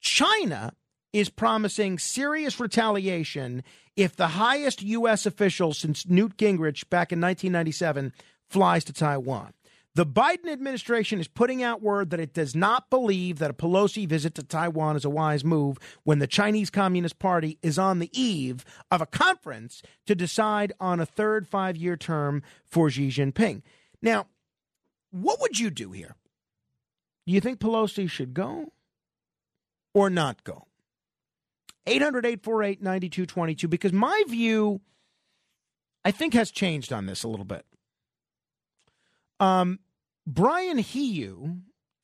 China is promising serious retaliation if the highest U.S. official since Newt Gingrich back in 1997 flies to Taiwan. The Biden administration is putting out word that it does not believe that a Pelosi visit to Taiwan is a wise move when the Chinese Communist Party is on the eve of a conference to decide on a third five year term for Xi Jinping. Now, what would you do here? Do you think Pelosi should go or not go? 800 848 9222, because my view, I think, has changed on this a little bit. Um, Brian Hioe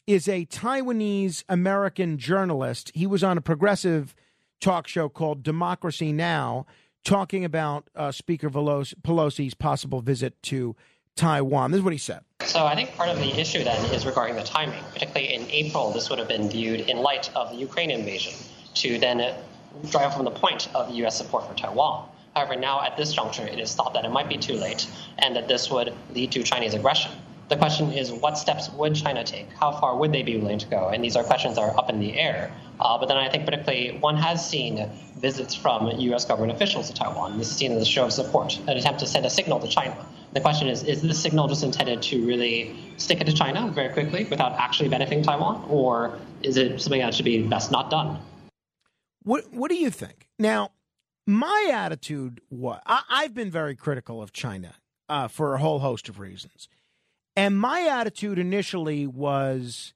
is a Taiwanese American journalist. He was on a progressive talk show called Democracy Now! talking about uh, Speaker Pelosi's possible visit to Taiwan. This is what he said. So I think part of the issue then is regarding the timing. Particularly in April, this would have been viewed in light of the Ukraine invasion to then drive from the point of U.S. support for Taiwan. However, now at this juncture, it is thought that it might be too late and that this would lead to Chinese aggression. The question is, what steps would China take? How far would they be willing to go? And these are questions that are up in the air. Uh, but then I think particularly one has seen visits from U.S. government officials to Taiwan. This is seen as a show of support, an attempt to send a signal to China. The question is, is this signal just intended to really stick it to China very quickly without actually benefiting Taiwan? Or is it something that should be best not done? What, what do you think? Now, my attitude was I, have been very critical of China uh, for a whole host of reasons. And my attitude initially was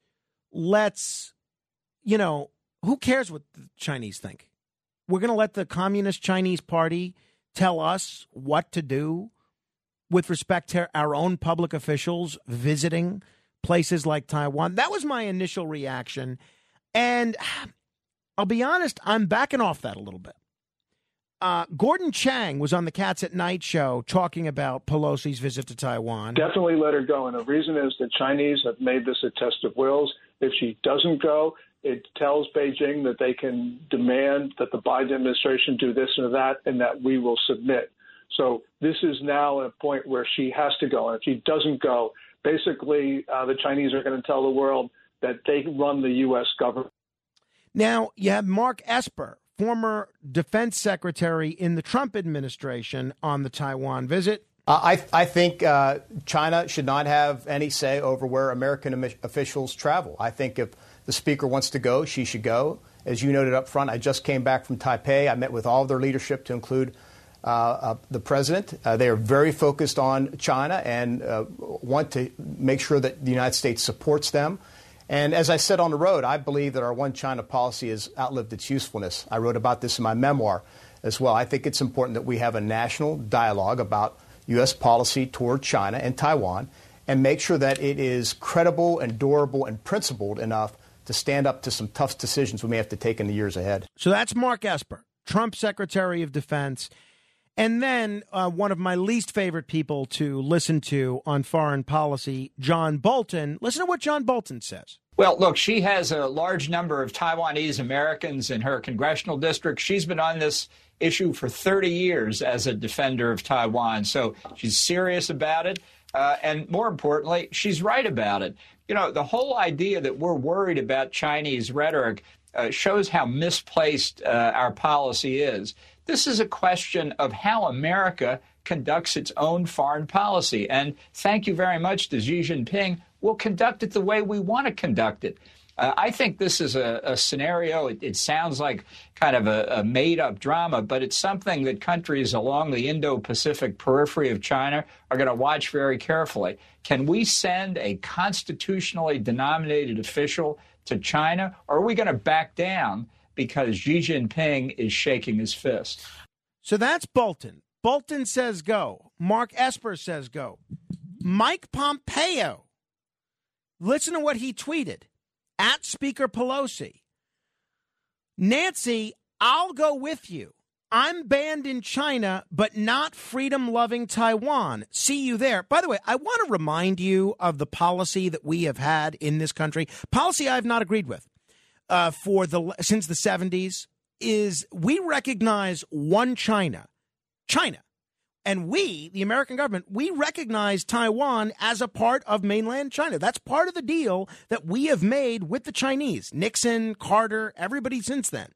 let's, you know, who cares what the Chinese think? We're going to let the Communist Chinese Party tell us what to do with respect to our own public officials visiting places like Taiwan. That was my initial reaction. And I'll be honest, I'm backing off that a little bit. Uh, Gordon Chang was on the Cats at Night show talking about Pelosi's visit to Taiwan. Definitely let her go. And the reason is the Chinese have made this a test of wills. If she doesn't go, it tells Beijing that they can demand that the Biden administration do this or that and that we will submit. So this is now a point where she has to go. And if she doesn't go, basically uh, the Chinese are going to tell the world that they run the U.S. government. Now, you have Mark Esper former defense secretary in the Trump administration on the Taiwan visit. Uh, I, I think uh, China should not have any say over where American officials travel. I think if the speaker wants to go, she should go. As you noted up front, I just came back from Taipei. I met with all of their leadership to include uh, uh the president. Uh, they are very focused on China and uh, want to make sure that the United States supports them. And as I said on the road, I believe that our one China policy has outlived its usefulness. I wrote about this in my memoir as well. I think it's important that we have a national dialogue about U.S. policy toward China and Taiwan and make sure that it is credible and durable and principled enough to stand up to some tough decisions we may have to take in the years ahead. So that's Mark Esper, Trump Secretary of Defense. And then uh, one of my least favorite people to listen to on foreign policy, John Bolton. Listen to what John Bolton says. Well, look, she has a large number of Taiwanese Americans in her congressional district. She's been on this issue for 30 years as a defender of Taiwan. So she's serious about it. Uh, and more importantly, she's right about it. You know, the whole idea that we're worried about Chinese rhetoric uh, shows how misplaced uh, our policy is. This is a question of how America conducts its own foreign policy. And thank you very much to Xi Jinping. We'll conduct it the way we want to conduct it. Uh, I think this is a, a scenario. It, it, sounds like kind of a, a made up drama, but it's something that countries along the Indo Pacific periphery of China are going to watch very carefully. Can we send a constitutionally denominated official to China, or are we going to back down because Xi Jinping is shaking his fist. So that's Bolton. Bolton says go. Mark Esper says go. Mike Pompeo, listen to what he tweeted at Speaker Pelosi. Nancy, I'll go with you. I'm banned in China, but not freedom loving Taiwan. See you there. By the way, I want to remind you of the policy that we have had in this country, policy I've not agreed with uh, for the since the 70s is we recognize one China, China. And we, the American government, we recognize Taiwan as a part of mainland China. That's part of the deal that we have made with the Chinese. Nixon, Carter, everybody since then.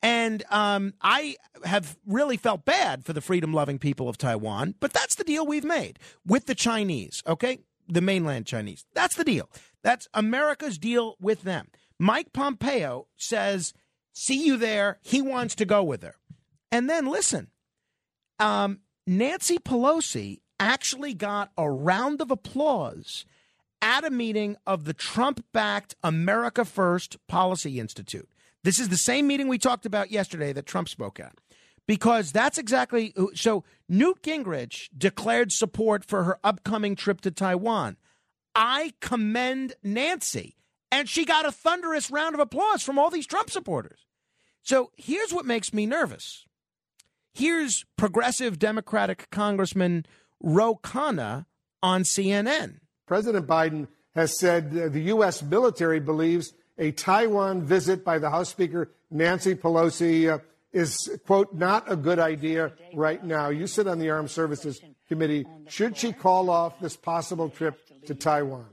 And um, I have really felt bad for the freedom loving people of Taiwan, but that's the deal we've made with the Chinese, okay? The mainland Chinese. That's the deal. That's America's deal with them. Mike Pompeo says, see you there. He wants to go with her. And then listen, um, Nancy Pelosi actually got a round of applause at a meeting of the Trump backed America First Policy Institute. This is the same meeting we talked about yesterday that Trump spoke at. Because that's exactly so. Newt Gingrich declared support for her upcoming trip to Taiwan. I commend Nancy and she got a thunderous round of applause from all these Trump supporters. So here's what makes me nervous. Here's progressive Democratic Congressman Ro Khanna on CNN. President Biden has said the U.S. military believes a Taiwan visit by the House Speaker Nancy Pelosi uh, is, quote, not a good idea right now. You sit on the Armed Services Committee. Should she call off this possible trip to Taiwan?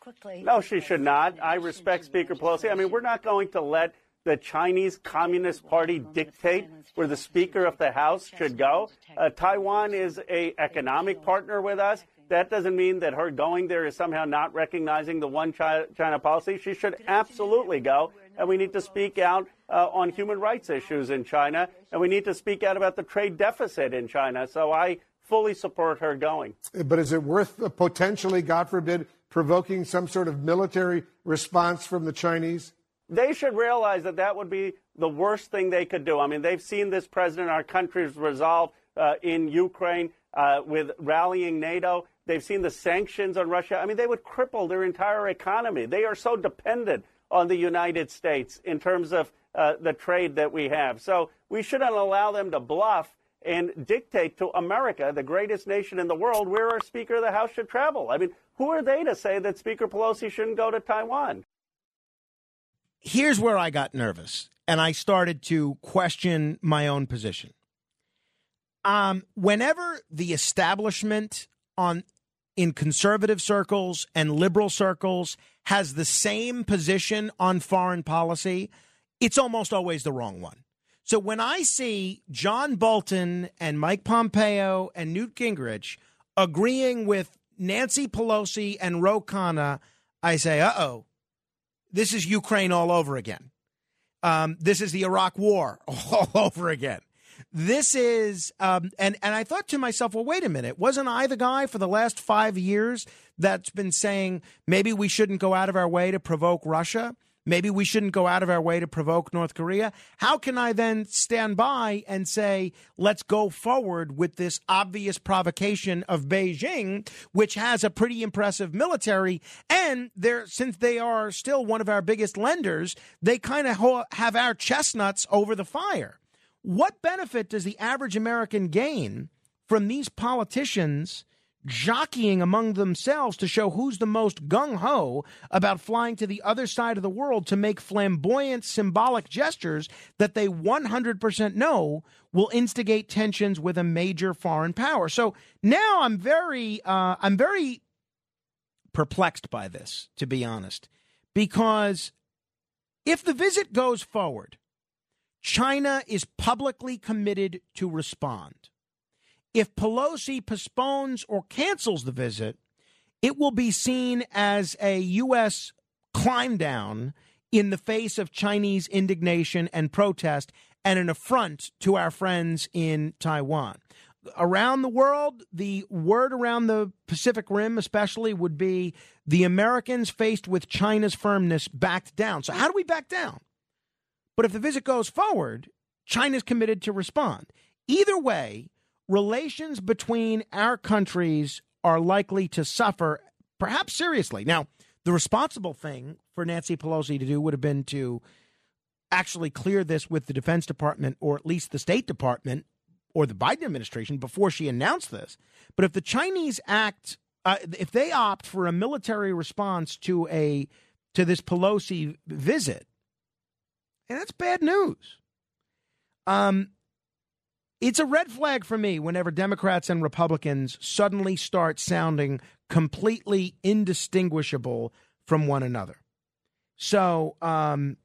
Quickly. No, she should not. I respect Speaker Pelosi. I mean, we're not going to let the Chinese Communist Party dictate where the Speaker of the House should go. Uh, Taiwan is a economic partner with us. That doesn't mean that her going there is somehow not recognizing the one China policy. She should absolutely go. And we need to speak out uh, on human rights issues in China. And we need to speak out about the trade deficit in China. So I fully support her going. But is it worth potentially, God forbid, provoking some sort of military response from the Chinese? They should realize that that would be the worst thing they could do. I mean, they've seen this president, our country's resolve uh, in Ukraine uh, with rallying NATO. They've seen the sanctions on Russia. I mean, they would cripple their entire economy. They are so dependent on the United States in terms of uh, the trade that we have. So we shouldn't allow them to bluff and dictate to America, the greatest nation in the world, where our Speaker of the House should travel. I mean, who are they to say that Speaker Pelosi shouldn't go to Taiwan? Here's where I got nervous and I started to question my own position. Um, whenever the establishment on in conservative circles and liberal circles has the same position on foreign policy, it's almost always the wrong one. So when I see John Bolton and Mike Pompeo and Newt Gingrich agreeing with Nancy Pelosi and Ro Khanna, I say, uh oh, this is Ukraine all over again. Um, this is the Iraq War all over again. this is, um, and and I thought to myself, well, wait a minute, wasn't I the guy for the last five years that's been saying maybe we shouldn't go out of our way to provoke Russia? Maybe we shouldn't go out of our way to provoke North Korea. How can I then stand by and say, let's go forward with this obvious provocation of Beijing, which has a pretty impressive military? And they're, since they are still one of our biggest lenders, they kind of ho- have our chestnuts over the fire. What benefit does the average American gain from these politicians? Jockeying among themselves to show who's the most gung ho about flying to the other side of the world to make flamboyant symbolic gestures that they 100% know will instigate tensions with a major foreign power. So now I'm very, uh, I'm very perplexed by this, to be honest, because if the visit goes forward, China is publicly committed to respond. If Pelosi postpones or cancels the visit, it will be seen as a U.S. climb down in the face of Chinese indignation and protest and an affront to our friends in Taiwan. Around the world, the word around the Pacific Rim, especially, would be the Americans faced with China's firmness backed down. So, how do we back down? But if the visit goes forward, China's committed to respond. Either way, relations between our countries are likely to suffer, perhaps seriously. Now, the responsible thing for Nancy Pelosi to do would have been to actually clear this with the Defense Department or at least the State Department or the Biden administration before she announced this. But if the Chinese act, uh, if they opt for a military response to a to this Pelosi visit, and that's bad news. Um, it's a red flag for me whenever Democrats and Republicans suddenly start sounding completely indistinguishable from one another. So, um,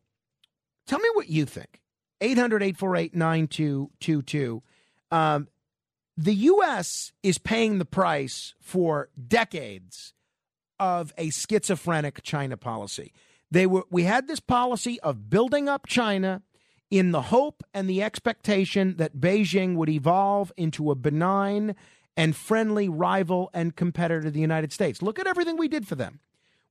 tell me what you think. 800 848 9222. Um, the U.S. is paying the price for decades of a schizophrenic China policy. They were we had this policy of building up China in the hope and the expectation that Beijing would evolve into a benign and friendly rival and competitor to the United States. Look at everything we did for them.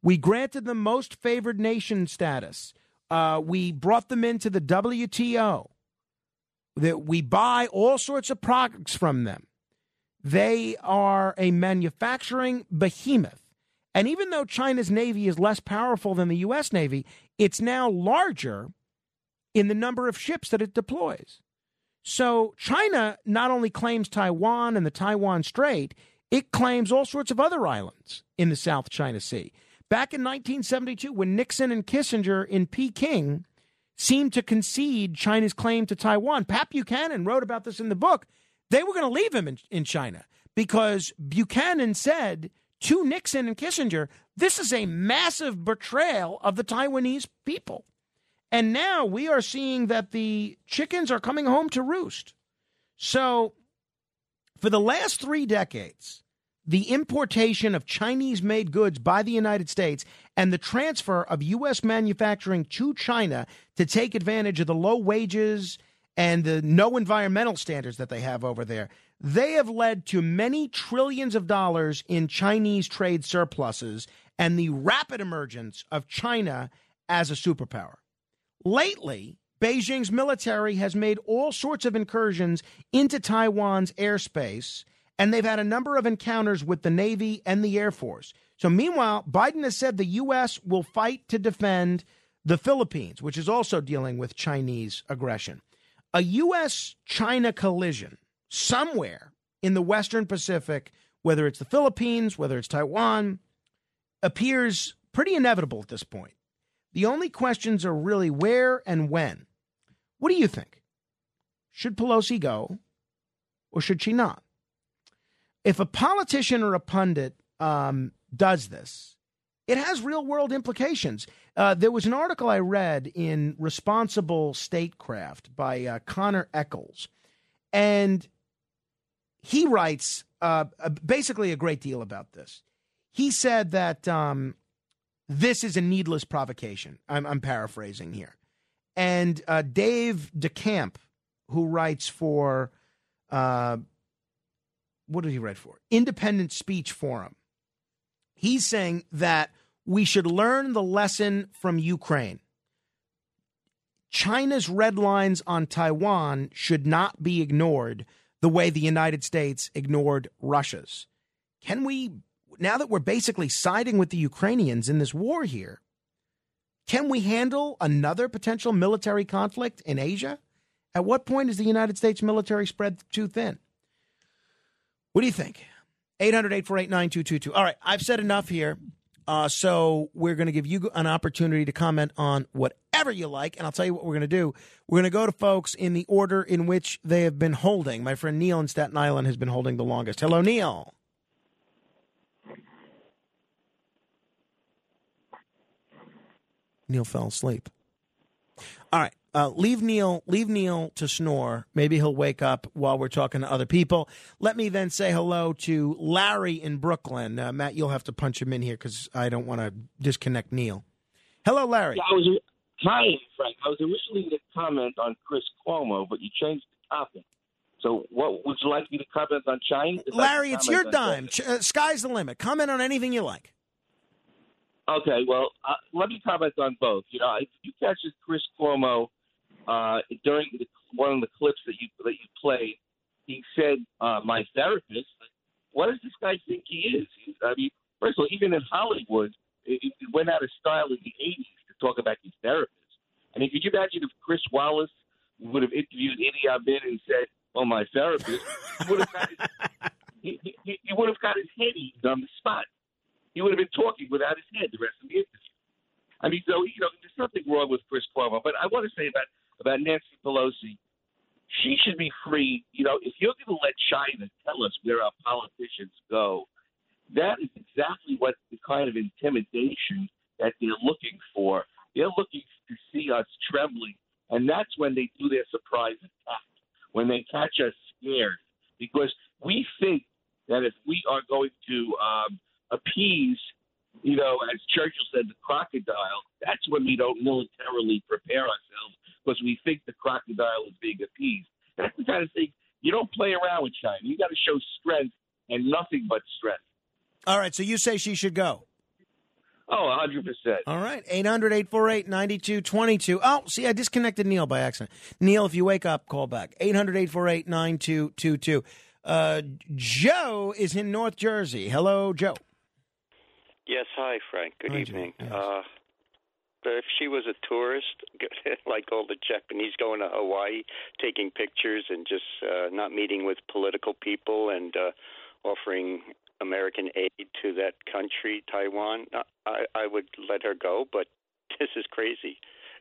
We granted them most favored nation status. Uh, we brought them into the WTO. That we buy all sorts of products from them. They are a manufacturing behemoth. And even though China's Navy is less powerful than the U.S. Navy, it's now larger in the number of ships that it deploys. So China not only claims Taiwan and the Taiwan Strait, it claims all sorts of other islands in the South China Sea. Back in 1972, when Nixon and Kissinger in Peking seemed to concede China's claim to Taiwan, Pat Buchanan wrote about this in the book. They were going to leave him in, in China because Buchanan said to Nixon and Kissinger, this is a massive betrayal of the Taiwanese people. And now we are seeing that the chickens are coming home to roost. So, for the last three decades, the importation of Chinese made goods by the United States and the transfer of U.S. manufacturing to China to take advantage of the low wages and the no environmental standards that they have over there, they have led to many trillions of dollars in Chinese trade surpluses and the rapid emergence of China as a superpower. Lately, Beijing's military has made all sorts of incursions into Taiwan's airspace, and they've had a number of encounters with the Navy and the Air Force. So, meanwhile, Biden has said the U.S. will fight to defend the Philippines, which is also dealing with Chinese aggression. A U.S. China collision somewhere in the Western Pacific, whether it's the Philippines, whether it's Taiwan, appears pretty inevitable at this point. The only questions are really where and when. What do you think? Should Pelosi go or should she not? If a politician or a pundit um, does this, it has real world implications. Uh, there was an article I read in Responsible Statecraft by uh, Connor Echols, and he writes uh, basically a great deal about this. He said that um, this is a needless provocation. I'm, I'm paraphrasing here. And uh, Dave DeCamp, who writes for, uh, what did he write for? Independent Speech Forum. He's saying that we should learn the lesson from Ukraine. China's red lines on Taiwan should not be ignored the way the United States ignored Russia's. Can we, now that we're basically siding with the Ukrainians in this war here, can we handle another potential military conflict in Asia? At what point is the United States military spread too thin? What do you think? 800 848 9222. All right, I've said enough here. Uh, so we're going to give you an opportunity to comment on whatever you like. And I'll tell you what we're going to do. We're going to go to folks in the order in which they have been holding. My friend Neil in Staten Island has been holding the longest. Hello, Neil. Neil fell asleep. All right. Uh, leave Neil. Leave Neil to snore. Maybe he'll wake up while we're talking to other people. Let me then say hello to Larry in Brooklyn. Uh, Matt, you'll have to punch him in here because I don't want to disconnect Neil. Hello, Larry. Yeah, I was. Hi, Frank. I was originally going to comment on Chris Cuomo, but you changed the topic. So, what would you like me to comment on China? Larry, it's your dime. Ch- uh, sky's the limit. Comment on anything you like. Okay, well, uh, let me comment on both. You know, if you catch Chris Cuomo uh, during the, one of the clips that you that you played, he said, uh, "My therapist." What does this guy think he is? He, I mean, first of all, even in Hollywood, it, it went out of style in the '80s to talk about his therapist. I mean, could you imagine if Chris Wallace would have interviewed Idi Amin and said, "Oh, my therapist," he would have got his, he, he, he would have got his head eaten on the spot. He would have been talking without his head the rest of the interview. I mean, so you know, there's nothing wrong with Chris Cuomo, but I want to say about about Nancy Pelosi, she should be free. You know, if you're going to let China tell us where our politicians go, that is exactly what the kind of intimidation that they're looking for. They're looking to see us trembling, and that's when they do their surprise attack, when they catch us scared, because we think that if we are going to um, appease, you know, as Churchill said, the crocodile, that's when we don't militarily prepare ourselves because we think the crocodile is being appeased. That's the kind of thing you don't play around with China. You got to show strength and nothing but strength. All right. So you say she should go. Oh, 100%. All right. 800 848 9222. Oh, see, I disconnected Neil by accident. Neil, if you wake up, call back. 800 848 9222. Uh, Joe is in North Jersey. Hello, Joe. Yes, hi, Frank. Good Hi, evening. Uh, but if she was a tourist, like all the Japanese going to Hawaii, taking pictures and just uh, not meeting with political people and uh, offering American aid to that country, Taiwan, uh, I, I would let her go. But this is crazy.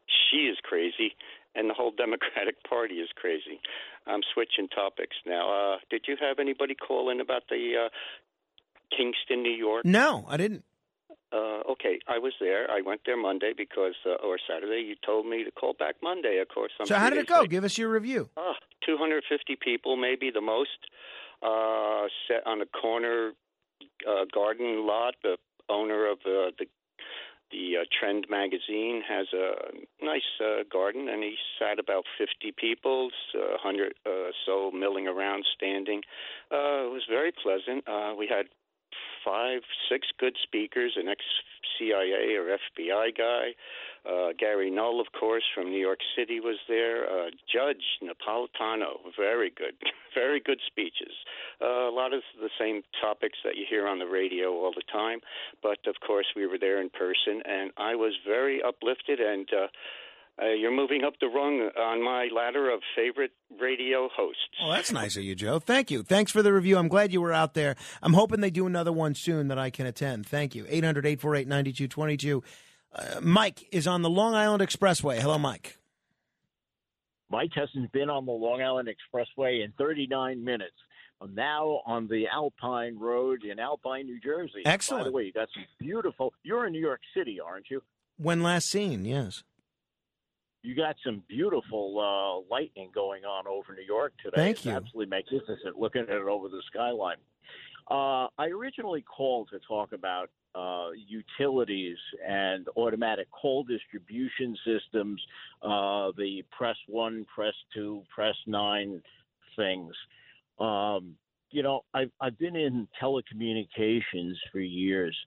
She is crazy, and the whole Democratic Party is crazy. I'm switching topics now. Uh, did you have anybody call in about the uh, Kingston, New York? No, I didn't. Uh, okay, I was there. I went there Monday because, uh, or Saturday. You told me to call back Monday. Of course, So, how did it go? late. Give us your review. Ah, 250 people, maybe the most, uh, set on a corner uh, garden lot. The owner of uh, the the uh, Trend magazine has a nice uh, garden, and he sat about 50 people, uh, 100 uh, so milling around, standing. Uh, it was very pleasant. Uh, we had five, six good speakers, an ex CIA or FBI guy. Uh, Gary Null, of course, from New York City was there. Uh, Judge Napolitano, very good, very good speeches. Uh, a lot of the same topics that you hear on the radio all the time, but of course we were there in person, and I was very uplifted and. Uh, uh, you're moving up the rung on my ladder of favorite radio hosts. Well, that's nice of you, Joe. Thank you. Thanks for the review. I'm glad you were out there. I'm hoping they do another one soon that I can attend. Thank you. 800 848 9222. Uh, Mike is on the Long Island Expressway. Hello, Mike. Mike hasn't been on the Long Island Expressway in 39 minutes. I'm now on the Alpine Road in Alpine, New Jersey. Excellent. By Excellent. the way, you got some beautiful. You're in New York City, aren't you? When last seen, yes. You got some beautiful uh, lightning going on over New York today. Thank It's you. Absolutely magnificent. Looking at it over the skyline. Uh, I originally called to talk about uh, utilities and automatic call distribution systems, uh, the press one, press two, press nine things. Um, you know, I've, I've been in telecommunications for years,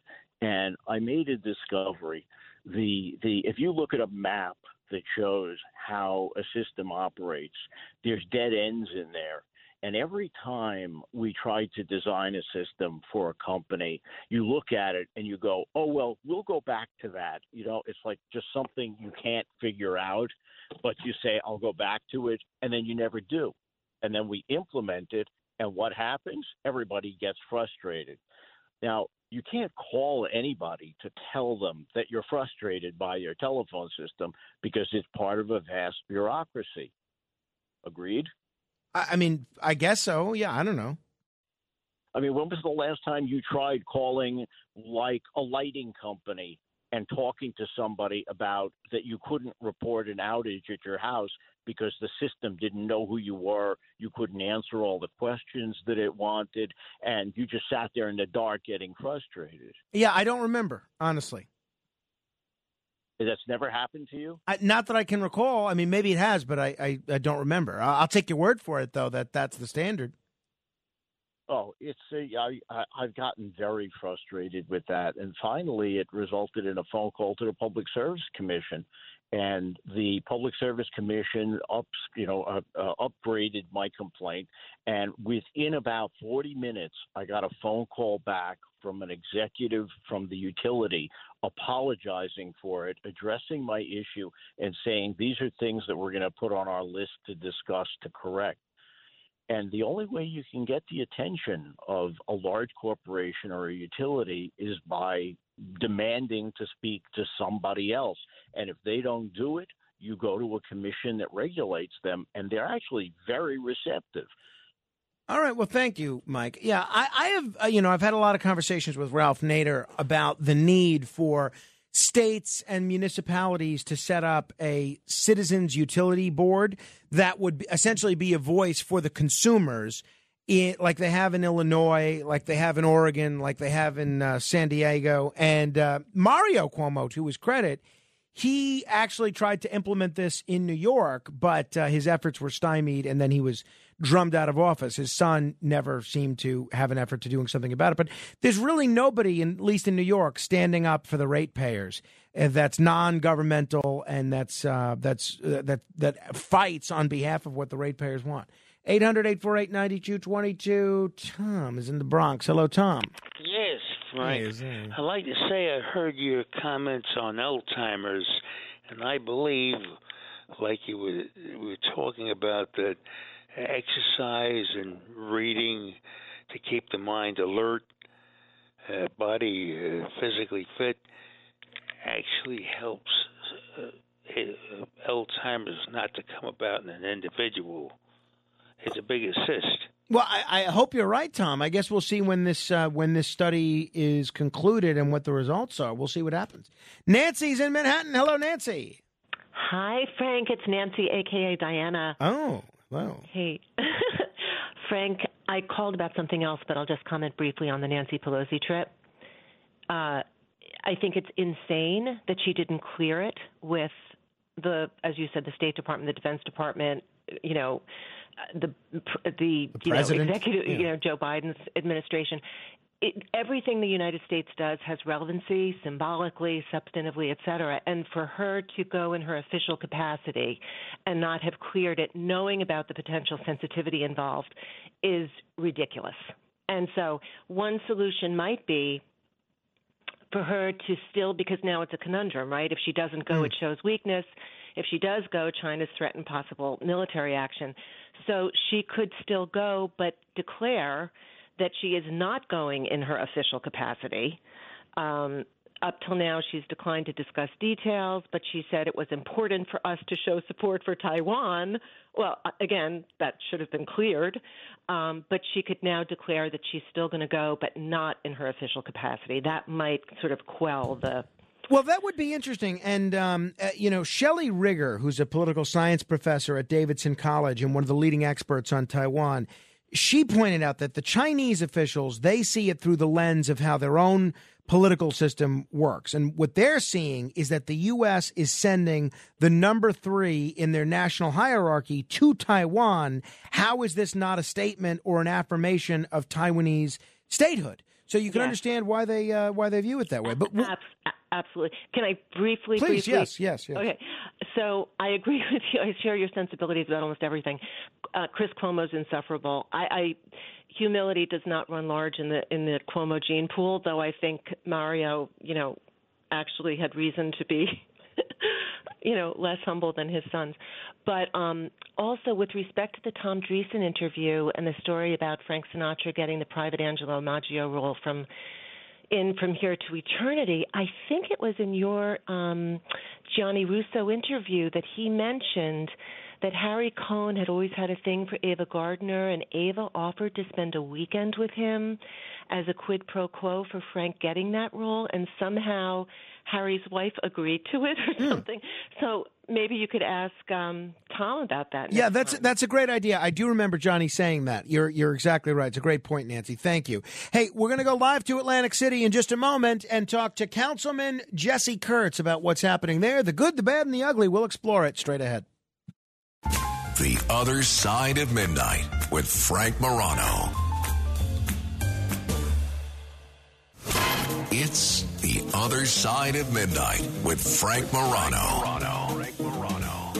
and I made a discovery. The the if you look at a map that shows how a system operates, there's dead ends in there. And every time we try to design a system for a company, you look at it and you go, oh, well, we'll go back to that. You know, it's like just something you can't figure out, but you say, I'll go back to it, and then you never do. And then we implement it, and what happens? Everybody gets frustrated. Now, you can't call anybody to tell them that you're frustrated by your telephone system because it's part of a vast bureaucracy. Agreed? I, I mean, I guess so. Yeah, I don't know. I mean, when was the last time you tried calling like a lighting company and talking to somebody about that you couldn't report an outage at your house because the system didn't know who you were, you couldn't answer all the questions that it wanted, and you just sat there in the dark getting frustrated? Yeah, I don't remember, honestly. That's never happened to you? I, not that I can recall. I mean, maybe it has, but I, I, I don't remember. I'll, I'll take your word for it, though, that that's the standard. Oh, it's a, I, I, I've gotten very frustrated with that, and finally, it resulted in a phone call to the Public Service Commission, and the Public Service Commission ups, you know, uh, uh, upgraded my complaint, and within about 40 minutes, I got a phone call back from an executive from the utility apologizing for it, addressing my issue, and saying these are things that we're going to put on our list to discuss to correct. And the only way you can get the attention of a large corporation or a utility is by demanding to speak to somebody else. And if they don't do it, you go to a commission that regulates them, and they're actually very receptive. All right. Well, thank you, Mike. Yeah, I, I have, uh, you know, I've had a lot of conversations with Ralph Nader about the need for states and municipalities to set up a citizens utility board that would essentially be a voice for the consumers in, like they have in Illinois, like they have in Oregon, like they have in uh, San Diego. And uh, Mario Cuomo, to his credit, he actually tried to implement this in New York, but uh, his efforts were stymied, and then he was drummed out of office. His son never seemed to have an effort to doing something about it. But there's really nobody, in, at least in New York, standing up for the ratepayers. Uh, that's non-governmental and that's uh, that's uh, that that fights on behalf of what the ratepayers want. 800-848-9222. Tom is in the Bronx. Hello, Tom. Yes, Frank. Yes, eh. I'd like to say I heard your comments on Alzheimer's, and I believe, like you were, were talking about, that exercise and reading to keep the mind alert, uh, body uh, physically fit, actually helps uh, uh, Alzheimer's not to come about in an individual. It's a big assist. Well, I, I hope you're right, Tom. I guess we'll see when this uh, when this study is concluded and what the results are. We'll see what happens. Nancy's in Manhattan. Hello, Nancy. Hi, Frank. It's Nancy, aka Diana. Oh, wow. Hey, Frank. I called about something else, but I'll just comment briefly on the Nancy Pelosi trip. Uh, I think it's insane that she didn't clear it with the, as you said, the State Department, the Defense Department. You know, the the, you know executive, Yeah. you know, Joe Biden's administration. It, everything the United States does has relevancy, symbolically, substantively, et cetera. And for her to go in her official capacity and not have cleared it, knowing about the potential sensitivity involved, is ridiculous. And so, one solution might be for her to still, because now it's a conundrum, right? If she doesn't go, it mm. shows weakness. If she does go, China's threatened possible military action. So she could still go, but declare that she is not going in her official capacity. Um, up till now, she's declined to discuss details, but she said it was important for us to show support for Taiwan. Well, uh, again, that should have been cleared. Um, but she could now declare that she's still going to go, but not in her official capacity. That might sort of quell the Well, that would be interesting. And, um, uh, you know, Shelley Rigger, who's a political science professor at Davidson College and one of the leading experts on Taiwan, she pointed out that the Chinese officials they see it through the lens of how their own political system works. And what they're seeing is that the U.S. is sending the number three in their national hierarchy to Taiwan. How is this not a statement or an affirmation of Taiwanese statehood? So you can Yes. understand why they uh, why they view it that way. But w- absolutely. Can I briefly, Please, briefly? yes, yes, yes. Okay. So I agree with you. I share your sensibilities about almost everything. Uh, Chris Cuomo's insufferable. I, I humility does not run large in the in the Cuomo gene pool, though I think Mario, you know, actually had reason to be you know, less humble than his sons. But um, also, with respect to the Tom Dreesen interview and the story about Frank Sinatra getting the private Angelo Maggio role from in From Here to Eternity, I think it was in your um, Johnny Russo interview that he mentioned that Harry Cohn had always had a thing for Ava Gardner, and Ava offered to spend a weekend with him as a quid pro quo for Frank getting that role, and somehow Harry's wife agreed to it or something. So maybe you could ask um, Tom about that. Yeah, that's time. that's a great idea. I do remember Johnny saying that. You're you're exactly right. It's a great point, Nancy. Thank you. Hey, we're going to go live to Atlantic City in just a moment and talk to Councilman Jesse Kurtz about what's happening there. The good, the bad, and the ugly. We'll explore it straight ahead. The Other Side of Midnight with Frank Morano. Other Side of Midnight with Frank Morano. Frank Morano.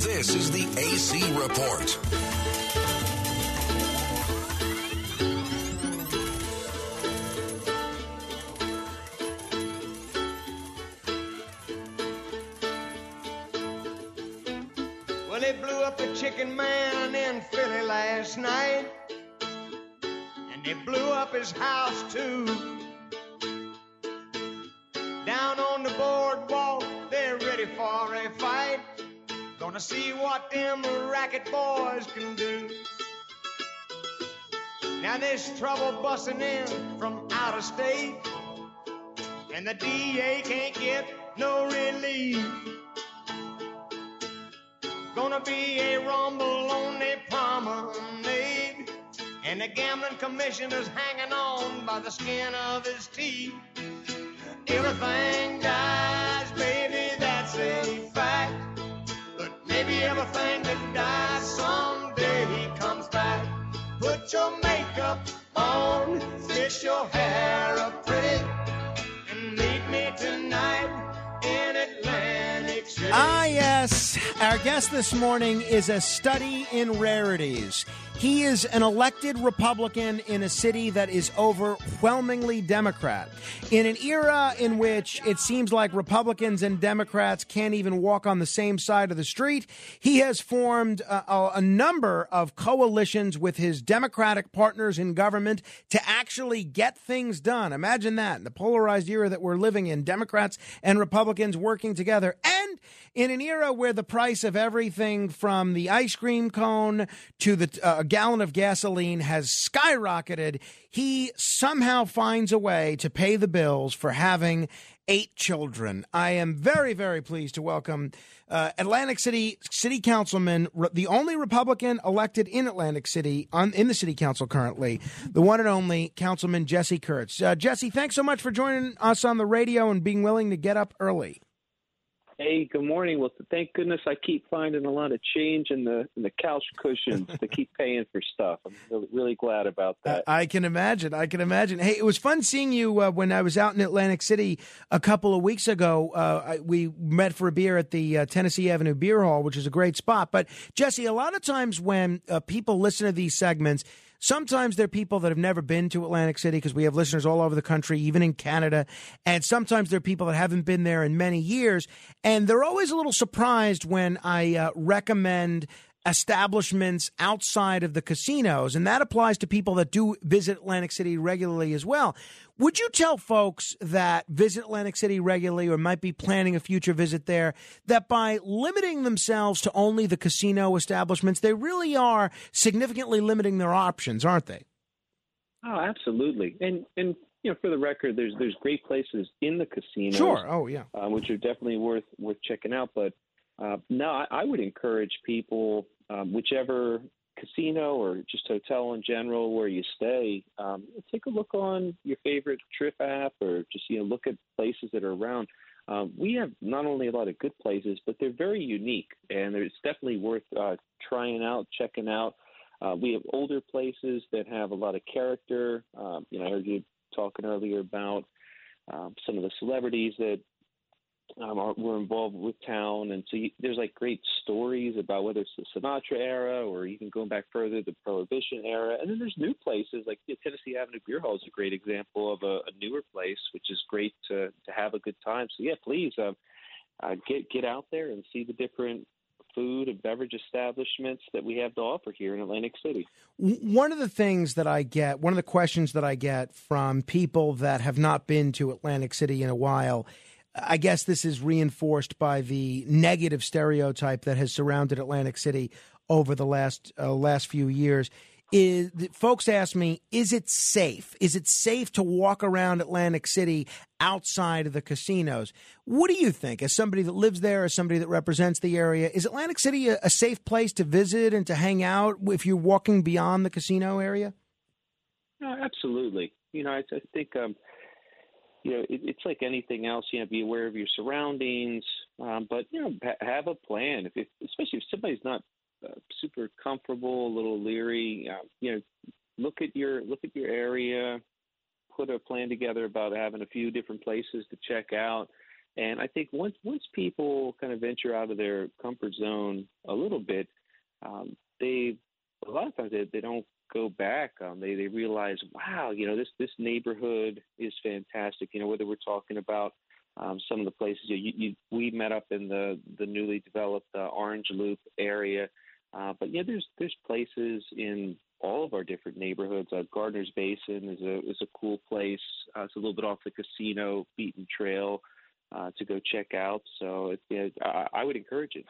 This is the AC Report. They blew up his house too. Down on the boardwalk, they're ready for a fight. Gonna see what them racket boys can do. Now there's trouble busting in from out of state. And the DA can't get no relief. Gonna be a rumble on the promenade. And the gambling commissioner's hanging on by the skin of his teeth. Everything dies, baby, that's a fact. But maybe everything that dies someday comes back. Put your makeup on, fix your hair up pretty, Ah, yes. Our guest this morning is a study in rarities. He is an elected Republican in a city that is overwhelmingly Democrat. In an era in which it seems like Republicans and Democrats can't even walk on the same side of the street, he has formed a, a, number of coalitions with his Democratic partners in government to actually get things done. Imagine that, in the polarized era that we're living in, Democrats and Republicans working together. And in an era where the price of everything from the ice cream cone to the uh, gallon of gasoline has skyrocketed, he somehow finds a way to pay the bills for having eight children. I am very, very pleased to welcome uh, Atlantic City City Councilman, re- the only Republican elected in Atlantic City on in the City Council currently, the one and only Councilman Jesse Kurtz. Uh, Jesse, thanks so much for joining us on the radio and being willing to get up early. Hey, good morning. Well, thank goodness I keep finding a lot of change in the in the couch cushions to keep paying for stuff. I'm really, really glad about that. I can imagine. I can imagine. Hey, it was fun seeing you uh, when I was out in Atlantic City a couple of weeks ago. Uh, I, we met for a beer at the uh, Tennessee Avenue Beer Hall, which is a great spot. But Jesse, a lot of times when uh, people listen to these segments, Sometimes they're people that have never been to Atlantic City because we have listeners all over the country, even in Canada. And sometimes they're people that haven't been there in many years. And they're always a little surprised when I uh, recommend establishments outside of the casinos. And that applies to people that do visit Atlantic City regularly as well. Would you tell folks that visit Atlantic City regularly or might be planning a future visit there that by limiting themselves to only the casino establishments, they really are significantly limiting their options, aren't they? Oh, absolutely. And and you know, for the record, there's there's great places in the casinos. Sure. Oh, yeah. Uh, which are definitely worth worth checking out. But uh, no, I, I would encourage people, um, whichever casino or just hotel in general where you stay, um, take a look on your favorite Trip app or just you know look at places that are around. Um, we have not only a lot of good places, but they're very unique, and it's definitely worth uh, trying out, checking out. Uh, we have older places that have a lot of character. Um, you know, I heard you talking earlier about um, some of the celebrities that um, are, were involved with town, and so you, there's like great stories about whether it's the Sinatra era or even going back further, the Prohibition era. And then there's new places like the Tennessee Avenue Beer Hall is a great example of a, a newer place, which is great to to have a good time. So yeah, please um, uh, get get out there and see the different food and beverage establishments that we have to offer here in Atlantic City. One of the things that I get, one of the questions that I get from people that have not been to Atlantic City in a while, I guess this is reinforced by the negative stereotype that has surrounded Atlantic City over the last uh, last few years. Is folks ask me, is it safe? Is it safe to walk around Atlantic City outside of the casinos? What do you think, as somebody that lives there, as somebody that represents the area? Is Atlantic City a, a safe place to visit and to hang out if you're walking beyond the casino area? No, absolutely. You know, I, I think um, you know it, it's like anything else. You know, be aware of your surroundings, um, but you know, ha- have a plan. If, if especially if somebody's not uh, super comfortable, a little leery, uh, you know, look at your look at your area, put a plan together about having a few different places to check out. And I think once once people kind of venture out of their comfort zone a little bit, um, they a lot of times they, they don't go back. Um, they they realize, wow, you know, this this neighborhood is fantastic. You know, whether we're talking about um, some of the places you, you, we met up in the the newly developed uh, Orange Loop area, uh, but yeah, there's there's places in all of our different neighborhoods. Uh, Gardner's Basin is a is a cool place. Uh, it's a little bit off the casino beaten trail uh, to go check out. So it, yeah, I, I would encourage it.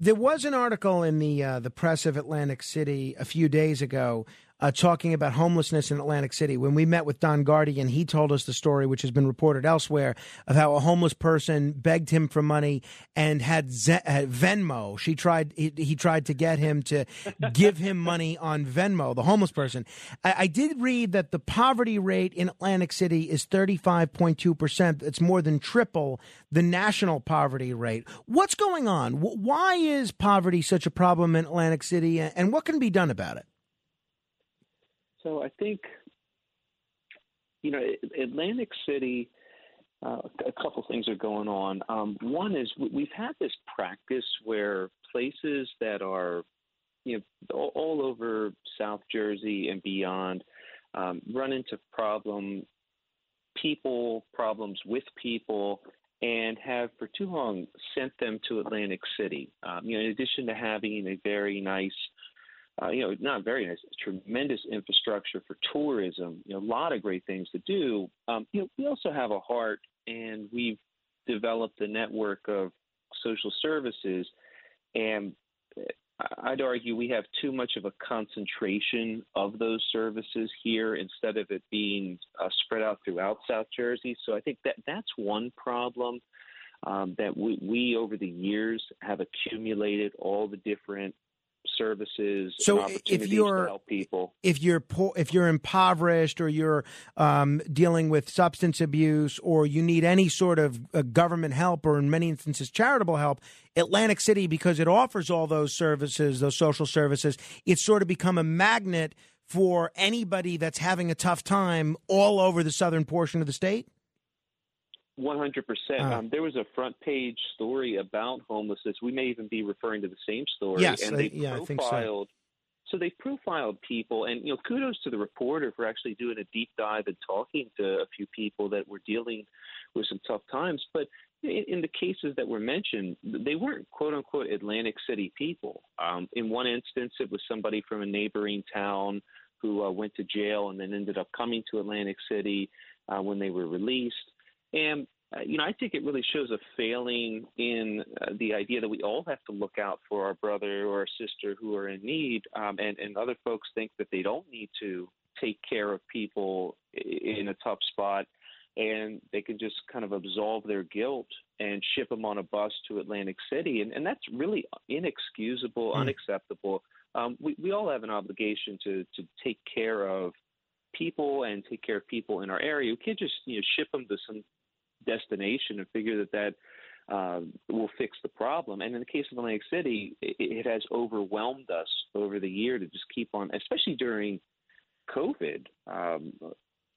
There was an article in the uh, the press of Atlantic City a few days ago uh, talking about homelessness in Atlantic City. When we met with Don Guardian, he told us the story, which has been reported elsewhere, of how a homeless person begged him for money and had, had Venmo. She tried he, he tried to get him to give him money on Venmo. The homeless person. I, I did read that the poverty rate in Atlantic City is thirty five point two percent. It's more than triple the national poverty rate. What's going on? Wh- Why is poverty such a problem in Atlantic City, and what can be done about it? So I think, you know, Atlantic City, uh, a couple things are going on. Um, one is we- we've had this practice where places that are, you know, all, all over South Jersey and beyond um, run into problem people, problems with people, and have for too long sent them to Atlantic City. Um, you know, in addition to having a very nice uh, you know, not very nice, tremendous infrastructure for tourism, you know, a lot of great things to do. Um, you know, we also have a heart and we've developed a network of social services and I'd argue we have too much of a concentration of those services here instead of it being uh, spread out throughout South Jersey. So I think that that's one problem um, that we, we over the years have accumulated all the different services So if you're- help people. if you're poor, if you're impoverished or you're um, dealing with substance abuse or you need any sort of uh, government help or in many instances charitable help, Atlantic City because it offers all those services, those social services, it's sort of become a magnet for anybody that's having a tough time all over the southern portion of the state. One hundred percent. Ah. Um There was a front page story about homelessness. We may even be referring to the same story. Yes, and I- they yeah, I think so. So they profiled people, and you know, kudos to the reporter for actually doing a deep dive and talking to a few people that were dealing with some tough times. But in, in the cases that were mentioned, they weren't quote unquote Atlantic City people. Um, in one instance, it was somebody from a neighboring town who uh, went to jail and then ended up coming to Atlantic City uh, when they were released. And uh, you know, I think it really shows a failing in uh, the idea that we all have to look out for our brother or our sister who are in need, um, and and other folks think that they don't need to take care of people in a tough spot, and they can just kind of absolve their guilt and ship them on a bus to Atlantic City, and, and that's really inexcusable, Mm. unacceptable. Um, we we all have an obligation to to take care of people and take care of people in our area. We can't just you know ship them to some destination and figure that that um, will fix the problem. And in the case of Atlantic City, it, it has overwhelmed us over the year to just keep on, especially during COVID, um,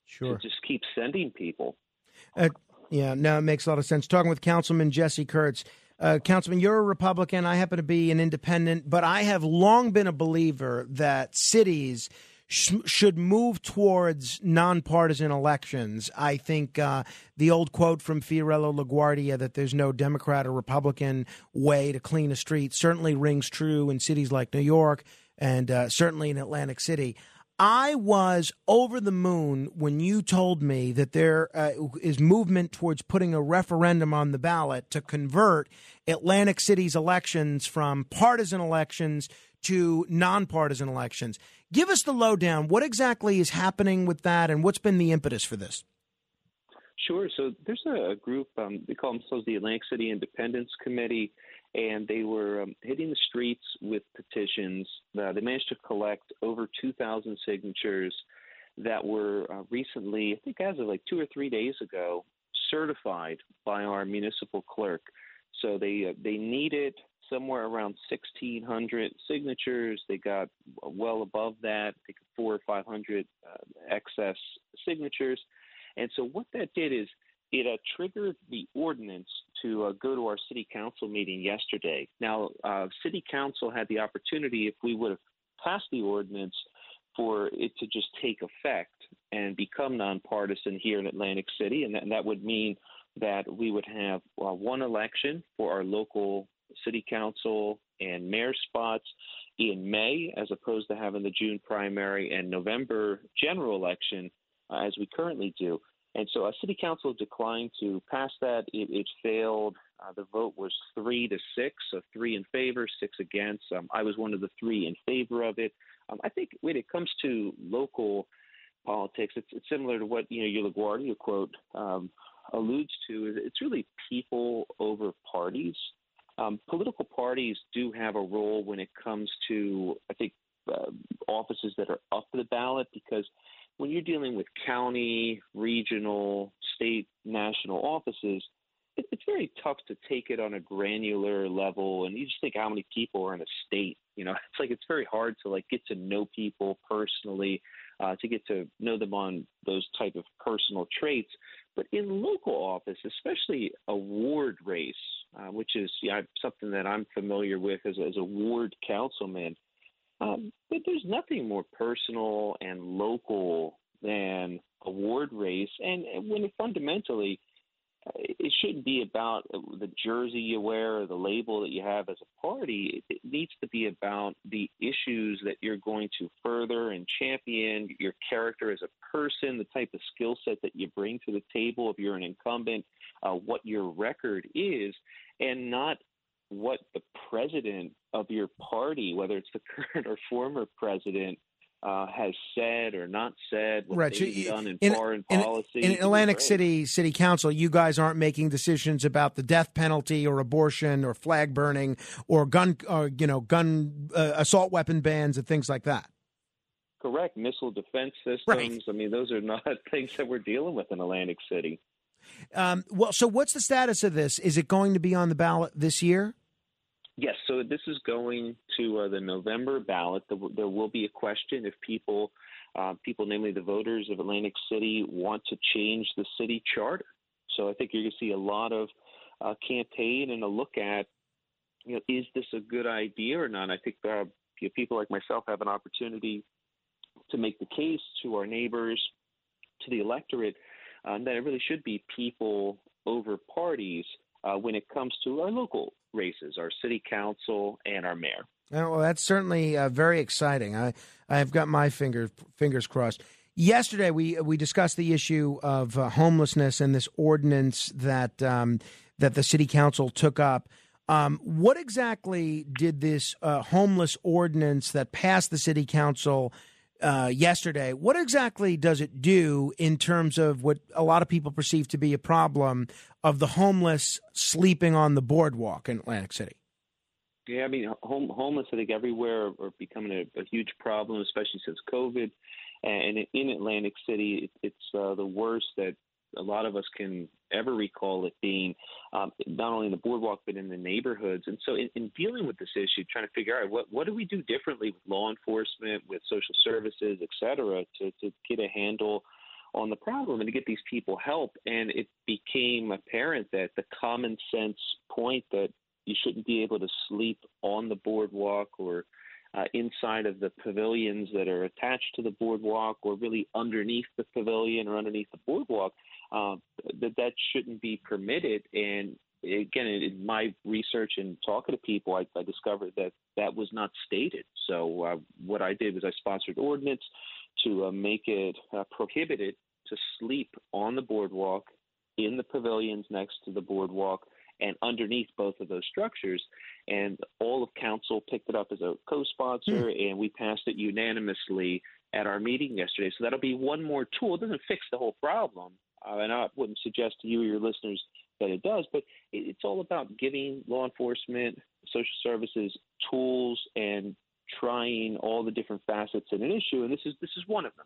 Sure. to just keep sending people. Uh, yeah, no, it makes a lot of sense. Talking with Councilman Jesse Kurtz. Uh, Councilman, you're a Republican. I happen to be an independent, but I have long been a believer that cities sh- should move towards nonpartisan elections. I think uh, the old quote from Fiorello LaGuardia that there's no Democrat or Republican way to clean a street certainly rings true in cities like New York and uh, certainly in Atlantic City. I was over the moon when you told me that there uh, is movement towards putting a referendum on the ballot to convert Atlantic City's elections from partisan elections to nonpartisan elections. Give us the lowdown. What exactly is happening with that, and what's been the impetus for this? Sure. So there's a, group, um, they call themselves the Atlantic City Independence Committee, and they were um, hitting the streets with petitions. Uh, they managed to collect over 2,000 signatures that were uh, recently, I think as of like two or three days ago, certified by our municipal clerk. So they uh, they needed somewhere around 1,600 signatures. They got well above that. They got four or 500 uh, excess signatures. And so what that did is it uh, triggered the ordinance to uh, go to our city council meeting yesterday. Now, uh, city council had the opportunity, if we would have passed the ordinance, for it to just take effect and become nonpartisan here in Atlantic City, and that, and that would mean that we would have uh, one election for our local city council and mayor spots in May, as opposed to having the June primary and November general election uh, as we currently do. And so, a city council declined to pass that. It, it failed. Uh, the vote was three to six, so three in favor, six against. Um, I was one of the three in favor of it. Um, I think when it comes to local politics, it's, it's similar to what you know your LaGuardia quote um, alludes to. Is it's really people over parties. Um, political parties do have a role when it comes to, I think, uh, offices that are up for the ballot because when you're dealing with county, regional, state, national offices, it, it's very tough to take it on a granular level. And you just think how many people are in a state. You know, it's like it's very hard to like get to know people personally, uh, to get to know them on those type of personal traits. But in local office, especially a ward race, uh, which is yeah, something that I'm familiar with as, as a ward councilman, um, but there's nothing more personal and local than a ward race, and, when it fundamentally, it shouldn't be about the jersey you wear or the label that you have as a party. It, needs to be about the issues that you're going to further and champion, your character as a person, the type of skill set that you bring to the table if you're an incumbent, uh, what your record is, and not what the president of your party, whether it's the current or former president, uh, has said or not said, what Right. they've so done in, in, foreign in- policy. in Atlantic. City City Council, you guys aren't making decisions about the death penalty or abortion or flag burning or gun, or, you know, gun uh, assault weapon bans and things like that. Correct. Missile defense systems. I mean, those are not things that we're dealing with in Atlantic City. Um, well, so what's the status of this? Is it going to be on the ballot this year? Yes, so this is going to uh, the November ballot. There, will be a question if people, uh, people, namely the voters of Atlantic City, want to change the city charter. So I think you're going to see a lot of uh, campaign and a look at, you know, is this a good idea or not? I think uh, you know, people like myself have an opportunity to make the case to our neighbors, to the electorate, um, that it really should be people over parties uh, when it comes to our local races, our city council and our mayor. Well, that's certainly uh, very exciting. I I've got my fingers fingers crossed. Yesterday, we we discussed the issue of uh, homelessness and this ordinance that um, that the city council took up. Um, what exactly did this uh, homeless ordinance that passed the city council uh, yesterday. What exactly does it do in terms of what a lot of people perceive to be a problem of the homeless sleeping on the boardwalk in Atlantic City? Yeah, I mean, home, homeless, I think, everywhere are becoming a, a huge problem, especially since COVID. And in Atlantic City, it, it's uh, the worst that a lot of us can ever recall it being, um, not only in the boardwalk but in the neighborhoods. And so, in, in dealing with this issue, trying to figure out what what do we do differently with law enforcement, with social services, et cetera, to to get a handle on the problem and to get these people help. And it became apparent that the common sense point that you shouldn't be able to sleep on the boardwalk or uh, inside of the pavilions that are attached to the boardwalk or really underneath the pavilion or underneath the boardwalk, uh, that that shouldn't be permitted. And again, in my research and talking to people, I, I discovered that that was not stated. So uh, what I did was I sponsored ordinance to uh, make it uh, prohibited to sleep on the boardwalk in the pavilions next to the boardwalk and underneath both of those structures. And all of council picked it up as a co sponsor, mm. and we passed it unanimously at our meeting yesterday. So that'll be one more tool. It doesn't fix the whole problem. Uh, and I wouldn't suggest to you or your listeners that it does, but it's all about giving law enforcement, social services tools and trying all the different facets in an issue. And this is this is one of them.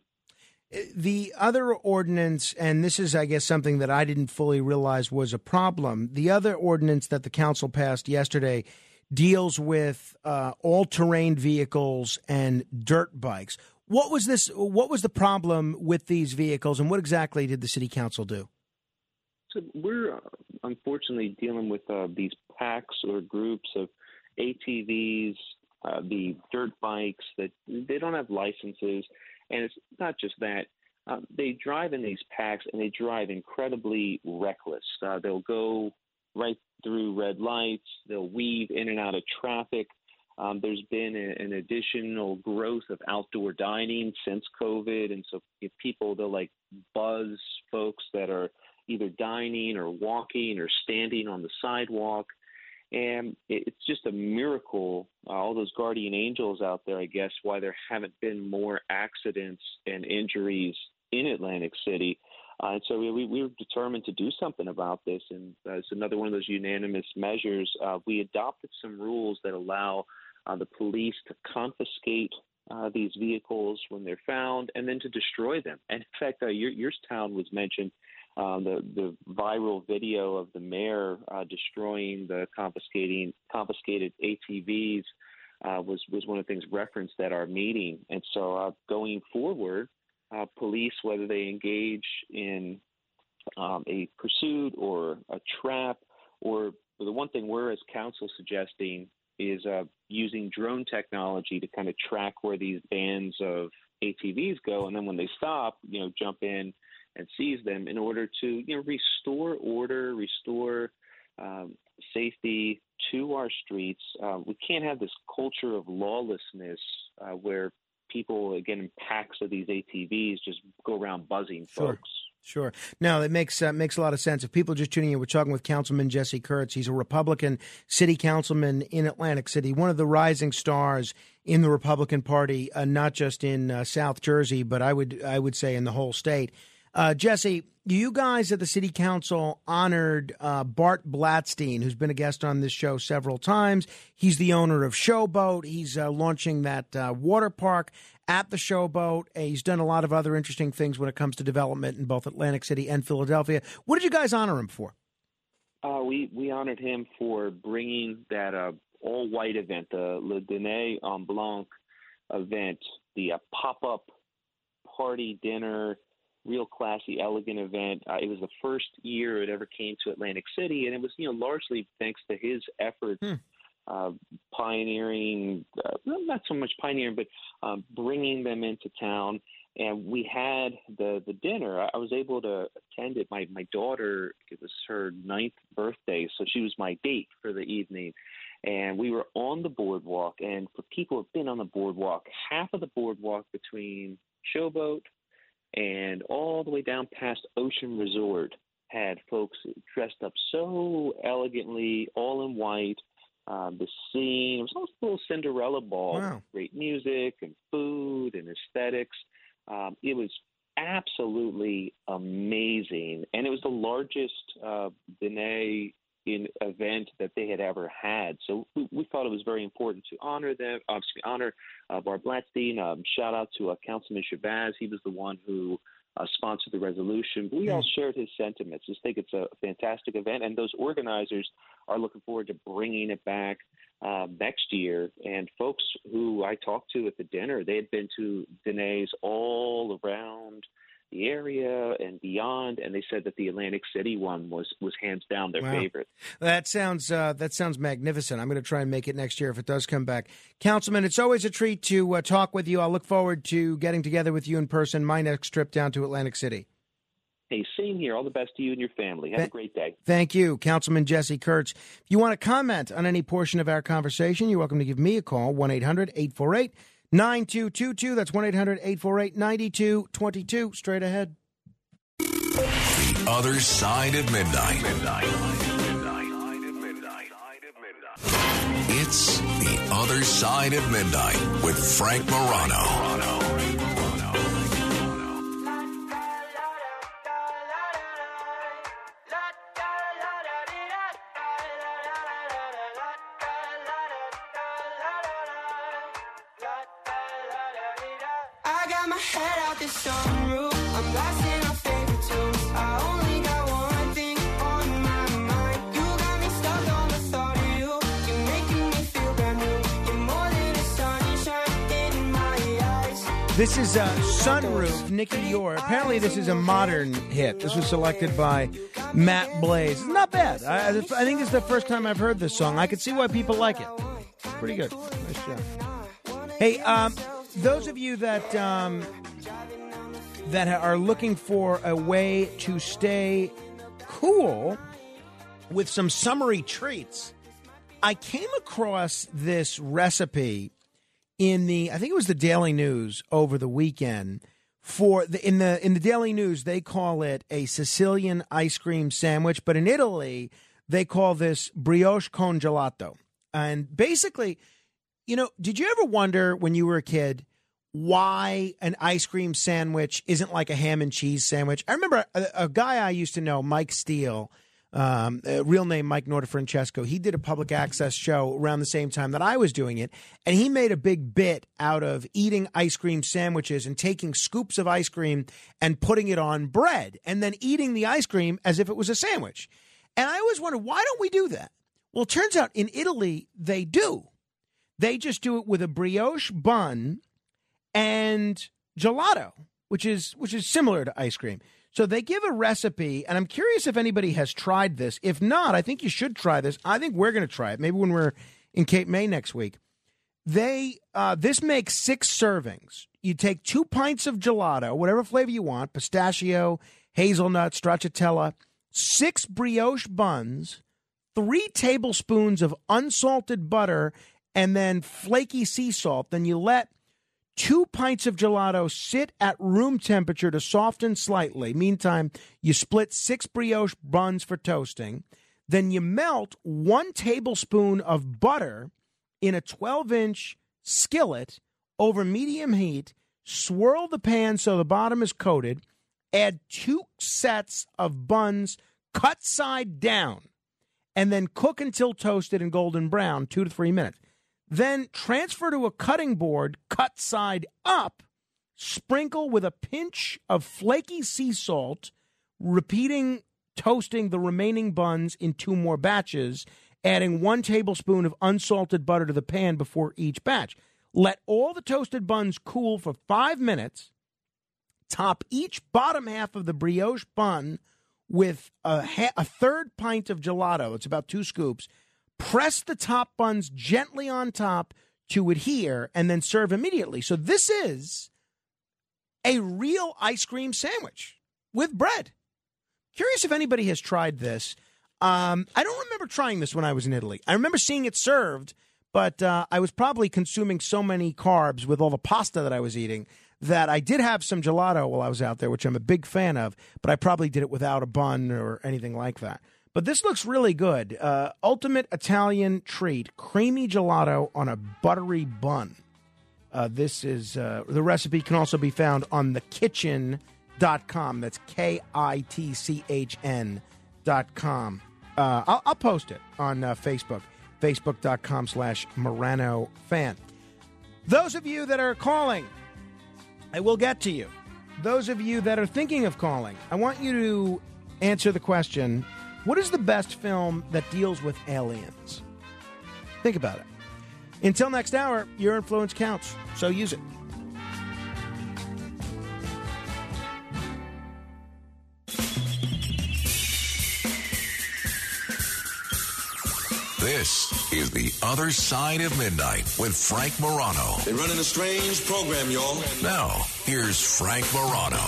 The other ordinance, and this is, I guess, something that I didn't fully realize was a problem. The other ordinance that the council passed yesterday deals with uh, all-terrain vehicles and dirt bikes. What was this? What was the problem with these vehicles, and what exactly did the city council do? So we're uh, unfortunately dealing with uh, these packs or groups of ATVs, uh, the dirt bikes that they don't have licenses and it's not just that. Uh, they drive in these packs and they drive incredibly reckless. Uh, they'll go right through red lights, they'll weave in and out of traffic. Um, there's been a, an additional growth of outdoor dining since COVID. And so if people, they'll like buzz folks that are either dining or walking or standing on the sidewalk. And it's just a miracle, uh, all those guardian angels out there, I guess, why there haven't been more accidents and injuries in Atlantic City. Uh, and so we, we were determined to do something about this. And uh, it's another one of those unanimous measures. Uh, we adopted some rules that allow uh, the police to confiscate uh, these vehicles when they're found and then to destroy them. And in fact, uh, your, your town was mentioned um, the the viral video of the mayor uh, destroying the confiscating confiscated ATVs uh, was was one of the things referenced at our meeting. And so uh, going forward, uh, police whether they engage in um, a pursuit or a trap, or the one thing we're as council suggesting is uh, using drone technology to kind of track where these bands of ATVs go, and then when they stop, you know, jump in and seize them in order to you know restore order, restore um, safety to our streets. Uh, we can't have this culture of lawlessness uh, where people, again, in packs of these ATVs, just go around buzzing sure. folks. Sure. No, that makes uh, makes a lot of sense. If people are just tuning in, we're talking with Councilman Jesse Kurtz. He's a Republican city councilman in Atlantic City, one of the rising stars in the Republican Party, uh, not just in uh, South Jersey, but I would I would say in the whole state. Uh, Jesse, you guys at the city council honored uh, Bart Blatstein, who's been a guest on this show several times. He's the owner of Showboat. He's uh, launching that uh, water park at the Showboat. He's done a lot of other interesting things when it comes to development in both Atlantic City and Philadelphia. What did you guys honor him for? Uh, we we honored him for bringing that uh, all white event, the Le Dîner en Blanc event, the pop up party dinner real classy, elegant event. Uh, it was the first year it ever came to Atlantic City, and it was you know largely thanks to his efforts. Hmm. Uh, pioneering, uh, not so much pioneering, but um, bringing them into town. And we had the the dinner. I was able to attend it. My my daughter, it was her ninth birthday, so she was my date for the evening. And we were on the boardwalk. And for people who've been on the boardwalk, half of the boardwalk between Showboat and all the way down past Ocean Resort had folks dressed up so elegantly, all in white, um, the scene. It was almost a little Cinderella ball. Wow. Great music and food and aesthetics. Um, it was absolutely amazing, and it was the largest uh, in event that they had ever had. So we, we thought it was very important to honor them, uh, excuse me, honor uh, Bart Blatstein. Um, shout out to uh, Councilman Shabazz. He was the one who uh, sponsored the resolution. But we all shared his sentiments. Just think it's a fantastic event, and those organizers are looking forward to bringing it back uh, next year. And folks who I talked to at the dinner, they had been to Danae's all around the area and beyond, and they said that the Atlantic City one was was hands down their Wow. favorite. That sounds uh, that sounds magnificent. I'm going to try and make it next year if it does come back. Councilman, it's always a treat to uh, talk with you. I'll look forward to getting together with you in person. My next trip down to Atlantic City. Hey, same here. All the best to you and your family. Have a great day. Thank you, Councilman Jesse Kurtz. If you want to comment on any portion of our conversation, you're welcome to give me a call, 1 800 848 9222. That's 1 800 848 9222. Straight ahead. The other side of midnight. It's the other side of midnight with Frank Morano. This is uh, Sunroof, Nicky Youre. Apparently, this is a modern hit. This was selected by Matt Blaze. Not bad. I, I think it's the first time I've heard this song. I could see why people like it. Pretty good. Nice job. Hey, um, those of you that um, that are looking for a way to stay cool with some summery treats, I came across this recipe in the I think it was the Daily News over the weekend for the in the in the Daily News they call it a Sicilian ice cream sandwich, but in Italy they call this brioche con gelato. And basically, you know, did you ever wonder when you were a kid why an ice cream sandwich isn't like a ham and cheese sandwich? I remember a, a guy I used to know, Mike Steele, um, real name Mike Nortafrancesco. He did a public access show around the same time that I was doing it, and he made a big bit out of eating ice cream sandwiches and taking scoops of ice cream and putting it on bread, and then eating the ice cream as if it was a sandwich. And I always wondered why don't we do that? Well, it turns out in Italy they do. They just do it with a brioche bun and gelato, which is which is similar to ice cream. So they give a recipe, and I'm curious if anybody has tried this. If not, I think you should try this. I think we're going to try it. Maybe when we're in Cape May next week. They uh, this makes six servings. You take two pints of gelato, whatever flavor you want, pistachio, hazelnut, stracciatella, six brioche buns, three tablespoons of unsalted butter, and then flaky sea salt. Then you let two pints of gelato sit at room temperature to soften slightly. Meantime, you split six brioche buns for toasting. Then you melt one tablespoon of butter in a 12 inch skillet over medium heat. Swirl the pan so the bottom is coated. Add two sets of buns cut side down and then cook until toasted and golden brown, two to three minutes. Then transfer to a cutting board, cut side up, sprinkle with a pinch of flaky sea salt, repeating toasting the remaining buns in two more batches, adding one tablespoon of unsalted butter to the pan before each batch. Let all the toasted buns cool for five minutes. Top each bottom half of the brioche bun with a, ha- a third pint of gelato. It's about two scoops. Press the top buns gently on top to adhere and then serve immediately. So this is a real ice cream sandwich with bread. Curious if anybody has tried this. Um, I don't remember trying this when I was in Italy. I remember seeing it served, but uh, I was probably consuming so many carbs with all the pasta that I was eating that I did have some gelato while I was out there, which I'm a big fan of, but I probably did it without a bun or anything like that. But this looks really good. Uh, ultimate Italian treat, creamy gelato on a buttery bun. Uh, this is uh, the recipe can also be found on thekitchen.com. That's K I T C H N dot com. Uh, I'll, I'll post it on uh, Facebook, facebook.com slash Morano fan. Those of you that are calling, I will get to you. Those of you that are thinking of calling, I want you to answer the question what is the best film that deals with aliens? Think about it. Until next hour, your influence counts, so use it. This is The Other Side of Midnight with Frank Morano. They're running a strange program, y'all. Now, here's Frank Morano.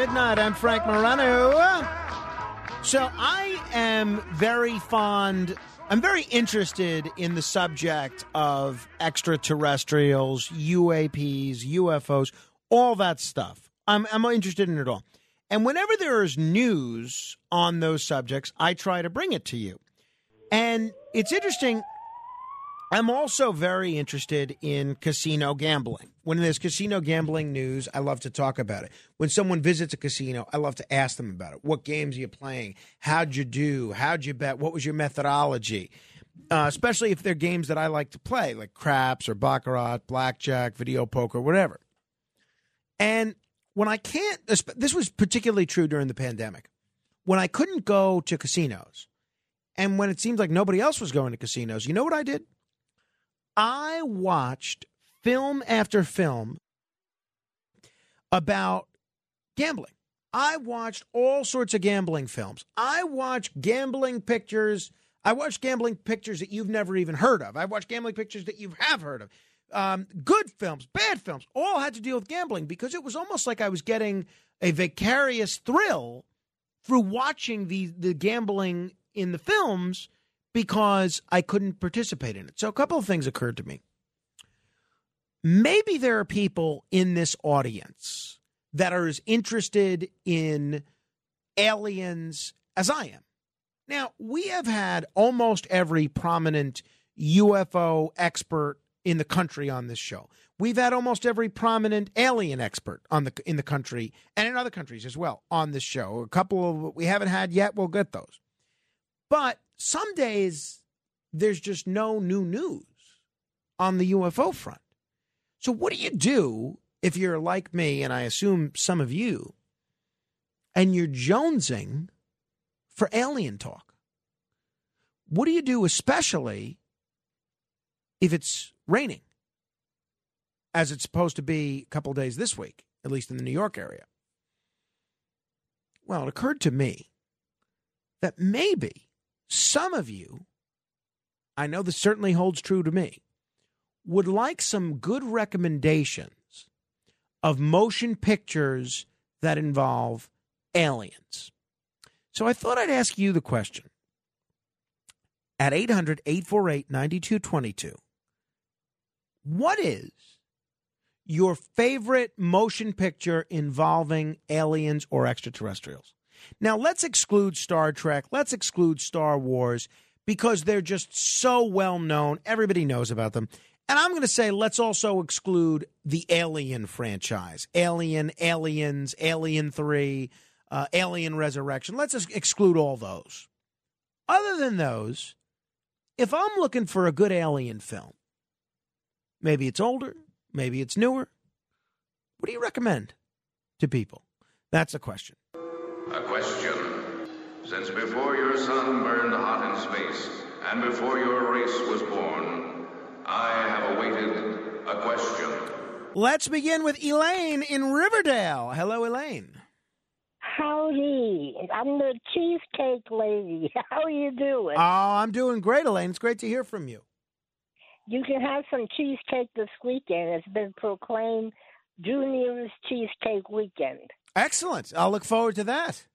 Midnight. I'm Frank Morano. So I am very fond, I'm very interested in the subject of extraterrestrials, UAPs, UFOs, all that stuff. I'm, I'm interested in it all. And whenever there is news on those subjects, I try to bring it to you. And it's interesting. I'm also very interested in casino gambling. When there's casino gambling news, I love to talk about it. When someone visits a casino, I love to ask them about it. What games are you playing? How'd you do? How'd you bet? What was your methodology? Uh, especially if they're games that I like to play, like craps or baccarat, blackjack, video poker, whatever. And when I can't, this was particularly true during the pandemic, when I couldn't go to casinos, and when it seemed like nobody else was going to casinos, you know what I did? I watched film after film about gambling. I watched all sorts of gambling films. I watched gambling pictures. I watched gambling pictures that you've never even heard of. I watched gambling pictures that you have heard of. Um, good films, bad films, all had to deal with gambling because it was almost like I was getting a vicarious thrill through watching the the gambling in the films because I couldn't participate in it. So a couple of things occurred to me. Maybe there are people in this audience that are as interested in aliens as I am. Now, we have had almost every prominent UFO expert in the country on this show. We've had almost every prominent alien expert on the in the country and in other countries as well on this show. A couple of we haven't had yet, we'll get those. But some days there's just no new news on the UFO front. So, what do you do if you're like me, and I assume some of you, and you're jonesing for alien talk? What do you do, especially if it's raining, as it's supposed to be a couple days this week, at least in the New York area? Well, it occurred to me that maybe some of you, I know this certainly holds true to me, would like some good recommendations of motion pictures that involve aliens. So I thought I'd ask you the question at 800 848 9222. What is your favorite motion picture involving aliens or extraterrestrials? Now, let's exclude Star Trek, let's exclude Star Wars because they're just so well known. Everybody knows about them. And I'm going to say let's also exclude the Alien franchise Alien, Aliens, Alien 3, uh, Alien Resurrection. Let's exclude all those. Other than those, if I'm looking for a good alien film, maybe it's older, maybe it's newer, what do you recommend to people? That's the question. A question. Since before your sun burned hot in space, and before your race was born, I have awaited a question. Let's begin with Elaine in Riverdale. Hello, Elaine. Howdy. I'm the cheesecake lady. How are you doing? Oh, I'm doing great, Elaine. It's great to hear from you. you can have some cheesecake this weekend. It's been proclaimed Junior's Cheesecake Weekend. Excellent. I'll look forward to that.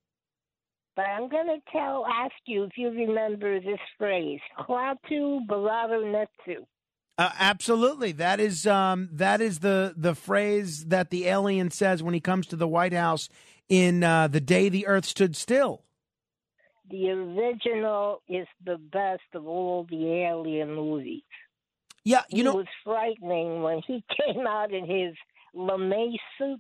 But I'm going to tell, ask you if you remember this phrase, Klaatu Barada Netsu. Uh, absolutely. That is um, that is the the phrase that the alien says when he comes to the White House in uh, the day the Earth stood still. The original is the best of all the alien movies. Yeah, you know, was frightening when he came out in his lamé suit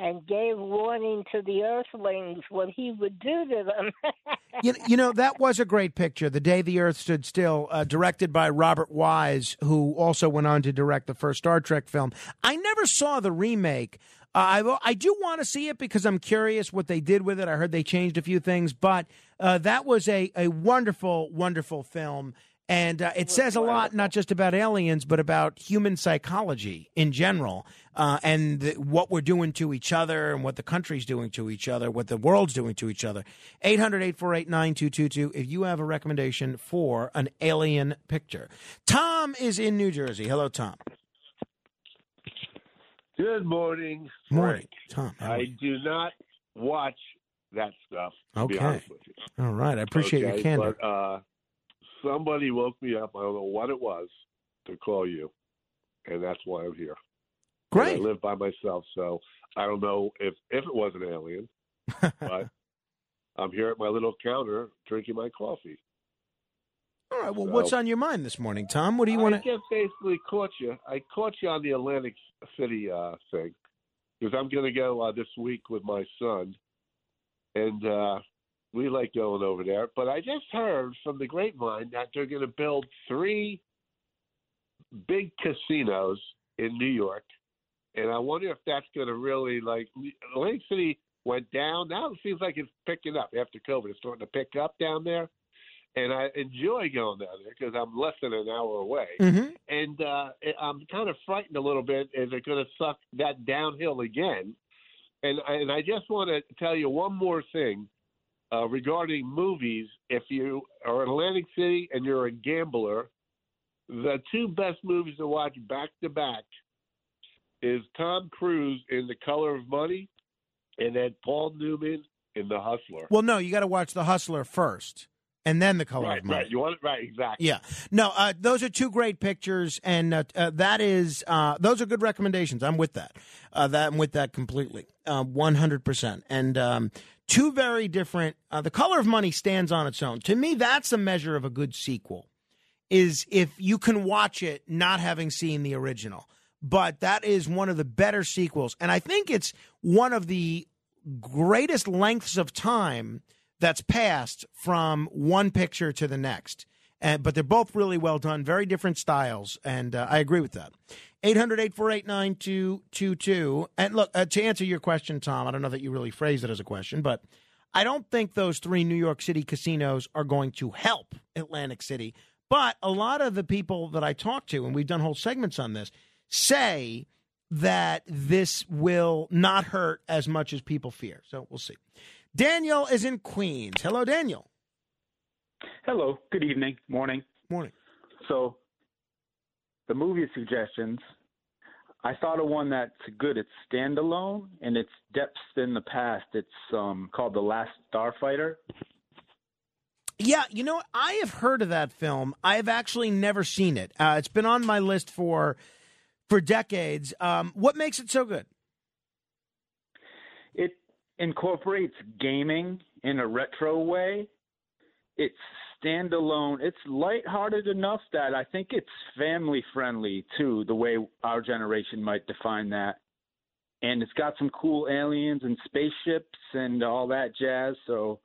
and gave warning to the Earthlings what he would do to them. you, you know that was a great picture. The day the Earth stood still, uh, directed by Robert Wise, who also went on to direct the first Star Trek film. I never saw the remake. Uh, I I do want to see it because I'm curious what they did with it. I heard they changed a few things, but uh, that was a a wonderful, wonderful film. And uh, it says a lot, not just about aliens, but about human psychology in general, uh, and the, what we're doing to each other, and what the country's doing to each other, what the world's doing to each other. 800 848 9222 if you have a recommendation for an alien picture. Tom is in New Jersey. Hello, Tom. Good morning. Morning, Tom. I do not watch that stuff. To be Okay. honest with you. All right. I appreciate your candor. But, uh, somebody woke me up. I don't know what it was to call you, and that's why I'm here. And Great. I live by myself, so I don't know if if it was an alien, but I'm here at my little counter drinking my coffee. All right. Well, what's on your mind this morning, Tom? What do you want to? I just basically caught you. I caught you on the Atlantic City uh, thing because I'm going to go uh, this week with my son, and uh, we like going over there. But I just heard from the grapevine that they're going to build three big casinos in New York, and I wonder if that's going to really like Atlantic City went down. Now it seems like it's picking up after COVID. It's starting to pick up down there. And I enjoy going down there because I'm less than an hour away Mhm. and uh, I'm kind of frightened a little bit. Is it going to suck that downhill again? And and I just want to tell you one more thing uh, regarding movies. If you are in Atlantic City and you're a gambler, the two best movies to watch back to back is Tom Cruise in The Color of Money, and then Paul Newman in The Hustler. Well, no, you got to watch The Hustler first, and then The Color right, of Money. right. You want it right? Exactly. Yeah, no, uh, those are two great pictures, and uh, uh, that is uh, those are good recommendations. I'm with that. Uh, that I'm with that completely, one hundred percent. And um, two very different. Uh, the Color of Money stands on its own. To me, that's a measure of a good sequel. Is if you can watch it not having seen the original, but that is one of the better sequels, and I think it's one of the greatest lengths of time that's passed from one picture to the next. And, but they're both really well done, very different styles, and uh, I agree with that. 800 848 9222. And look, uh, to answer your question, Tom, I don't know that you really phrased it as a question, but I don't think those three New York City casinos are going to help Atlantic City. But a lot of the people that I talk to, and we've done whole segments on this, say that this will not hurt as much as people fear. So we'll see. Daniel is in Queens. Hello, Daniel. Hello. Good evening. Morning. Morning. So, the movie suggestions. I thought of one that's good. It's standalone and it's depths in the past. It's um, called The Last Starfighter. Yeah, you know, I have heard of that film. I have actually never seen it. Uh, it's been on my list for for decades. Um, what makes it so good? It incorporates gaming in a retro way. It's standalone. It's lighthearted enough that I think it's family friendly too, the way our generation might define that. And it's got some cool aliens and spaceships and all that jazz. So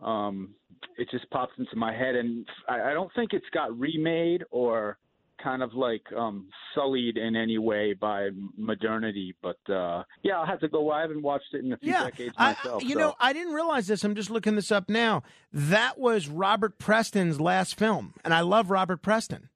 um, it just pops into my head. And I, I don't think it's got remade or kind of like um sullied in any way by modernity. But uh yeah, I'll have to go. I haven't watched it in a few Yeah, decades I- myself. you so. know, I didn't realize this. I'm just looking this up now. That was Robert Preston's last film, and I love Robert Preston.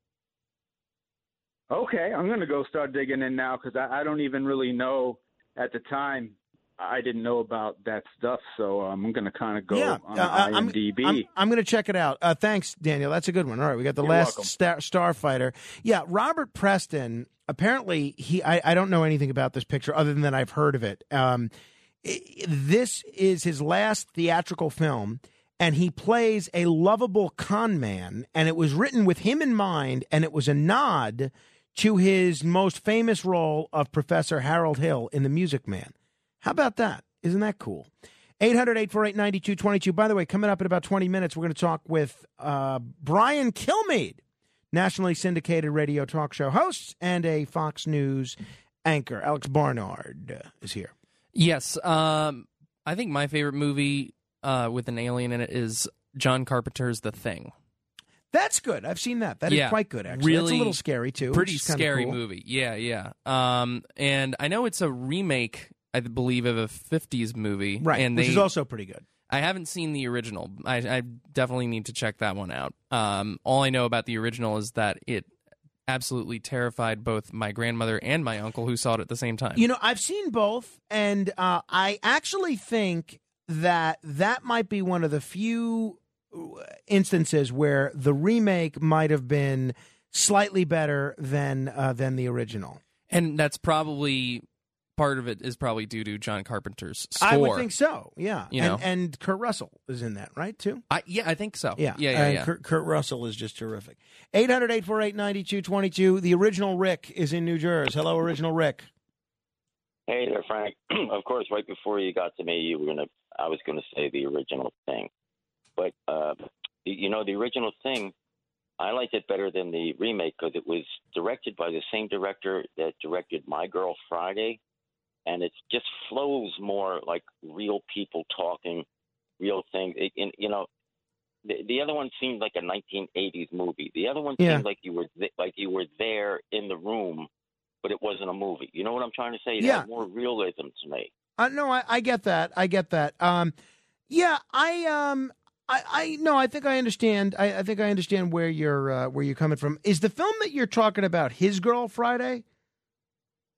Okay, I'm going to go start digging in now because I, I don't even really know at the time. I didn't know about that stuff, so I'm going to kind of go yeah, on uh, I'm- IMDb. I'm, I'm, going to check it out. Uh, thanks, Daniel. That's a good one. All right, we got the You're last star, Starfighter. Yeah, Robert Preston. Apparently, he. I, I don't know anything about this picture other than that I've heard of it. Um, i- this is his last theatrical film. And he plays a lovable con man, and it was written with him in mind, and it was a nod to his most famous role of Professor Harold Hill in The Music Man. How about that? Isn't that cool? 800 848 9222. By the way, coming up in about 20 minutes, we're going to talk with uh, Brian Kilmeade, nationally syndicated radio talk show host and a Fox News anchor. Alex Barnard is here. Yes, um, I think my favorite movie uh, with an alien in it is John Carpenter's The Thing. That's good. I've seen that. That is yeah, quite good, actually. Really That's a little scary, too. Pretty scary cool. movie. Yeah, yeah. Um, and I know it's a remake, I believe, of a '50s movie, Right, And which they, is also pretty good. I haven't seen the original. I, I definitely need to check that one out. Um, all I know about the original is that it absolutely terrified both my grandmother and my uncle who saw it at the same time. You know, I've seen both, and uh, I actually think that that might be one of the few uh, instances where the remake might have been slightly better than uh, than the original. and that's probably part of it is probably due to John Carpenter's score. I would think so. Yeah, You and, know. and Kurt Russell is in that, right? Too. I, yeah, I think so. Yeah, yeah, yeah. and yeah. Kurt, Kurt Russell is just terrific. 800 848 9222. The original Rick is in New Jersey. Hello, original Rick. Hey there, Frank. of course, right before you got to me, you were gonna. I was gonna say the original thing, but uh, you know, the original thing, I liked it better than the remake because it was directed by the same director that directed My Girl Friday, and it just flows more like real people talking, real things. It, and, you know, the, the other one seemed like a 1980s movie. The other one Yeah. seemed like you were th- like you were there in the room, but it wasn't a movie. You know what I'm trying to say? It Yeah. had more realism to me. Uh, no, I, I get that. I get that. Um, yeah, I um, I, I no, I think I understand. I, I think I understand where you're uh, where you're coming from. Is the film that you're talking about His Girl Friday?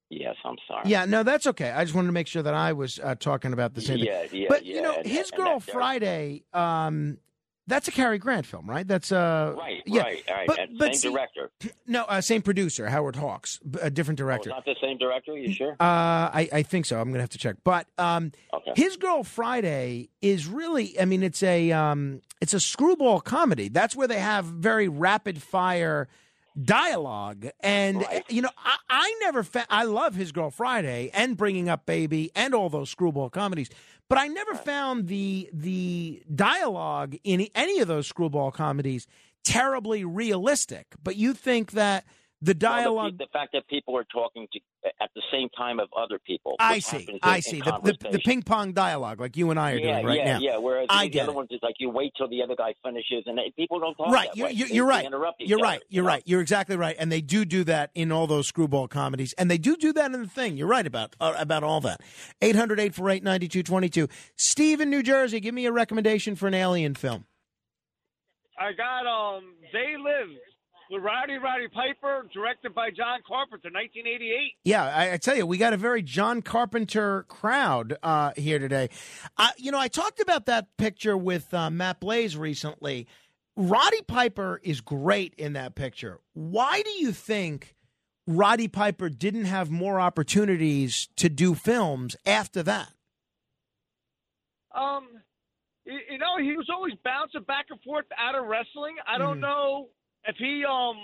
Yes, I'm sorry. Yeah, no, that's okay. I just wanted to make sure that I was uh, talking about the same Yeah, thing. yeah, but yeah, you know, and- His and Girl Friday. Um, that's a Cary Grant film, right? That's uh, Right, yeah. right, right. But, but same see- director. No, uh, same producer, Howard Hawks, a different Oh, director. it's not the same director. You sure? Uh, I, I think so. I'm gonna have to check. But um, his girl Friday is really. I mean, it's a um, it's a screwball comedy. That's where they have very rapid fire dialogue, and you know, I, I never. Fa- I love his girl Friday and bringing up baby and all those screwball comedies. But I never found the the dialogue in any of those screwball comedies terribly realistic. But you think that the Well, the- dialogue the, fact that people are talking to at the same time of other people. I see. happens in- I in see. The, the, the ping pong dialogue, like you and I are yeah, doing right yeah, now. Yeah, Whereas I the get other it. ones is like you wait till the other guy finishes, and they, people don't talk Right. that You're, way. you're, They- you're they right. interrupt each You're other, right. you You're know? right. You're exactly right. And they do do that in all those screwball comedies. And they do do that in the thing. You're right about uh, about all that. 800 848 9222. Steve in New Jersey, give me a recommendation for an alien film. I got um They Live with Rowdy Roddy Piper, directed by John Carpenter, 1988. Yeah, I, I tell you, we got a very John Carpenter crowd uh, here today. Uh, you know, I talked about that picture with uh, Matt Blaze recently. Roddy Piper is great in that picture. Why do you think Roddy Piper didn't have more opportunities to do films after that? Um, you, know, he was always bouncing back and forth out of wrestling. I don't Mhm. know if he um.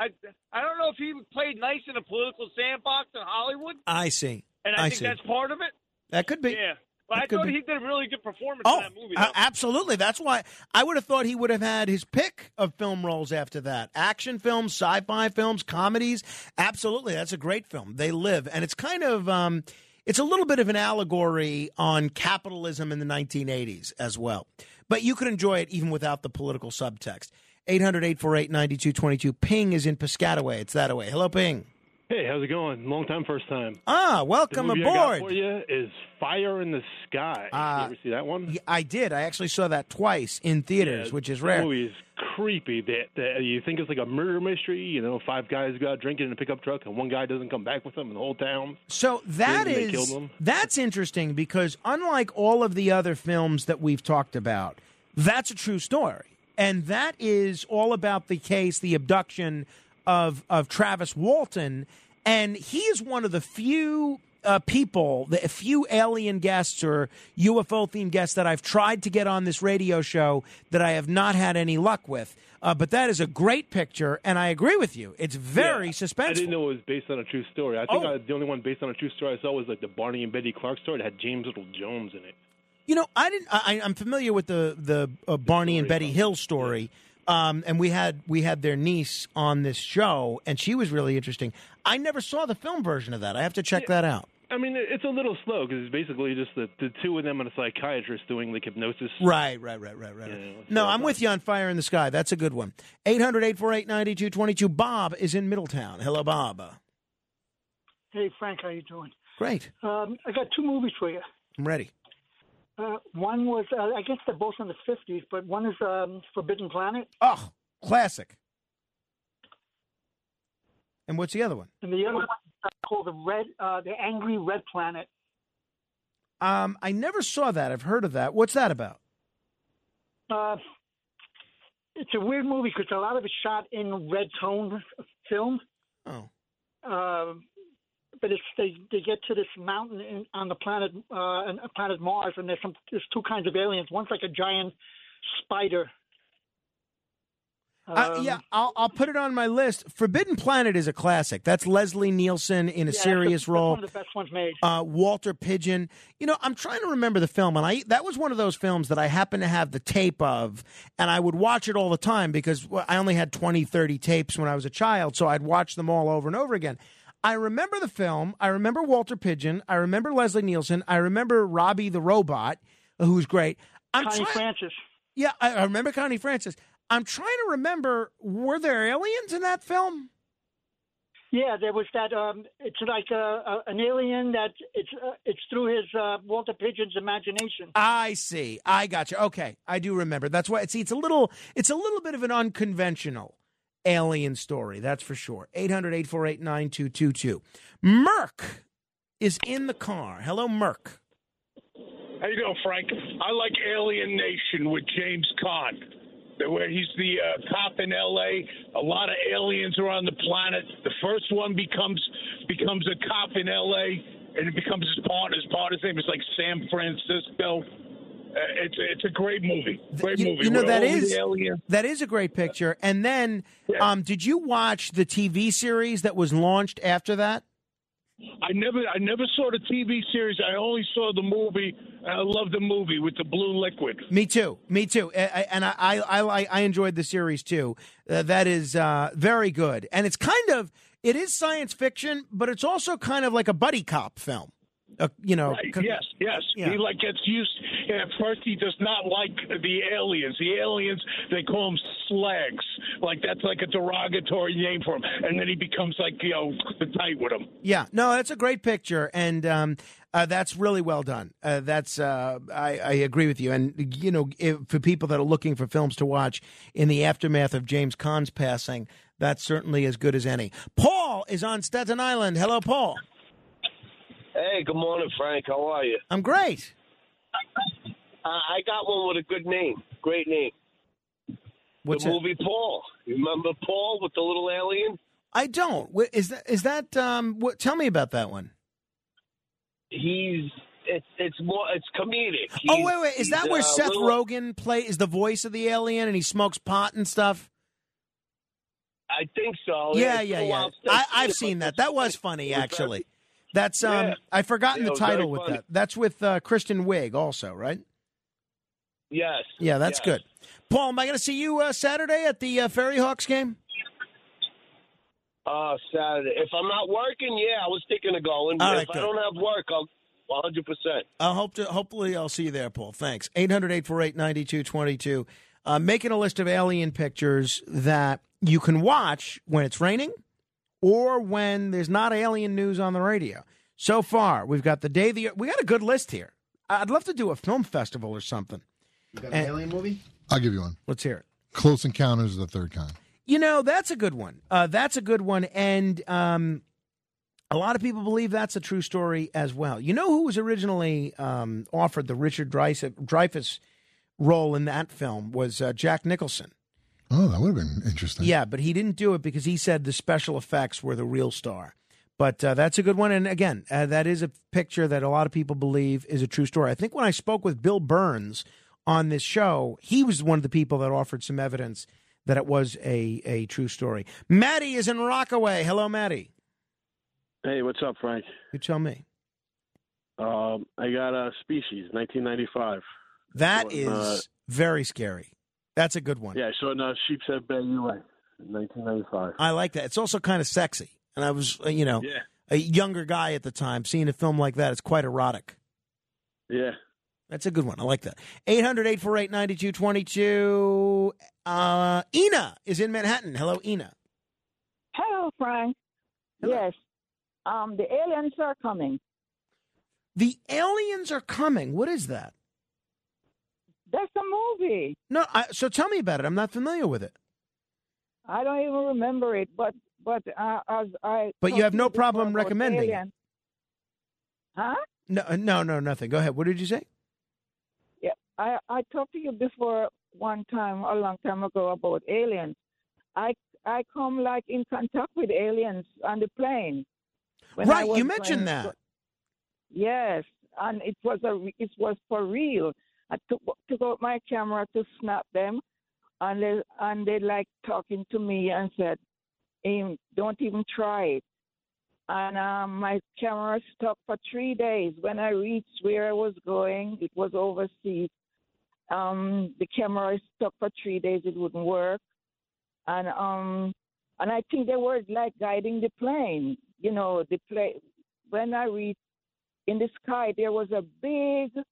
I, I don't know if he played nice in a political sandbox in Hollywood, I see. and I, I think see. that's part of it. That could be. Yeah, but That I thought be. he did a really good performance Oh, in that movie. uh, absolutely. That's why I would have thought he would have had his pick of film roles after that. Action films, sci-fi films, comedies. Absolutely. That's a great film. They live. And it's kind of um it's a little bit of an allegory on capitalism in the 1980s as well. But you could enjoy it even without the political subtext. 800 848 9222. Ping is in Piscataway. It's that away. Hello, Ping. Hey, how's it going? Long time, first time. Ah, welcome the movie I aboard. for you is Fire in the Sky. Uh, you ever see that one? Yeah, I did. I actually saw that twice in theaters, which is rare. movie is creepy. That, that you think it's like a murder mystery. You know, five guys go out drinking in a pickup truck, and one guy doesn't come back with them, and the whole town. So that is that's interesting because unlike all of the other films that we've talked about, that's a true story, and that is all about the case, the abduction of of Travis Walton, and he is one of the few. Uh, people, the few alien guests or UFO themed guests that I've tried to get on this radio show that I have not had any luck with. Uh, but that is a great picture, and I agree with you. It's very Yeah, suspenseful. I didn't know it was based on a true story. I think Oh. I, the only one based on a true story I saw was like the Barney and Betty Clark story that had James Little Jones in it. You know, I didn't. I, I'm familiar with the the uh, Barney and Betty Hill story, um, and we had we had their niece on this show, and she was really interesting. I never saw the film version of that. I have to check that out. I mean, it's a little slow because it's basically just the, the two of them and a psychiatrist doing like hypnosis. Right, right, right, right, right. No, I'm with you on Fire in the Sky. That's a good one. 800 848 9222. Bob is in Middletown. Hello, Bob. Hey Frank, how you doing? Great. Um, I got two movies for you. I'm ready. Uh, one was, uh, I guess they're both in the fifties, but one is um, Forbidden Planet, Oh, classic. And what's the other one? and the other one is called the Red, uh, the Angry Red Planet. Um, I never saw that. I've heard of that. What's that about? Uh, it's a weird movie because a lot of it's shot in red tone film. Oh. Uh, but it's they they get to this mountain in, on the planet uh, on planet Mars, and there's some there's two kinds of aliens. One's like a giant spider. Uh, Um, yeah, I'll, I'll put it on my list. Forbidden Planet is a classic. That's Leslie Nielsen in a yeah, serious the- role. One of the best ones made. uh, Walter Pidgeon. You know, I'm trying to remember the film, and I that was one of those films that I happen to have the tape of, and I would watch it all the time because I only had 20, 30 tapes when I was a child, so I'd watch them all over and over again. I remember the film. I remember Walter Pidgeon. I remember Leslie Nielsen. I remember Robbie the robot, who's great. I'm Connie trying- Francis. Yeah, I, I remember Connie Francis. I'm trying to remember. Were there aliens in that film? Yeah, there was that. Um, it's like uh, uh, an alien that it's uh, it's through his uh, Walter Pidgeon's imagination. I see. I got you. Okay, I do remember. That's why. See, it's a little. It's a little bit of an unconventional alien story. That's for sure. 800-848-9222. Merck is in the car. Hello, Merck. How you doing, Frank? I like Alien Nation with James Caan, where he's the uh, cop in L.A. A lot of aliens are on the planet. The first one becomes becomes a cop in L.A. and it becomes his partner. His partner's name is like Sam Francisco. Uh, it's it's a great movie. Great You, movie. you know that is that is a great picture. And then, um, did you watch the TV series that was launched after that? I never I never saw the TV series. I only saw the movie. and I love the movie with the blue liquid. Me too. Me too. And I, I, I, I enjoyed the series too. Uh, that is uh, very good. And it's kind of, it is science fiction, but it's also kind of like a buddy cop film. Uh, you know, Right. Yes, yes. Yeah. He like gets used. At first, he does not like the aliens. The aliens, they call them slags. Like that's like a derogatory name for him. And then he becomes like you know tight with them. Yeah, no, that's a great picture, and um, uh, that's really well done. Uh, that's uh, I, I agree with you, and you know, if, for people that are looking for films to watch in the aftermath of James Caan's passing, that's certainly as good as any. Paul is on Staten Island. Hello, Paul. Hey, good morning, Frank. How are you? I'm great. Uh, I got one with a good name. Great name. What's the it? movie Paul. You remember Paul with the little alien? I don't. Is that is that? Um, what, tell me about that one. He's it's it's more it's comedic. oh wait, wait, is that where uh, Seth little- Rogen play is the voice of the alien and he smokes pot and stuff? I think so. Yeah, It's yeah, yeah. I, I've seen that. That was funny, actually. That's um. Yeah. I've forgotten Yeah, the it was very title with funny. that. That's with uh, Kristen Wiig, also, right? Yes. Yeah, that's yes. good. Paul, am I going to see you uh, Saturday at the uh, FerryHawks game? Uh, Saturday. If I'm not working, yeah, I was thinking of going. All if right, I don't have work, I'll 100. percent I hope to. Hopefully, I'll see you there, Paul. Thanks. 800-848-9222. uh, making a list of alien pictures that you can watch when it's raining or when there's not alien news on the radio. So far, we've got the day the we got a good list here. I'd love to do a film festival or something. You got an alien movie? I'll give you one. Let's hear it. Close Encounters of the Third Kind. You know, that's a good one. Uh, that's a good one. And um, a lot of people believe that's a true story as well. You know who was originally um, offered the Richard Dreyfuss, Dreyfuss role in that film was uh, Jack Nicholson. Oh, that would have been interesting. Yeah, but he didn't do it because he said the special effects were the real star. But uh, that's a good one. And again, uh, that is a picture that a lot of people believe is a true story. I think when I spoke with Bill Burns on this show, he was one of the people that offered some evidence that it was a, a true story. Maddie is in Rockaway. Hello, Maddie. Hey, what's up, Frank? You tell me. Um, I got a Species, 1995. That So, is uh, very scary. That's a good one. Yeah, I saw it in uh, Sheepshead Bay, UA, in 1995. I like that. It's also kind of sexy. And I was, uh, you know, Yeah. a younger guy at the time. Seeing a film like that, it's quite erotic. Yeah. That's a good one. I like that. 800 848 9222. Uh, Ina is in Manhattan. Hello, Ina. Hello, Frank. Yes. Um, the aliens are coming. The aliens are coming. What is that? That's a movie. No, I, so tell me about it. I'm not familiar with it. I don't even remember it, but but uh, as I. But you have no problem recommending it. alien- Huh? No, uh, no, no, nothing. Go ahead. What did you say? Yeah, I I talked to you before one time a long time ago about aliens. I I come like in contact with aliens on the plane. Right, you mentioned that. Yes, and it was a it was for real. I took took out my camera to snap them, and they and they like talking to me and said, "Aim, don't even try it." And um, my camera stuck for three days. When I reached where I was going, it was overseas. Um, the camera stuck for three days. It wouldn't work, and um, and I think they were like guiding the plane. You know, the plane. When I reached in the sky there was a big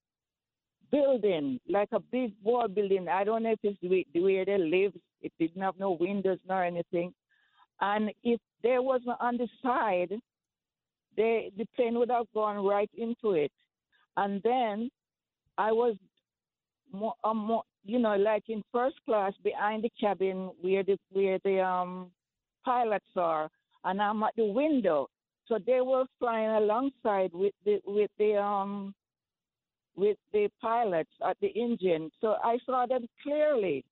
building, like a big wall building. I don't know if it's the way, the way they live. It didn't have no windows nor anything. And if there wasn't on the side, they, the plane would have gone right into it. And then I was, more, um, more, you know, like in first class behind the cabin where the where the um pilots are, and I'm at the window. So they were flying alongside with the with the um with the pilots at the engine. So I saw them clearly.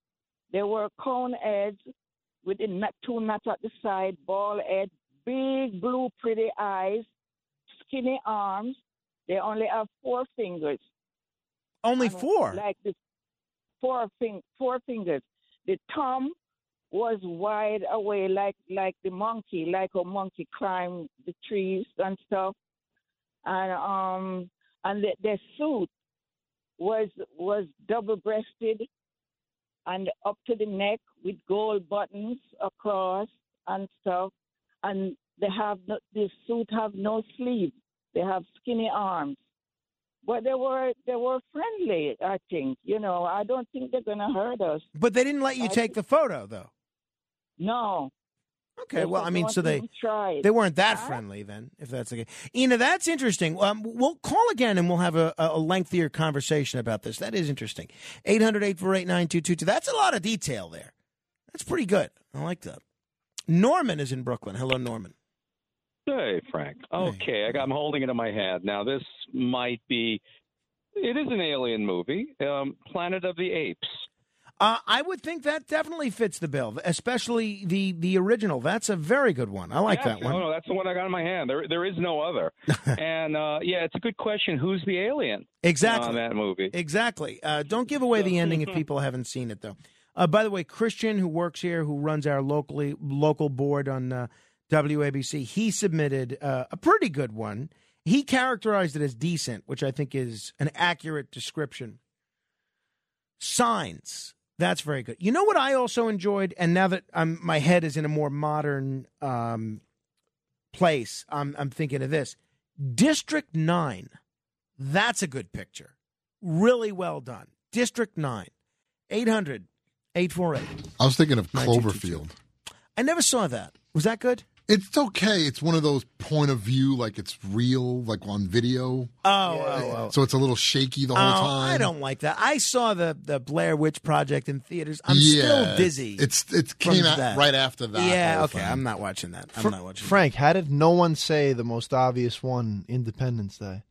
They were cone heads with the nut, two nuts at the side, ball head, big blue pretty eyes, skinny arms. They only have four fingers. Only four? Like the four fing- four fingers. The thumb was wide away like like the monkey, like a monkey climb the trees and stuff. And um and the, their suit was was double breasted and up to the neck with gold buttons across and stuff. And they have no, the suit have no sleeves. They have skinny arms. But they were they were friendly, I think. You know, I don't think they're gonna hurt us. But they didn't let you I take the photo, though. No. Okay, They well, I mean, so they even try it. they weren't that Huh? friendly then, if that's the case. Ina, that's interesting. Um, we'll call again and we'll have a, a lengthier conversation about this. That is interesting. 800 848 9222. That's a lot of detail there. That's pretty good. I like that. Norman is in Brooklyn. Hello, Norman. Hey, Frank. Okay, I got, I'm holding it in my hand. Now, this might be. It is an alien movie, um, Planet of the Apes. Uh, I would think that definitely fits the bill, especially the the original. That's a very good one. I like Yeah, that one. No, no, that's the one I got in my hand. There, there is no other. and uh, yeah, it's a good question. Who's the alien? Exactly. On that movie. Exactly. Uh, don't give away the ending if people haven't seen it, though. Uh, by the way, Christian, who works here, who runs our locally local board on uh, WABC, he submitted uh, a pretty good one. He characterized it as decent, which I think is an accurate description. Signs. That's very good. You know what I also enjoyed, and now that I'm, my head is in a more modern um, place, I'm, I'm thinking of this. District Nine. That's a good picture. Really well done. District 9. 800 848. I was thinking of Cloverfield. I never saw that. Was that good? It's okay. It's one of those point of view, like it's real, like on video. Oh, oh, oh. So it's a little shaky the whole Oh, time. I don't like that. I saw the the Blair Witch Project in theaters. I'm Yeah, still dizzy. It's it from came out that. right after that. Yeah, whole okay. thing. I'm not watching that. I'm Fr- not watching. That. Frank, how did no one say the most obvious one, Independence Day?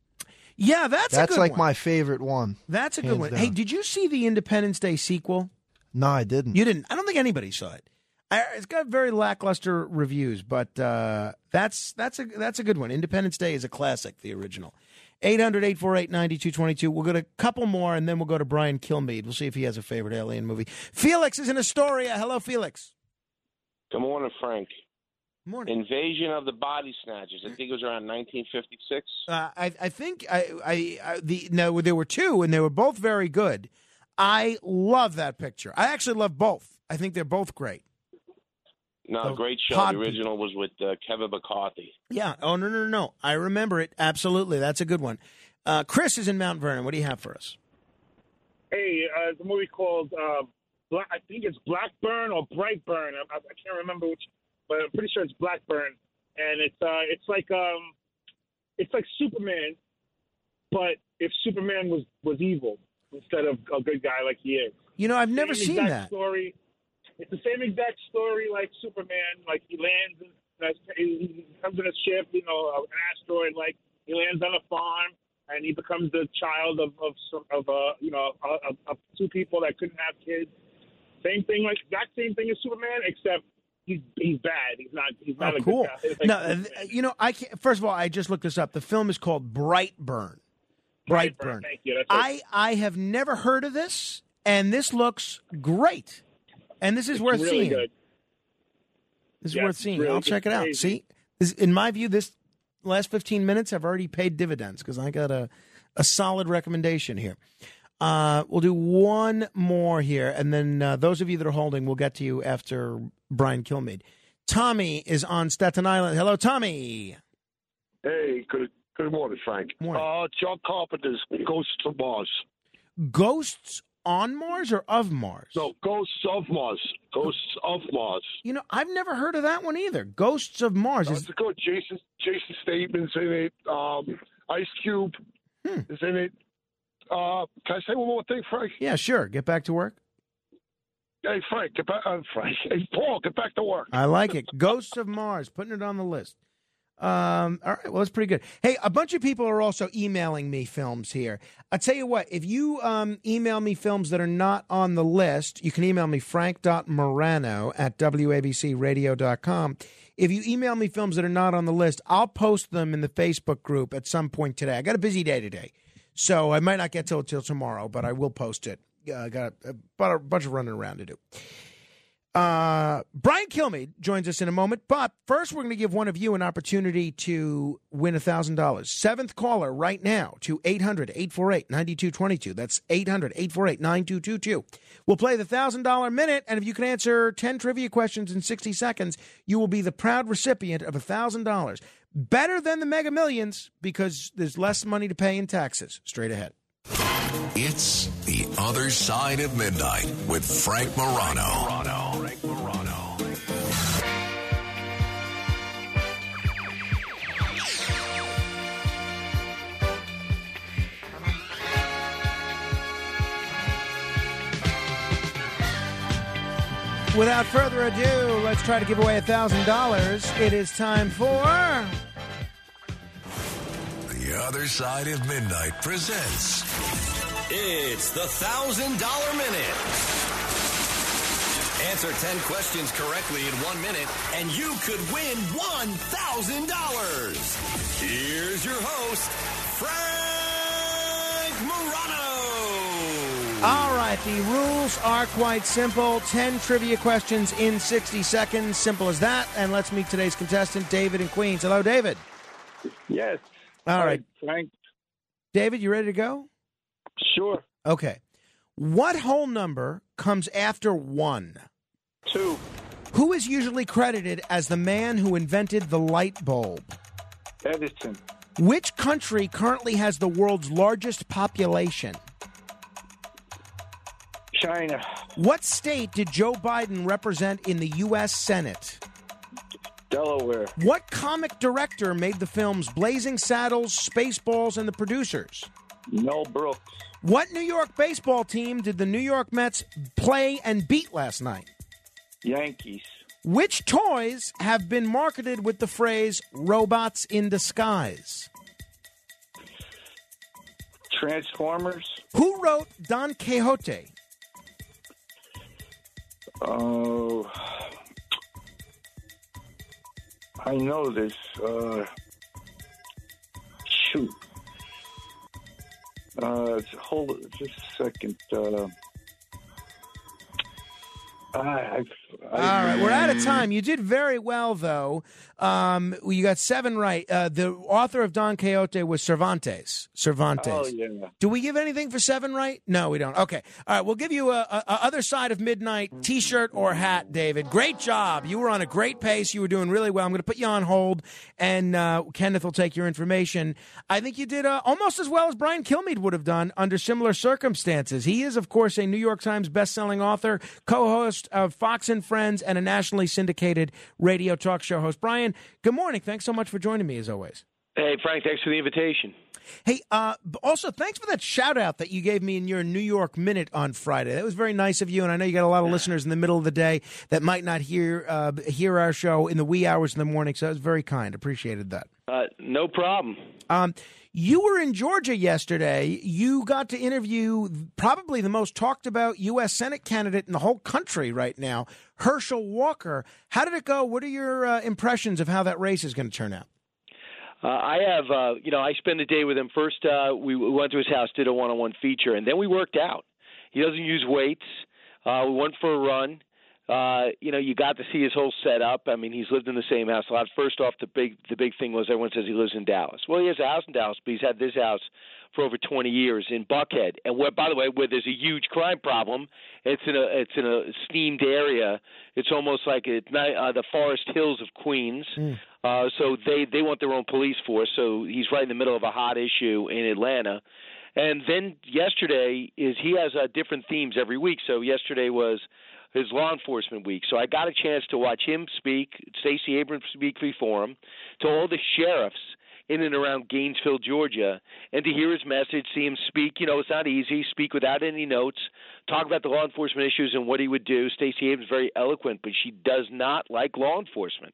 Yeah, that's a That's good like one. my favorite one. That's a good hands one. down. Hey, did you see the Independence Day sequel? No, I didn't. You didn't. I don't think anybody saw it. I, it's got very lackluster reviews, but uh, that's that's a that's a good one. Independence Day is a classic, the original. 800-848-9222. We'll go to a couple more, and then we'll go to Brian Kilmeade. We'll see if he has a favorite alien movie. Felix is in Astoria. Hello, Felix. Good morning, Frank. Morning. Invasion of the Body Snatchers. I think it was around 1956. Uh, I, I think I, I, I the no, there were two, and they were both very good. I love that picture. I actually love both. I think they're both great. No, The great show. pod The original was with uh, Kevin McCarthy. Yeah. Oh no no no no. I remember it absolutely. That's a good one. Uh, Chris is in Mount Vernon. What do you have for us? Hey, uh, it's a movie called uh, Black. I think it's Blackburn or Brightburn. I, I I can't remember which, but I'm pretty sure it's Blackburn. And it's uh, it's like um, it's like Superman, but if Superman was was evil instead of a good guy like he is. You know, I've never Same seen that. story. It's the same exact story like Superman. Like he lands, in, uh, he comes in a ship, you know, an asteroid. Like he lands on a farm, and he becomes the child of of some of uh, you know of, of two people that couldn't have kids. Same thing, like exact same thing as Superman, except he's he's bad. He's not he's not Oh, a cool. good guy. Like No, uh, you know, I can't, first of all, I just looked this up. The film is called Brightburn. Brightburn. Thank you. That's I I have never heard of this, and this looks great. And this is It's worth really seeing. good. This is Yes, worth seeing. really- I'll check it out. crazy. See, this, in my view, this last 15 minutes have already paid dividends because I got a, a solid recommendation here. Uh, we'll do one more here, and then uh, those of you that are holding, we'll get to you after Brian Kilmeade. Tommy is on Staten Island. Hello, Tommy. Hey, good good morning, Frank. Morning. Uh, John Carpenter's Ghosts of Mars. Ghosts on Mars or of Mars? No, Ghosts of Mars. Ghosts of Mars. You know, I've never heard of that one either. Ghosts of Mars. Is, it's good. Jason Jason Statham's in it. Um, Ice Cube Hmm. is in it. Uh, can I say one more thing, Frank? yeah, sure. Get back to work. Hey, Frank, get back. Uh, Frank, hey, Paul, get back to work. I like it. Ghosts of Mars, putting it on the list. Um, all right, well, that's pretty good. Hey, a bunch of people are also emailing me films here. I tell you what, if you um, email me films that are not on the list, you can email me frank.morano at wabcradio.com. If you email me films that are not on the list, I'll post them in the Facebook group at some point today. I got a busy day today, so I might not get till till tomorrow, but I will post it. Uh, I got a, a bunch of running around to do. Uh, Brian Kilmeade joins us in a moment, but first we're going to give one of you an opportunity to win $1,000. Seventh caller right now to 800 848 9222. That's 800 848 9222. We'll play the $1,000 minute, and if you can answer 10 trivia questions in 60 seconds, you will be the proud recipient of $1,000. Better than the mega millions because there's less money to pay in taxes. Straight ahead. It's The Other Side of Midnight with Frank Morano. Frank Morano. Without further ado, let's try to give away $1,000. It is time for. The Other Side of Midnight presents It's the thousand dollar minute. Answer 10 questions correctly in one minute, and you could win $1,000. Here's your host, Frank Morano. All right, the rules are quite simple 10 trivia questions in 60 seconds. Simple as that. And let's meet today's contestant, David in Queens. Hello, David. Yes. All right. Frank. David, you ready to go? Sure. Okay. What whole number comes after one? Two. Who is usually credited as the man who invented the light bulb? Edison. Which country currently has the world's largest population? China. What state did Joe Biden represent in the U.S. Senate? Delaware. What comic director made the films Blazing Saddles, Spaceballs, and The Producers? Mel Brooks. What New York baseball team did the New York Mets play and beat last night? Yankees. Which toys have been marketed with the phrase robots in disguise? Transformers. Who wrote Don Quixote? Oh, I know this. Uh, shoot. Uh, hold just a second. Uh, I, I, All right, we're out of time. You did very well, though. Um, you got seven right. Uh, the author of Don Quixote was Cervantes. Cervantes. Oh yeah. Do we give anything for seven right? No, we don't. Okay. All right. We'll give you a, a, a other side of midnight T-shirt or hat, David. Great job. You were on a great pace. You were doing really well. I'm going to put you on hold, and uh, Kenneth will take your information. I think you did uh, almost as well as Brian Kilmeade would have done under similar circumstances. He is, of course, a New York Times best-selling author, co-host of Fox and Friends, and a nationally syndicated radio talk show host. Brian, good morning. Thanks so much for joining me as always. Hey, Frank, thanks for the invitation. Hey, uh, also thanks for that shout out that you gave me in your New York Minute on Friday. That was very nice of you, and I know you got a lot of listeners in the middle of the day that might not hear uh, hear our show in the wee hours in the morning. So that was very kind. Appreciated that. Uh, no problem. Um, you were in Georgia yesterday. You got to interview probably the most talked about U.S. Senate candidate in the whole country right now, Herschel Walker. How did it go? What are your uh, impressions of how that race is going to turn out? Uh, I have, uh, you know, I spent a day with him. First, uh, we we went to his house, did a one-on-one feature, and then we worked out. He doesn't use weights. Uh, we went for a run. Uh, you know, you got to see his whole setup. I mean, he's lived in the same house a lot. First off, the big the big thing was everyone says he lives in Dallas. Well, he has a house in Dallas, but he's had this house for over 20 years in Buckhead, and where, by the way, where there's a huge crime problem. It's in a it's in a steamed area. It's almost like it's not, uh, the Forest Hills of Queens. Uh, so they they want their own police force. So he's right in the middle of a hot issue in Atlanta. And then yesterday is he has uh, different themes every week. So yesterday was his law enforcement week. So I got a chance to watch him speak, Stacey Abrams speak before him, to all the sheriffs in and around Gainesville, Georgia, and to hear his message, see him speak. You know, it's not easy. Speak without any notes. Talk about the law enforcement issues and what he would do. Stacey Abrams very eloquent, but she does not like law enforcement,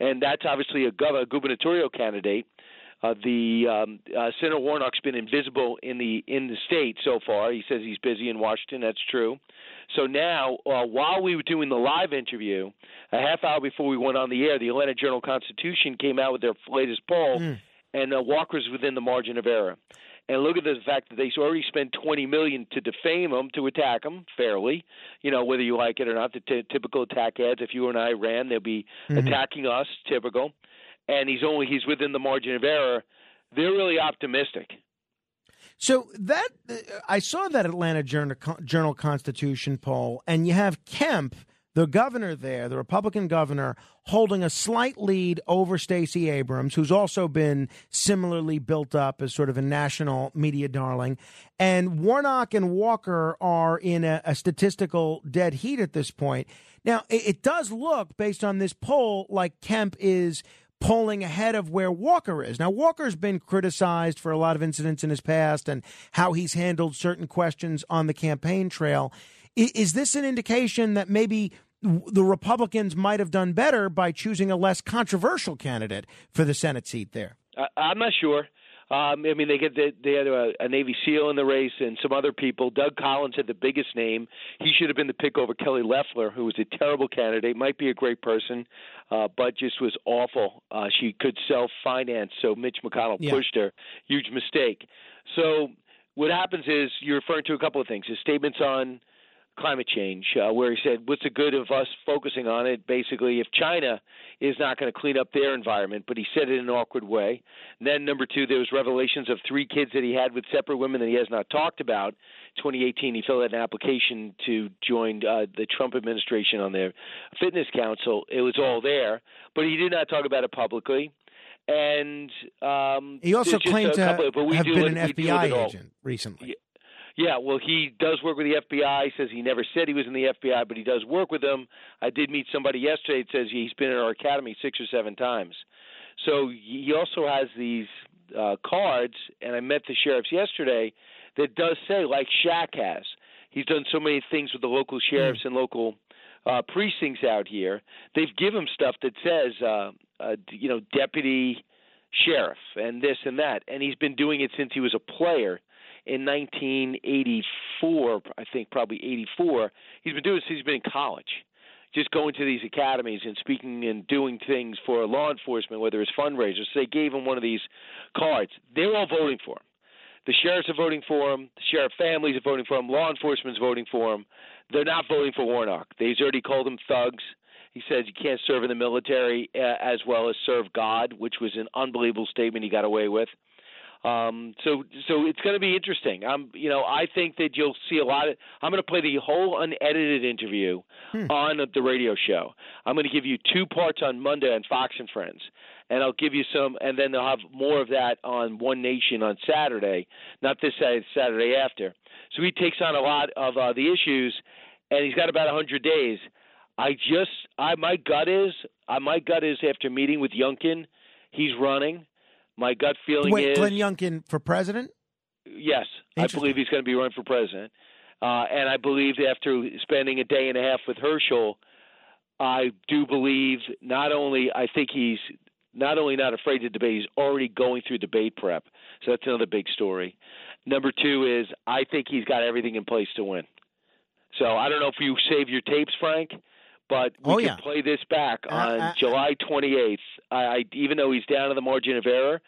and that's obviously a, gov- a gubernatorial candidate. Uh, the um, uh, Senator Warnock's been invisible in the in the state so far. He says he's busy in Washington. That's true. So now, uh, while we were doing the live interview, a half hour before we went on the air, the Atlanta Journal Constitution came out with their latest poll, and uh, Walker's within the margin of error. And look at the fact that they already spent 20 million to defame him, to attack him fairly. You know, whether you like it or not, the t- typical attack ads. If you and I ran, they'll be Mhm. attacking us. Typical. And he's only he's within the margin of error. They're really optimistic. So that uh, I saw that Atlanta Journal, Journal Constitution poll, and you have Kemp, the governor there, the Republican governor, holding a slight lead over Stacey Abrams, who's also been similarly built up as sort of a national media darling. And Warnock and Walker are in a, a statistical dead heat at this point. Now, it, it does look, based on this poll, like Kemp is polling ahead of where Walker is. Now, Walker's been criticized for a lot of incidents in his past and how he's handled certain questions on the campaign trail. Is this an indication that maybe the Republicans might have done better by choosing a less controversial candidate for the Senate seat there? I'm not sure. Um, I mean, they get the, they had a, a Navy SEAL in the race and some other people. Doug Collins had the biggest name. He should have been the pick over Kelly Loeffler, who was a terrible candidate. Might be a great person, uh, but just was awful. Uh, she could self finance, so Mitch McConnell Yeah. pushed her. Huge mistake. So what happens is you're referring to a couple of things. His statements on climate change, uh, where he said, "What's the good of us focusing on it?" Basically, if China is not going to clean up their environment, but he said it in an awkward way. And then number two, there was revelations of three kids that he had with separate women that he has not talked about. 2018, he filled out an application to join uh, the Trump administration on their fitness council. It was all there, but he did not talk about it publicly. And um, He also claimed to couple have been an we deal with it FBI agent recently. Yeah, well, he does work with the FBI. He says he never said he was in the FBI, but he does work with them. I did meet somebody yesterday that says he's been in our academy six or seven times. So he also has these uh, cards, and I met the sheriffs yesterday that does say, like Shaq has, he's done so many things with the local sheriffs and local uh, precincts out here. They've given him stuff that says, uh, uh, you know, deputy sheriff and this and that, and he's been doing it since he was a player in 1984, I think probably 84. He's been doing since he's been in college. Just going to these academies and speaking and doing things for law enforcement, whether it's fundraisers. So they gave him one of these cards. They're all voting for him. The sheriffs are voting for him. The sheriff families are voting for him. Law enforcement's voting for him. They're not voting for Warnock. They've already called them thugs. He says you can't serve in the military uh, as well as serve God, which was an unbelievable statement he got away with. Um, so, so it's going to be interesting. I'm, you know, I think that you'll see a lot of. I'm going to play the whole unedited interview on the radio show. I'm going to give you two parts on Monday on Fox and Friends, and I'll give you some, and then they'll have more of that on One Nation on Saturday, not this Saturday, Saturday after. So he takes on a lot of uh, the issues, and he's got about 100 days. I just, I my gut is, uh, my gut is after meeting with Youngkin, he's running. My gut feeling Wait, is Glenn Youngkin for president? Yes, I believe he's going to be running for president, uh, and I believe after spending a day and a half with Herschel, I do believe not only I think he's not only not afraid to debate, he's already going through debate prep. So that's another big story. Number two is I think he's got everything in place to win. So I don't know if you save your tapes, Frank, but we Oh, can yeah. play this back on uh, July 28th. I, I even though he's down to the margin of error,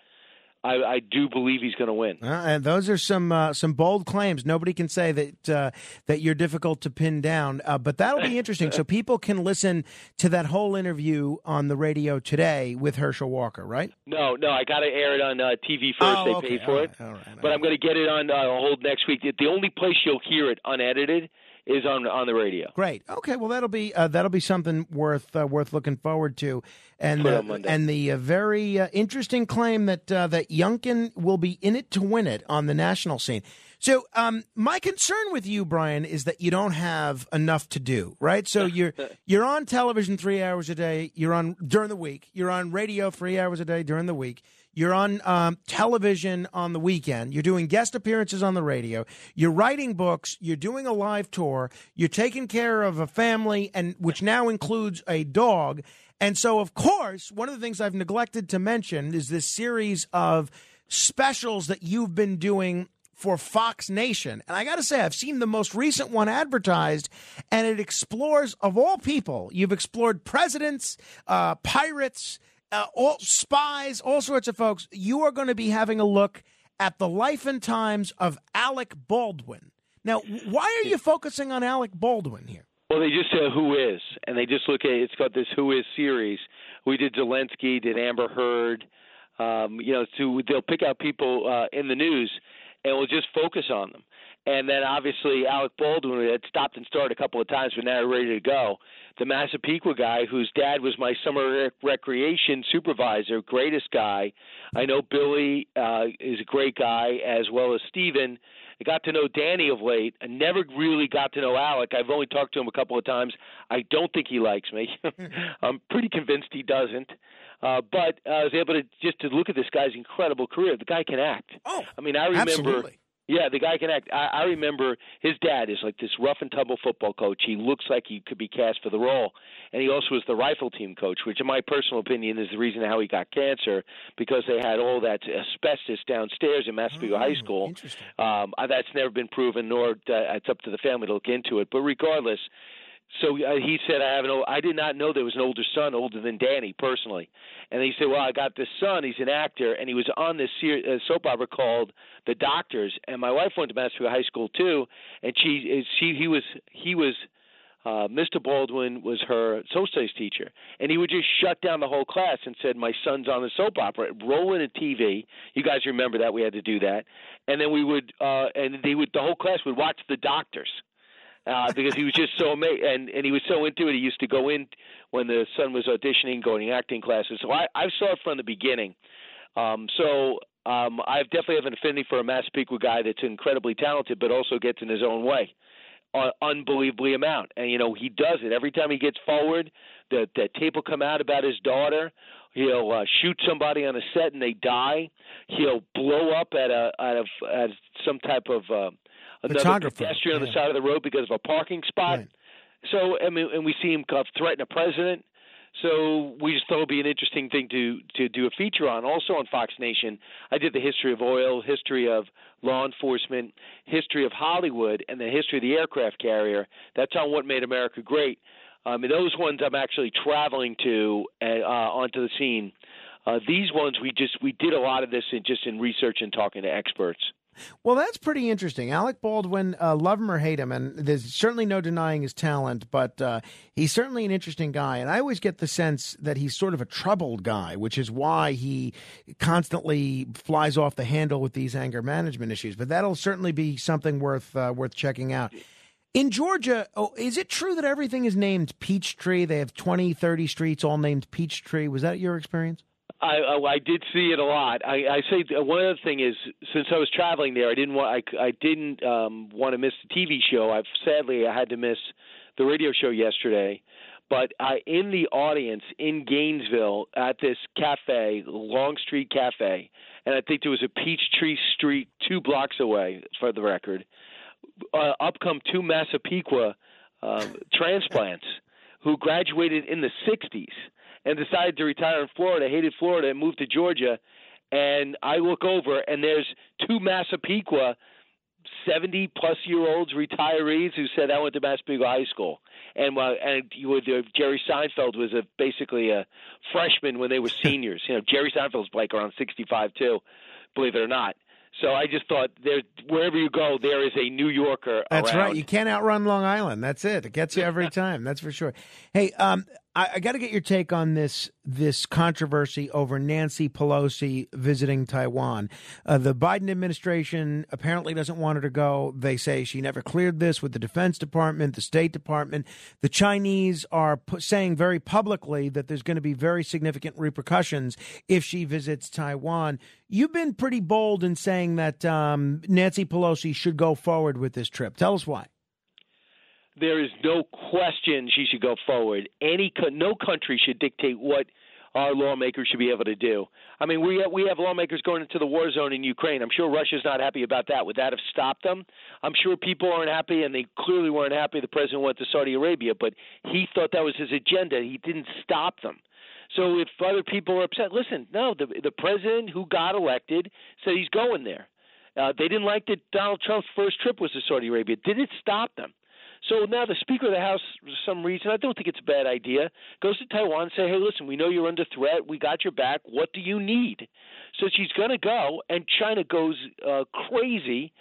I, I do believe he's going to win. Uh, and those are some uh, some bold claims. Nobody can say that uh, that you're difficult to pin down. Uh, but that'll be interesting. so people can listen to that whole interview on the radio today with Herschel Walker, right? No, no, I got to air it on uh, TV first. Oh, they okay. paid for it, right, all right, but I'm going to get it on uh, hold next week. The only place you'll hear it unedited is on on the radio. Great. Okay. Well, that'll be uh, that'll be something worth uh, worth looking forward to, and uh, and the uh, very uh, interesting claim that uh, that Youngkin will be in it to win it on the national scene. So, um, my concern with you, Brian, is that you don't have enough to do, right? So you're you're on television three hours a day. You're on during the week. You're on radio three hours a day during the week. You're on um, television on the weekend. You're doing guest appearances on the radio. You're writing books. You're doing a live tour. You're taking care of a family, and which now includes a dog. And so, of course, one of the things I've neglected to mention is this series of specials that you've been doing for Fox Nation. And I got to say, I've seen the most recent one advertised, and it explores, of all people, you've explored presidents, uh, pirates, uh, all spies, all sorts of folks. You are going to be having a look at the life and times of Alec Baldwin. Now, why are you focusing on Alec Baldwin here? Well, they just say who is, and they just look at it's got this who is series. We did Zelensky, did Amber Heard. Um, you know, so they'll pick out people uh, in the news, and we'll just focus on them. And then obviously Alec Baldwin had stopped and started a couple of times, but now ready to go. The Massapequa guy, whose dad was my summer rec- recreation supervisor, greatest guy. I know Billy uh, is a great guy, as well as Steven. I got to know Danny of late. I never really got to know Alec. I've only talked to him a couple of times. I don't think he likes me. I'm pretty convinced he doesn't. Uh, but I was able to just to look at this guy's incredible career. The guy can act. Oh, I mean, I remember. absolutely. Yeah, the guy can act. I, I remember his dad is like this rough and tumble football coach. He looks like he could be cast for the role, and he also was the rifle team coach, which, in my personal opinion, is the reason how he got cancer because they had all that asbestos downstairs in Massapequa High School. Um, uh, that's never been proven, nor uh, it's up to the family to look into it. But regardless, so uh, he said, "I have an. old, I did not know there was an older son, older than Danny personally." And he said, "Well, I got this son. He's an actor, and he was on this ser- uh, soap opera called The Doctors. And my wife went to Massapequa High School too, and she, she, he was, he was." Uh, Mr. Baldwin was her social studies teacher, and he would just shut down the whole class and said, "My son's on the soap opera, rolling a TV." You guys remember that we had to do that, and then we would, uh, and they would, the whole class would watch The Doctors uh, because he was just so amazing, and and he was so into it. He used to go in when the son was auditioning, going to acting classes. So I I saw it from the beginning. Um, so um, I definitely have an affinity for a Massapequa guy that's incredibly talented, but also gets in his own way, uh, unbelievably amount. And you know he does it every time he gets forward. The the tape will come out about his daughter. He'll uh, shoot somebody on a set and they die. He'll blow up at a at a at some type of uh, another Photographer, pedestrian on the yeah. side of the road because of a parking spot. So I mean, and we see him threaten a president. So we just thought it would be an interesting thing to to do a feature on. Also on Fox Nation, I did the history of oil, history of law enforcement, history of Hollywood, and the history of the aircraft carrier. That's on what made America great. Um, and those ones I'm actually traveling to uh, onto the scene. Uh, these ones we just we did a lot of this in just in research and talking to experts. Well, that's pretty interesting. Alec Baldwin, uh, love him or hate him, and there's certainly no denying his talent, but uh, he's certainly an interesting guy. And I always get the sense that he's sort of a troubled guy, which is why he constantly flies off the handle with these anger management issues. But that'll certainly be something worth uh, worth checking out. In Georgia, oh, is it true that everything is named Peachtree? They have 20, 30 streets all named Peachtree. Was that your experience? I, I I did see it a lot. I, I say th- one other thing is since I was traveling there, I didn't want I, I didn't um, want to miss the TV show. I've sadly I had to miss the radio show yesterday. But I in the audience in Gainesville at this cafe, Long Street Cafe, and I think there was a Peachtree Street two blocks away for the record. Uh, up come two Massapequa um, transplants who graduated in the 60s and decided to retire in Florida, hated Florida, and moved to Georgia. And I look over, and there's two Massapequa 70 plus year olds retirees who said I went to Massapequa High School, and uh, and you would uh, Jerry Seinfeld was a basically a freshman when they were seniors. you know, Jerry Seinfeld's like around 65 too, believe it or not. So I just thought there, wherever you go, there is a New Yorker That's around. right. You can't outrun Long Island. That's it. It gets you every time. That's for sure. Hey, um, I, I got to get your take on this this controversy over Nancy Pelosi visiting Taiwan. Uh, the Biden administration apparently doesn't want her to go. They say she never cleared this with the Defense Department, the State Department. The Chinese are saying very publicly that there's going to be very significant repercussions if she visits Taiwan. You've been pretty bold in saying that um, Nancy Pelosi should go forward with this trip. Tell us why. There is no question she should go forward. Any no country should dictate what our lawmakers should be able to do. I mean, we have, we have lawmakers going into the war zone in Ukraine. I'm sure Russia's not happy about that. Would that have stopped them? I'm sure people aren't happy, and they clearly weren't happy. The president went to Saudi Arabia, but he thought that was his agenda. He didn't stop them. So if other people are upset, listen. No, the the president who got elected said he's going there. Uh, they didn't like that Donald Trump's first trip was to Saudi Arabia. Did it stop them? So now the Speaker of the House, for some reason, I don't think it's a bad idea, goes to Taiwan and say, hey, listen, we know you're under threat. We got your back. What do you need? So she's going to go, and China goes uh, crazy.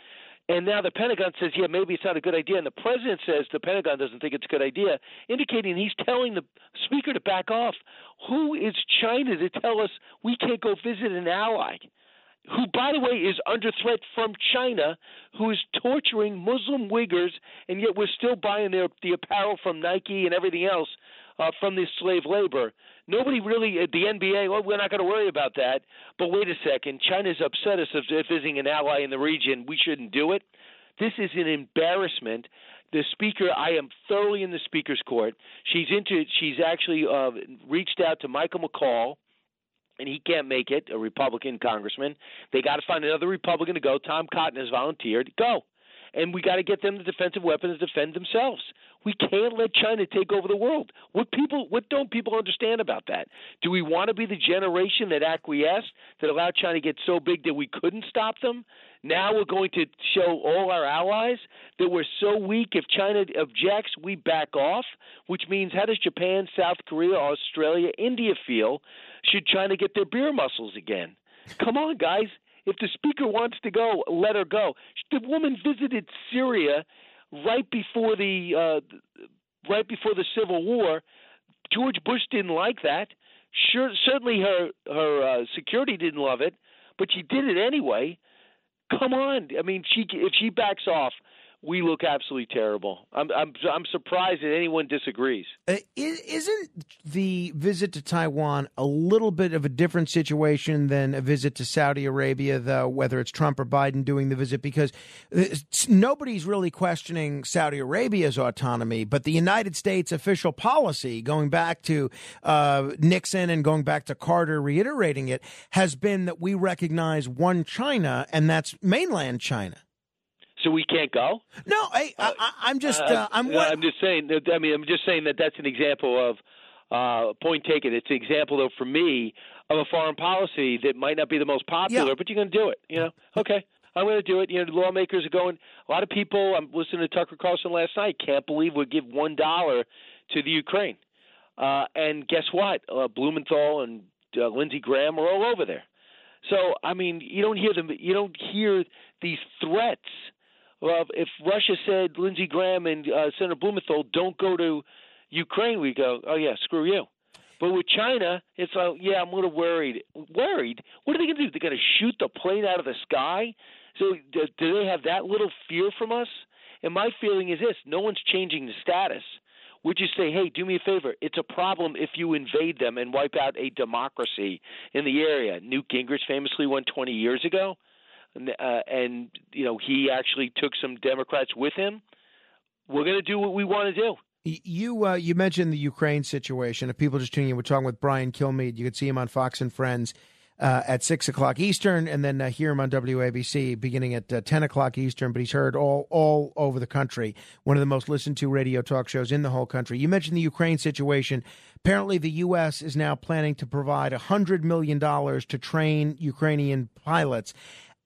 And now the Pentagon says, yeah, maybe it's not a good idea. And the president says the Pentagon doesn't think it's a good idea, indicating he's telling the speaker to back off. Who is China to tell us we can't go visit an ally? Who, by the way, is under threat from China, who is torturing Muslim Uyghurs, and yet we're still buying their the apparel from Nike and everything else uh, from this slave labor. Nobody really at the NBA. Well, we're not going to worry about that. But wait a second, China's upset us of visiting an ally in the region. We shouldn't do it. This is an embarrassment. The speaker, I am thoroughly in the speaker's court. She's into. She's actually uh, reached out to Michael McCaul and he can't make it, a Republican congressman. They got to find another Republican to go. Tom Cotton has volunteered. Go. And we got to get them the defensive weapons to defend themselves. We can't let China take over the world. What people what don't people understand about that? Do we want to be the generation that acquiesced, that allowed China to get so big that we couldn't stop them? Now we're going to show all our allies that we're so weak. If China objects, we back off, which means how does Japan, South Korea, Australia, India feel? Should China get their beer muscles again? Come on, guys. If the speaker wants to go, let her go. The woman visited Syria right before the uh, right before the Civil War. George Bush didn't like that. Sure, certainly her her uh, security didn't love it, but she did it anyway. Come on, I mean, she if she backs off, we look absolutely terrible. I'm I'm I'm surprised that anyone disagrees. Uh, isn't the visit to Taiwan a little bit of a different situation than a visit to Saudi Arabia, though, whether it's Trump or Biden doing the visit? Because uh, nobody's really questioning Saudi Arabia's autonomy, but the United States official policy, going back to uh, Nixon and going back to Carter reiterating it, has been that we recognize one China, and that's mainland China. So we can't go. No, I, I, I'm just, uh, I'm, uh, I'm just saying. that- I mean, I'm just saying that that's an example of uh, point taken. It's an example, though, for me, of a foreign policy that might not be the most popular, but you're going to do it. You know, okay. I'm going to do it. You know, the lawmakers are going. A lot of people. I'm listening to Tucker Carlson last night. Can't believe we give one dollar to the Ukraine. Uh, and guess what? Uh, Blumenthal and uh, Lindsey Graham are all over there. So I mean, you don't hear them. You don't hear these threats. Well, if Russia said Lindsey Graham and uh, Senator Blumenthal don't go to Ukraine, we go, oh yeah, screw you. But with China, it's like, yeah, I'm a little worried. Worried? What are they going to do? They're going to shoot the plane out of the sky? So do, they have that little fear from us? And my feeling is this: no one's changing the status. We just say, hey, do me a favor. It's a problem if you invade them and wipe out a democracy in the area. Newt Gingrich famously won 20 years ago, uh, and you know he actually took some Democrats with him. We're going to do what we want to do. You uh, you mentioned the Ukraine situation. If people just tuning in, we're talking with Brian Kilmeade. You could see him on Fox and Friends uh, at six o'clock Eastern, and then uh, hear him on WABC beginning at uh, ten o'clock Eastern. But he's heard all all over the country. One of the most listened to radio talk shows in the whole country. You mentioned the Ukraine situation. Apparently, the U.S. is now planning to provide hundred million dollars to train Ukrainian pilots.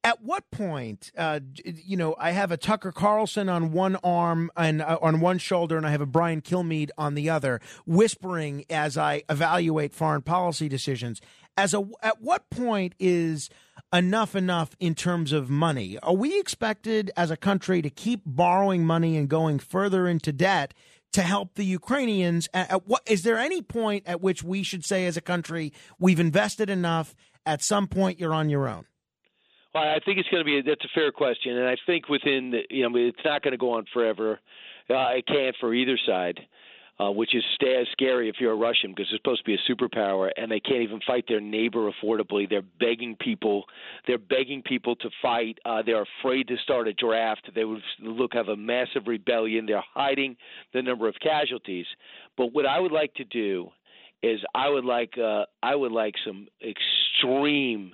At what point, uh, you know, I have a Tucker Carlson on one arm and uh, on one shoulder, and I have a Brian Kilmeade on the other, whispering as I evaluate foreign policy decisions. As a, at what point is enough enough in terms of money? Are we expected as a country to keep borrowing money and going further into debt to help the Ukrainians? At, at what is there any point at which we should say, as a country, we've invested enough? At some point, you're on your own. Well, I think it's going to be that's a fair question, and I think within the, you know it's not going to go on forever. Uh, it can't for either side, uh, which is sta- scary if you're a Russian because they're supposed to be a superpower and they can't even fight their neighbor affordably. They're begging people, they're begging people to fight. Uh, they're afraid to start a draft. They would look have a massive rebellion. They're hiding the number of casualties. But what I would like to do is I would like uh, I would like some extreme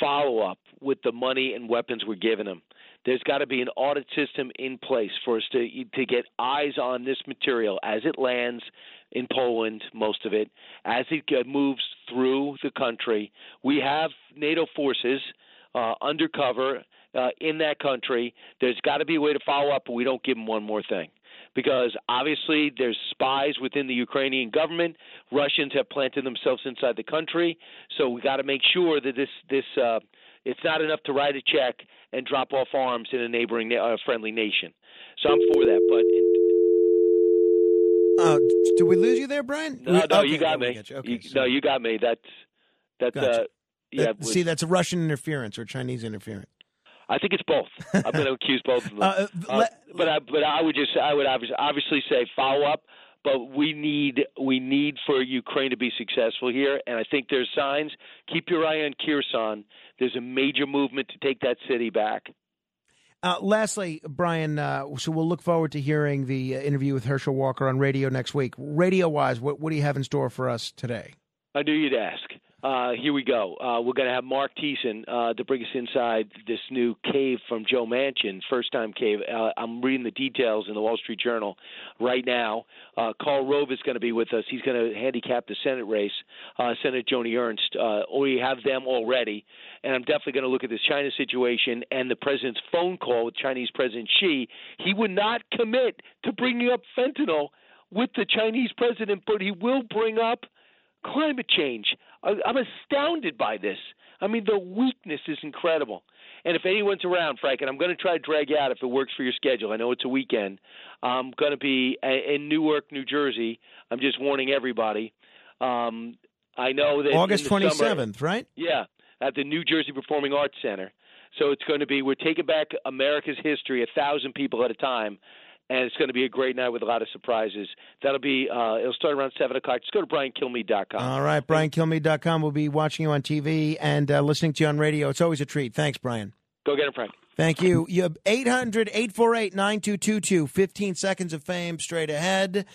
follow up with the money and weapons we're giving them. There's got to be an audit system in place for us to to get eyes on this material as it lands in Poland, most of it, as it moves through the country. We have NATO forces uh, undercover uh, in that country. There's got to be a way to follow up, but we don't give them one more thing because obviously there's spies within the Ukrainian government. Russians have planted themselves inside the country, so we got to make sure that this this uh, it's not enough to write a check and drop off arms in a neighboring na- uh, friendly nation. So I'm for that, but Uh, did we lose you there, Brian? no, We- no, okay, you got me. you. Okay, You- no, you got me. That's that's Gotcha. uh, yeah. That- was- see, that's Russian interference or Chinese interference. I think it's both. I'm going to accuse both of them. Uh, Uh, but I, but I would just I would obviously, obviously say follow up. But we need we need for Ukraine to be successful here, and I think there's signs. Keep your eye on Kherson. There's a major movement to take that city back. Uh, lastly, Brian, uh, so we'll look forward to hearing the uh, interview with Herschel Walker on radio next week. Radio wise, what, what do you have in store for us today? I knew you'd ask. Uh, here we go. Uh, we're going to have Mark Thiessen uh, to bring us inside this new cave from Joe Manchin, first time cave. Uh, I'm reading the details in the Wall Street Journal right now. Uh, Karl Rove is going to be with us. He's going to handicap the Senate race, uh, Senator Joni Ernst. We have them already. And I'm definitely going to look at this China situation and the president's phone call with Chinese President Xi. He would not commit to bringing up fentanyl with the Chinese president, but he will bring up climate change. I- I'm astounded by this. I mean, the weakness is incredible. And if anyone's around, Frank, and I'm going to try to drag you out if it works for your schedule. I know it's a weekend. I'm going to be in Newark, New Jersey. I'm just warning everybody. Um, I know that August the summer- 27th, right? yeah, at the New Jersey Performing Arts Center. So it's going to be we're taking back America's history a thousand people at a time, and it's going to be a great night with a lot of surprises. That'll be uh, it'll start around seven o'clock. Just go to briankilmeade.com. All right, BrianKilmeade.com. We'll be watching you on TV and uh, listening to you on radio. It's always a treat. Thanks, Brian. Go get him, Frank. Thank you. You have 800 848 9222. 15 seconds of fame straight ahead.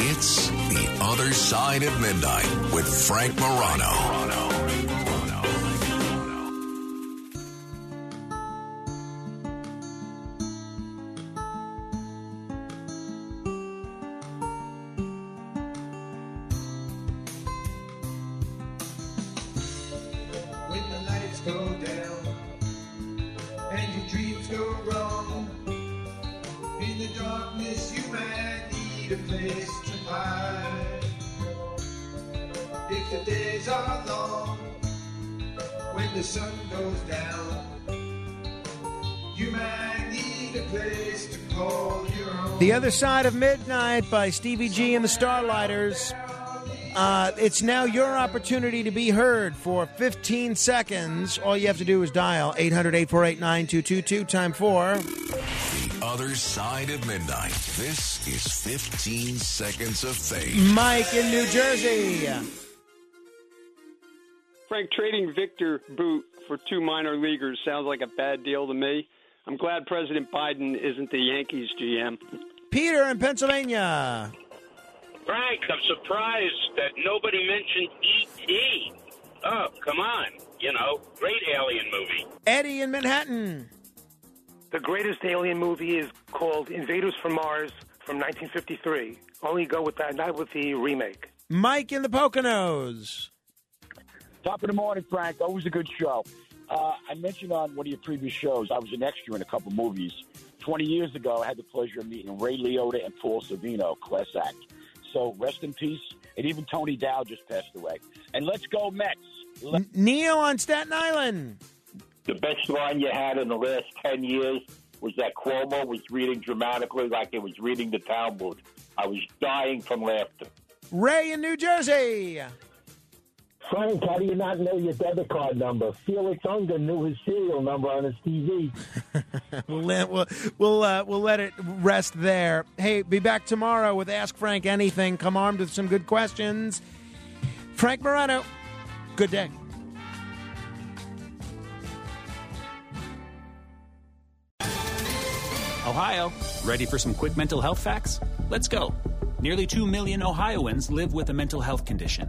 It's The Other Side of Midnight with Frank Morano. The sun goes down, you might need a place to call your own. The Other Side of Midnight by Stevie G and the Starlighters. Uh, it's now your opportunity to be heard for 15 seconds. All you have to do is dial 800 848 9222, time four. The Other Side of Midnight. This is 15 Seconds of Fame. Mike in New Jersey. Frank, trading Viktor Bout for two minor leaguers sounds like a bad deal to me. I'm glad President Biden isn't the Yankees GM. Peter in Pennsylvania. Frank, I'm surprised that nobody mentioned E.T. Oh, come on. You know, great alien movie. Eddie in Manhattan. The greatest alien movie is called Invaders from Mars from 1953. Only go with that, not with the remake. Mike in the Poconos. Top of the morning, Frank. Always a good show. Uh, I mentioned on one of your previous shows, I was an extra in a couple movies. 20 years ago, I had the pleasure of meeting Ray Liotta and Paul Sorvino, class act. So rest in peace. And even Tony Dow just passed away. And let's go Mets. Let- Neo on Staten Island. The best line you had in the last 10 years was that Cuomo was reading dramatically like he was reading the Talmud. I was dying from laughter. Ray in New Jersey. Frank, how do you not know your debit card number? Felix Unger knew his serial number on his TV. we'll let, we'll we'll, uh, we'll let it rest there. Hey, be back tomorrow with Ask Frank Anything. Come armed with some good questions. Frank Morano, good day. Ohio, ready for some quick mental health facts? Let's go. Nearly 2 million Ohioans live with a mental health condition.